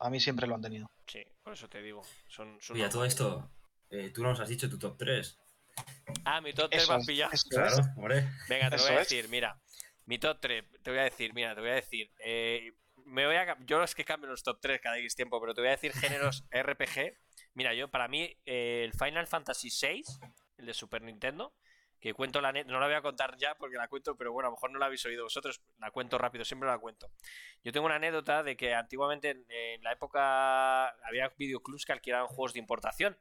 A mí siempre lo han tenido. Sí, por eso te digo. Son, son Oye, a todo esto, eh, tú no nos has dicho tu top 3. Ah, mi top 3 Eso me has es, pillado. eso Claro. Venga, te Eso voy a es. decir, mira, mi top 3, te voy a decir, mira, te voy a decir, eh, me voy a, yo es que cambio los top 3 cada X tiempo, pero te voy a decir géneros RPG. Mira, yo para mí eh, el Final Fantasy VI, el de Super Nintendo, que cuento la no la voy a contar ya porque la cuento, pero bueno, a lo mejor no la habéis oído vosotros, la cuento rápido, siempre la cuento. Yo tengo una anécdota de que antiguamente en, en la época había videoclubs que alquilaban juegos de importación,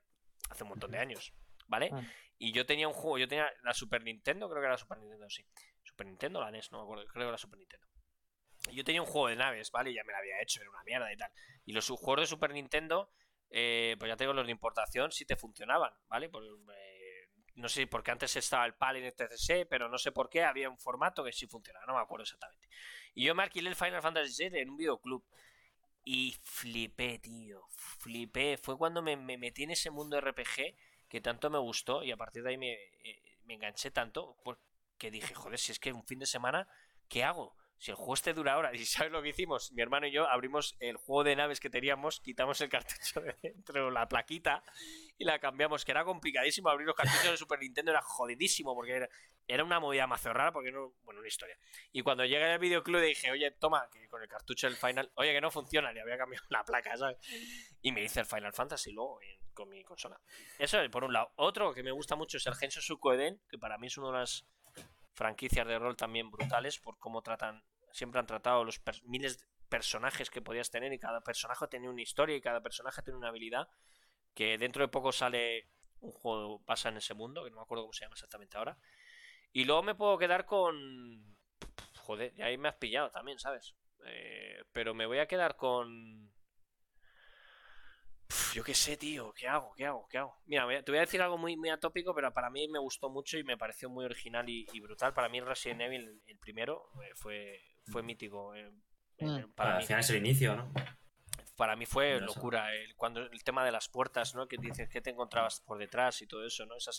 hace un montón de años, ¿vale? Ah. Y yo tenía un juego, yo tenía la Super Nintendo, creo que era la Super Nintendo, sí. Super Nintendo la NES, no me acuerdo, creo que era la Super Nintendo. Yo tenía un juego de naves, ¿vale? Y ya me lo había hecho, era una mierda y tal. Y los juegos de Super Nintendo, eh, pues ya te digo, los de importación sí te funcionaban, ¿vale? Eh, no sé, porque antes estaba el PAL en el TCS, pero no sé por qué había un formato que sí funcionaba, no me acuerdo exactamente. Y yo me alquilé el Final Fantasy VII en un videoclub. Y flipé, tío. Flipé. Fue cuando me, me metí en ese mundo RPG que tanto me gustó y a partir de ahí me, eh, me enganché tanto pues, que dije, joder, si es que un fin de semana, ¿qué hago? Si el juego este dura ahora, y ¿sabes lo que hicimos? Mi hermano y yo abrimos el juego de naves que teníamos, quitamos el cartucho de dentro, la plaquita, y la cambiamos, que era complicadísimo. Abrir los cartuchos de Super Nintendo era jodidísimo, porque era, una movida mazo rara, porque no, bueno, una historia. Y cuando llegué al videoclub dije, oye, toma, que con el cartucho del Final, oye, que no funciona, le había cambiado la placa, ¿sabes? Y me hice el Final Fantasy luego con mi consola. Eso por un lado. Otro que me gusta mucho es el Gensho Suikoden, que para mí es una de las franquicias de rol también brutales por cómo tratan, siempre han tratado los miles de personajes que podías tener y cada personaje tenía una historia y cada personaje tiene una habilidad que dentro de poco sale un juego pasa en ese mundo, que no me acuerdo cómo se llama exactamente ahora. Y luego me puedo quedar con... Joder, ahí me has pillado también, ¿sabes? Eh, pero me voy a quedar con... Uf, yo qué sé, tío, ¿qué hago? ¿Qué hago? ¿Qué hago? Mira, te voy a decir algo muy, muy atópico, pero para mí me gustó mucho y me pareció muy original y, y brutal. Para mí Resident Evil, el, primero, eh, fue, fue mítico. eh, eh, Mm. para al mí. final es el inicio, ¿no? para mí fue No, locura. El, cuando el tema de las puertas, ¿no? Que dices que te encontrabas por detrás y todo eso, ¿no? Ese,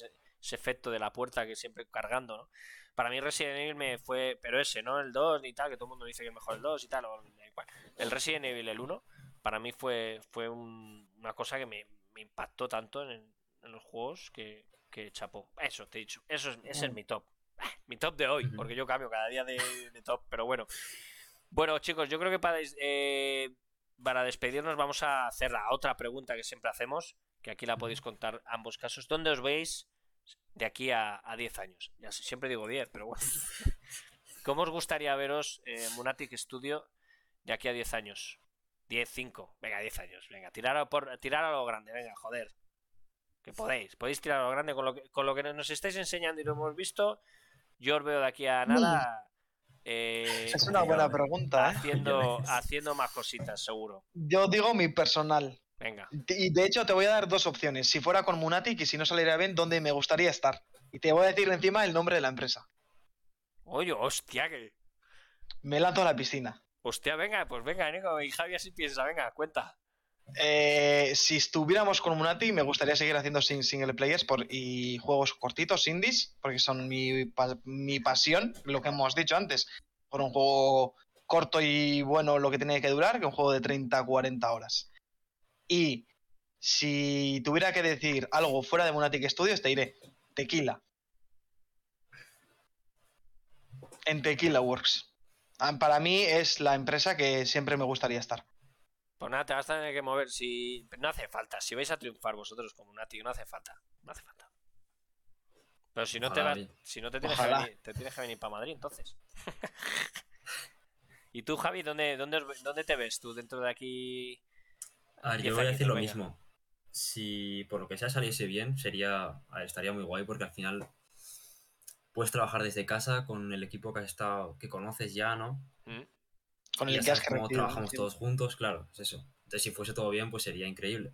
ese efecto de la puerta que siempre cargando, ¿no? Para mí Resident Evil me fue, pero ese, ¿no? El 2 ni tal, que todo el mundo dice que es mejor el 2 y tal. o el- bueno, el Resident Evil, el 1, para mí fue, fue un- una cosa que me, me impactó tanto en, en los juegos que, que chapó. Eso te he dicho, eso es, ese es mi top. Mi top de hoy, porque yo cambio cada día de, de top, pero bueno. Bueno, chicos, yo creo que para, eh, para despedirnos vamos a hacer la otra pregunta que siempre hacemos, que aquí la podéis contar ambos casos. ¿Dónde os veis de aquí a, a 10 años? Ya sé, siempre digo 10, pero bueno. ¿Cómo os gustaría veros eh, Munatic Studio de aquí a 10 años? 10, 5, venga, 10 años, venga, tirar a, por, tirar a lo grande, venga, joder. Que podéis, podéis tirar a lo grande con lo que, con lo que nos estáis enseñando y lo hemos visto. Yo os veo de aquí a nada. eh, Es una buena pregunta, ¿eh? haciendo, haciendo más cositas, seguro. Yo digo mi personal. Venga. Y de hecho te voy a dar dos opciones. Si fuera con Munatic y si no saliera bien, ¿dónde me gustaría estar? Y te voy a decir encima el nombre de la empresa. Oye, hostia, que. Me lanzo a la piscina. Hostia, venga, pues venga, Nico. Y Javi así piensa, venga, cuenta. Eh, si estuviéramos con Munatic, me gustaría seguir haciendo sin- single players por, y juegos cortitos, indies, porque son mi, mi pasión, lo que hemos dicho antes. Por un juego corto y bueno lo que tiene que durar, que un juego de 30-40 horas. Y si tuviera que decir algo fuera de Munatic Studios, te diré Tequila. En Tequila Works. Ah, Para mí es la empresa que siempre me gustaría estar. Pues nada, te vas a tener que mover. Si... No hace falta. Si vais a triunfar vosotros como Nati, no hace falta. No hace falta. Pero si no te vas, si no te tienes, que venir, te tienes que venir para Madrid, entonces. ¿Y tú, Javi, dónde, dónde, dónde te ves tú dentro de aquí? A ver, 10 yo voy a decir lo mismo. Si por lo que sea saliese bien, sería, estaría muy guay porque al final puedes trabajar desde casa con el equipo que has estado, que conoces ya, ¿no? ¿Mm? Con Y el ya que has cómo trabajamos sí. todos juntos, claro, es eso. Entonces, si fuese todo bien, pues sería increíble.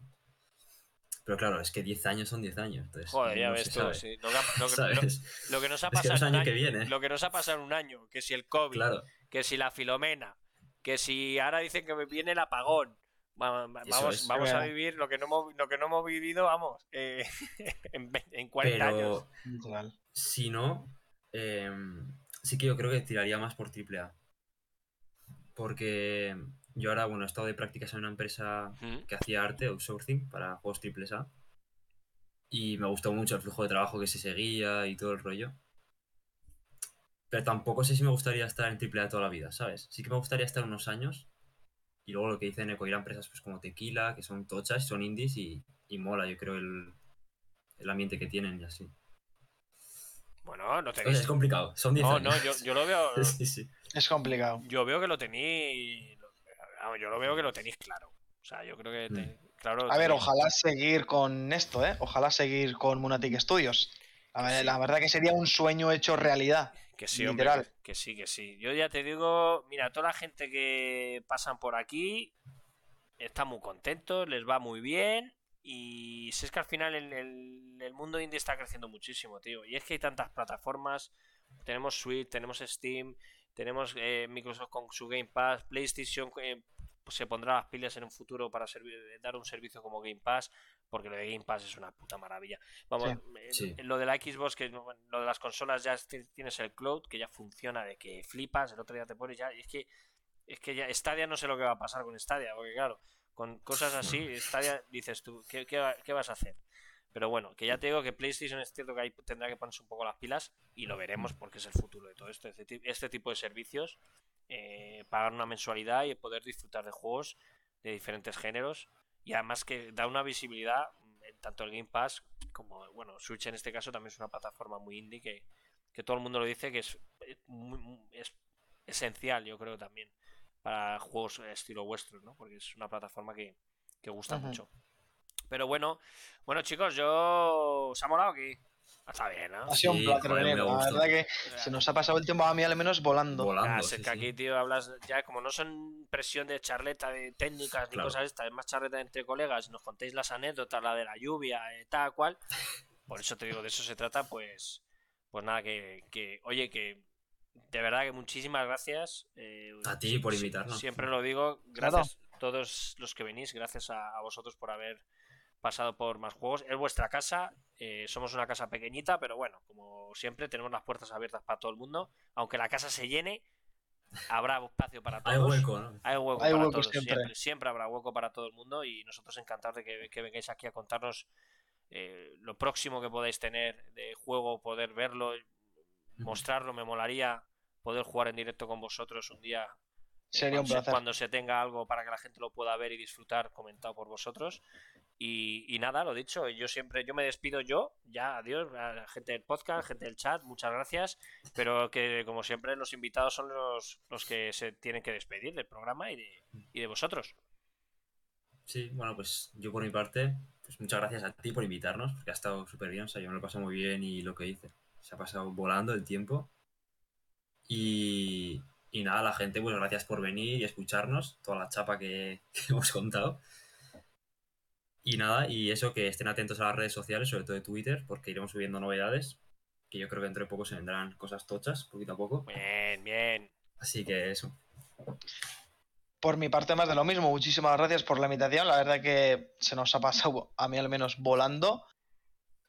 Pero claro, es que 10 años son 10 años. Entonces, Joder, ya no ves se tú. sí. Lo, que, ha- lo que- ¿sabes? lo- lo que nos ha pasado es un año que viene. lo que nos ha pasado en un año, que si el COVID, Claro, que si la Filomena, que si ahora dicen que me viene el apagón. Vamos, es. vamos a vivir lo que no hemos, lo que no hemos vivido, vamos, eh, en, en 40 años. pero Literal. Si no, eh, sí que yo creo que tiraría más por AAA. Porque yo ahora, bueno, he estado de prácticas en una empresa que hacía arte, outsourcing, para juegos AAA. Y me gustó mucho el flujo de trabajo que se seguía y todo el rollo. Pero tampoco sé si me gustaría estar en AAA toda la vida, ¿sabes? Sí que me gustaría estar unos años. Y luego lo que dicen Eco, ir a empresas pues, como Tequila, que son tochas, son indies y, y mola, yo creo, el, el ambiente que tienen y así. Bueno, no tenéis. es complicado, son 10 No, años. no, yo, yo lo veo. sí, sí. Es complicado. Yo veo que lo tenéis. Yo lo veo que lo tenéis claro. O sea, yo creo que. te- claro, A ver, tenéis- ojalá seguir con esto, ¿eh? Ojalá seguir con Munatic Studios. La, ver- Sí. la verdad que sería un sueño hecho realidad. Que sí, hombre, literal. que, que sí, que sí. Yo ya te digo, mira, toda la gente que pasan por aquí está muy contentos, les va muy bien. Y si es que al final el, el- el mundo indie está creciendo muchísimo, tío. Y es que hay tantas plataformas. Tenemos Switch, tenemos Steam, tenemos eh, Microsoft con su Game Pass, PlayStation eh, pues se pondrá las pilas en un futuro para servir- dar un servicio como Game Pass, porque lo de Game Pass es una puta maravilla. Vamos, eh, Sí. lo de la Xbox, que no- lo de las consolas ya ti- tienes el cloud, que ya funciona de que flipas, el otro día te pones ya, y es que es que ya Stadia no sé lo que va a pasar con Stadia, porque claro, con cosas así, Stadia dices tú, ¿qué, qué va- qué vas a hacer? Pero bueno, que ya te digo que PlayStation es cierto que ahí tendrá que ponerse un poco las pilas y lo veremos porque es el futuro de todo esto. Este, este tipo de servicios, eh, pagar una mensualidad y poder disfrutar de juegos de diferentes géneros y además que da una visibilidad tanto el Game Pass como, bueno, Switch en este caso también es una plataforma muy indie que, que todo el mundo lo dice que es, muy- es esencial, yo creo también, para juegos estilo vuestro, ¿no? Porque es una plataforma que, que gusta Ujú. mucho. Pero bueno, bueno chicos, yo... ¿Os ha molado aquí? Está bien, ¿no? Ha sido un Sí, placer joder, venir. La gusto. verdad que se nos ha pasado el tiempo a mí al menos volando. Volando. Ah, sí, es que sí. aquí, tío, hablas ya, como no son presión de charleta de técnicas ni Claro. cosas estas, es más charleta entre colegas, nos contéis las anécdotas, la de la lluvia, eh, tal cual. Por eso te digo, de eso se trata, pues, pues nada, que, que oye, que de verdad que muchísimas gracias. eh, A ti por invitarnos. Siempre lo digo, gracias, todos los que venís, gracias a, a vosotros por haber pasado por más juegos. Es vuestra casa, eh, somos una casa pequeñita, pero bueno, como siempre, tenemos las puertas abiertas para todo el mundo. Aunque la casa se llene, habrá espacio para todos. Hay hueco, ¿no? Hay hueco Hay para hueco todos. siempre. Siempre. siempre habrá hueco para todo el mundo y nosotros encantados de que, que vengáis aquí a contarnos eh, lo próximo que podáis tener de juego, poder verlo, mostrarlo. Me molaría poder jugar en directo con vosotros un día. eh, Sería un cuando se- placer. cuando se tenga algo para que la gente lo pueda ver y disfrutar, comentado por vosotros. Y, y nada, lo dicho, yo siempre, yo me despido yo, ya, adiós, a la gente del podcast, gente del chat, muchas gracias, pero que como siempre los invitados son los, los que se tienen que despedir del programa y de, y de vosotros. Sí, bueno, pues yo por mi parte, pues muchas gracias a ti por invitarnos, porque ha estado súper bien, o sea, yo me lo he pasado muy bien y lo que hice. Se ha pasado volando el tiempo. Y, y nada, la gente, pues gracias por venir y escucharnos, toda la chapa que, que hemos contado. Y nada, y eso, que estén atentos a las redes sociales, sobre todo de Twitter, porque iremos subiendo novedades, que yo creo que dentro de poco se vendrán cosas tochas, poquito a poco. Bien, bien. Así que eso. Por mi parte, más de lo mismo. Muchísimas gracias por la invitación. La verdad que se nos ha pasado, a mí al menos, volando.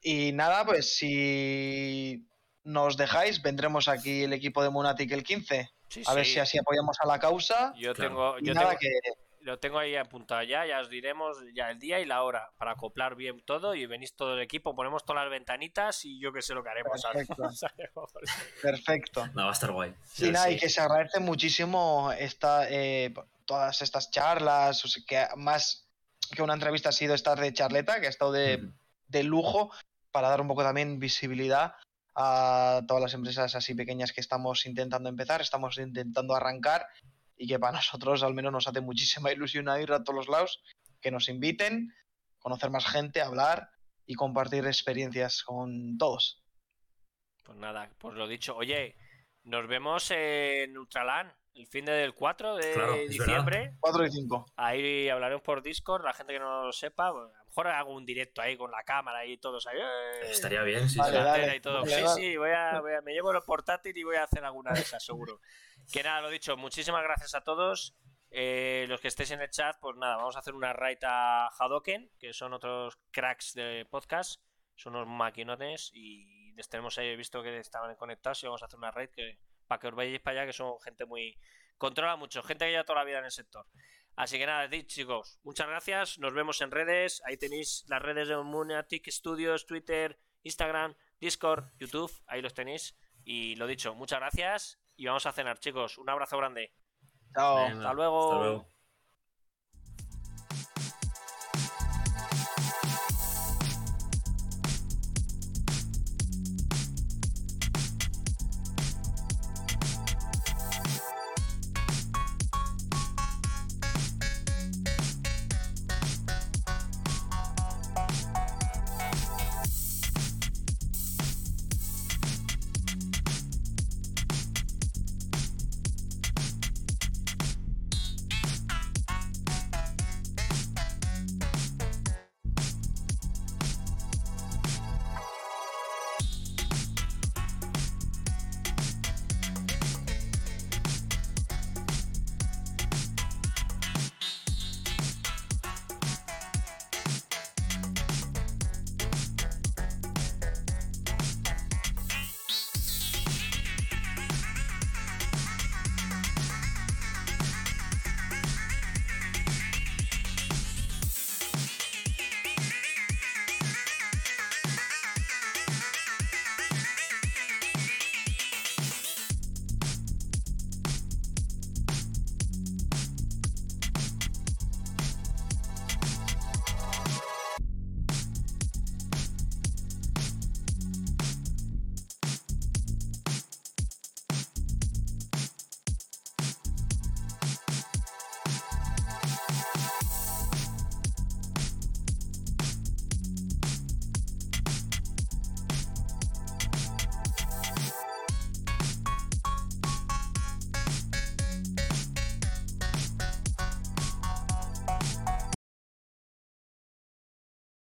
Y nada, pues si nos dejáis, vendremos aquí el equipo de Munatic el 15. Sí, A ver sí. si así apoyamos a la causa. Yo Claro. tengo, Y yo nada, tengo, que lo tengo ahí apuntado ya, ya os diremos ya el día y la hora para acoplar bien todo y venís todo el equipo, ponemos todas las ventanitas y yo que sé lo que haremos. Perfecto. perfecto. Nada, va a estar guay. Y nada, sí. y que se agradece muchísimo esta, eh, todas estas charlas, o sea, que más que una entrevista ha sido estar de charleta, que ha estado de, de lujo para dar un poco también visibilidad a todas las empresas así pequeñas que estamos intentando empezar, estamos intentando arrancar y que para nosotros al menos nos hace muchísima ilusión a ir a todos los lados, que nos inviten, conocer más gente, hablar y compartir experiencias con todos. Pues nada, pues lo dicho. Oye, nos vemos en Ultralan el fin del 4 de Claro, diciembre. 4 y 5. Ahí hablaremos por Discord, la gente que no lo sepa, mejor hago un directo ahí con la cámara y todos ahí. ¡eh! Estaría bien, sí, Vale, sí. dale, y todo. dale, sí, dale. sí, voy a, voy a- me llevo el portátil y voy a hacer alguna de esas, seguro. Que nada, lo dicho, muchísimas gracias a todos. Eh, los que estéis en el chat, pues nada, vamos a hacer una raid a Hadoken, que son otros cracks de podcast, son unos maquinones y les tenemos ahí, he visto que estaban conectados y vamos a hacer una raid que, para que os vayáis para allá, que son gente muy... Controla mucho, gente que lleva toda la vida en el sector. Así que nada, chicos, muchas gracias. Nos vemos en redes. Ahí tenéis las redes de Munatic Studios, Twitter, Instagram, Discord, YouTube. Ahí los tenéis. Y lo dicho, muchas gracias. Y vamos a cenar, chicos. Un abrazo grande. Chao. Venga, Hasta luego. Hasta luego.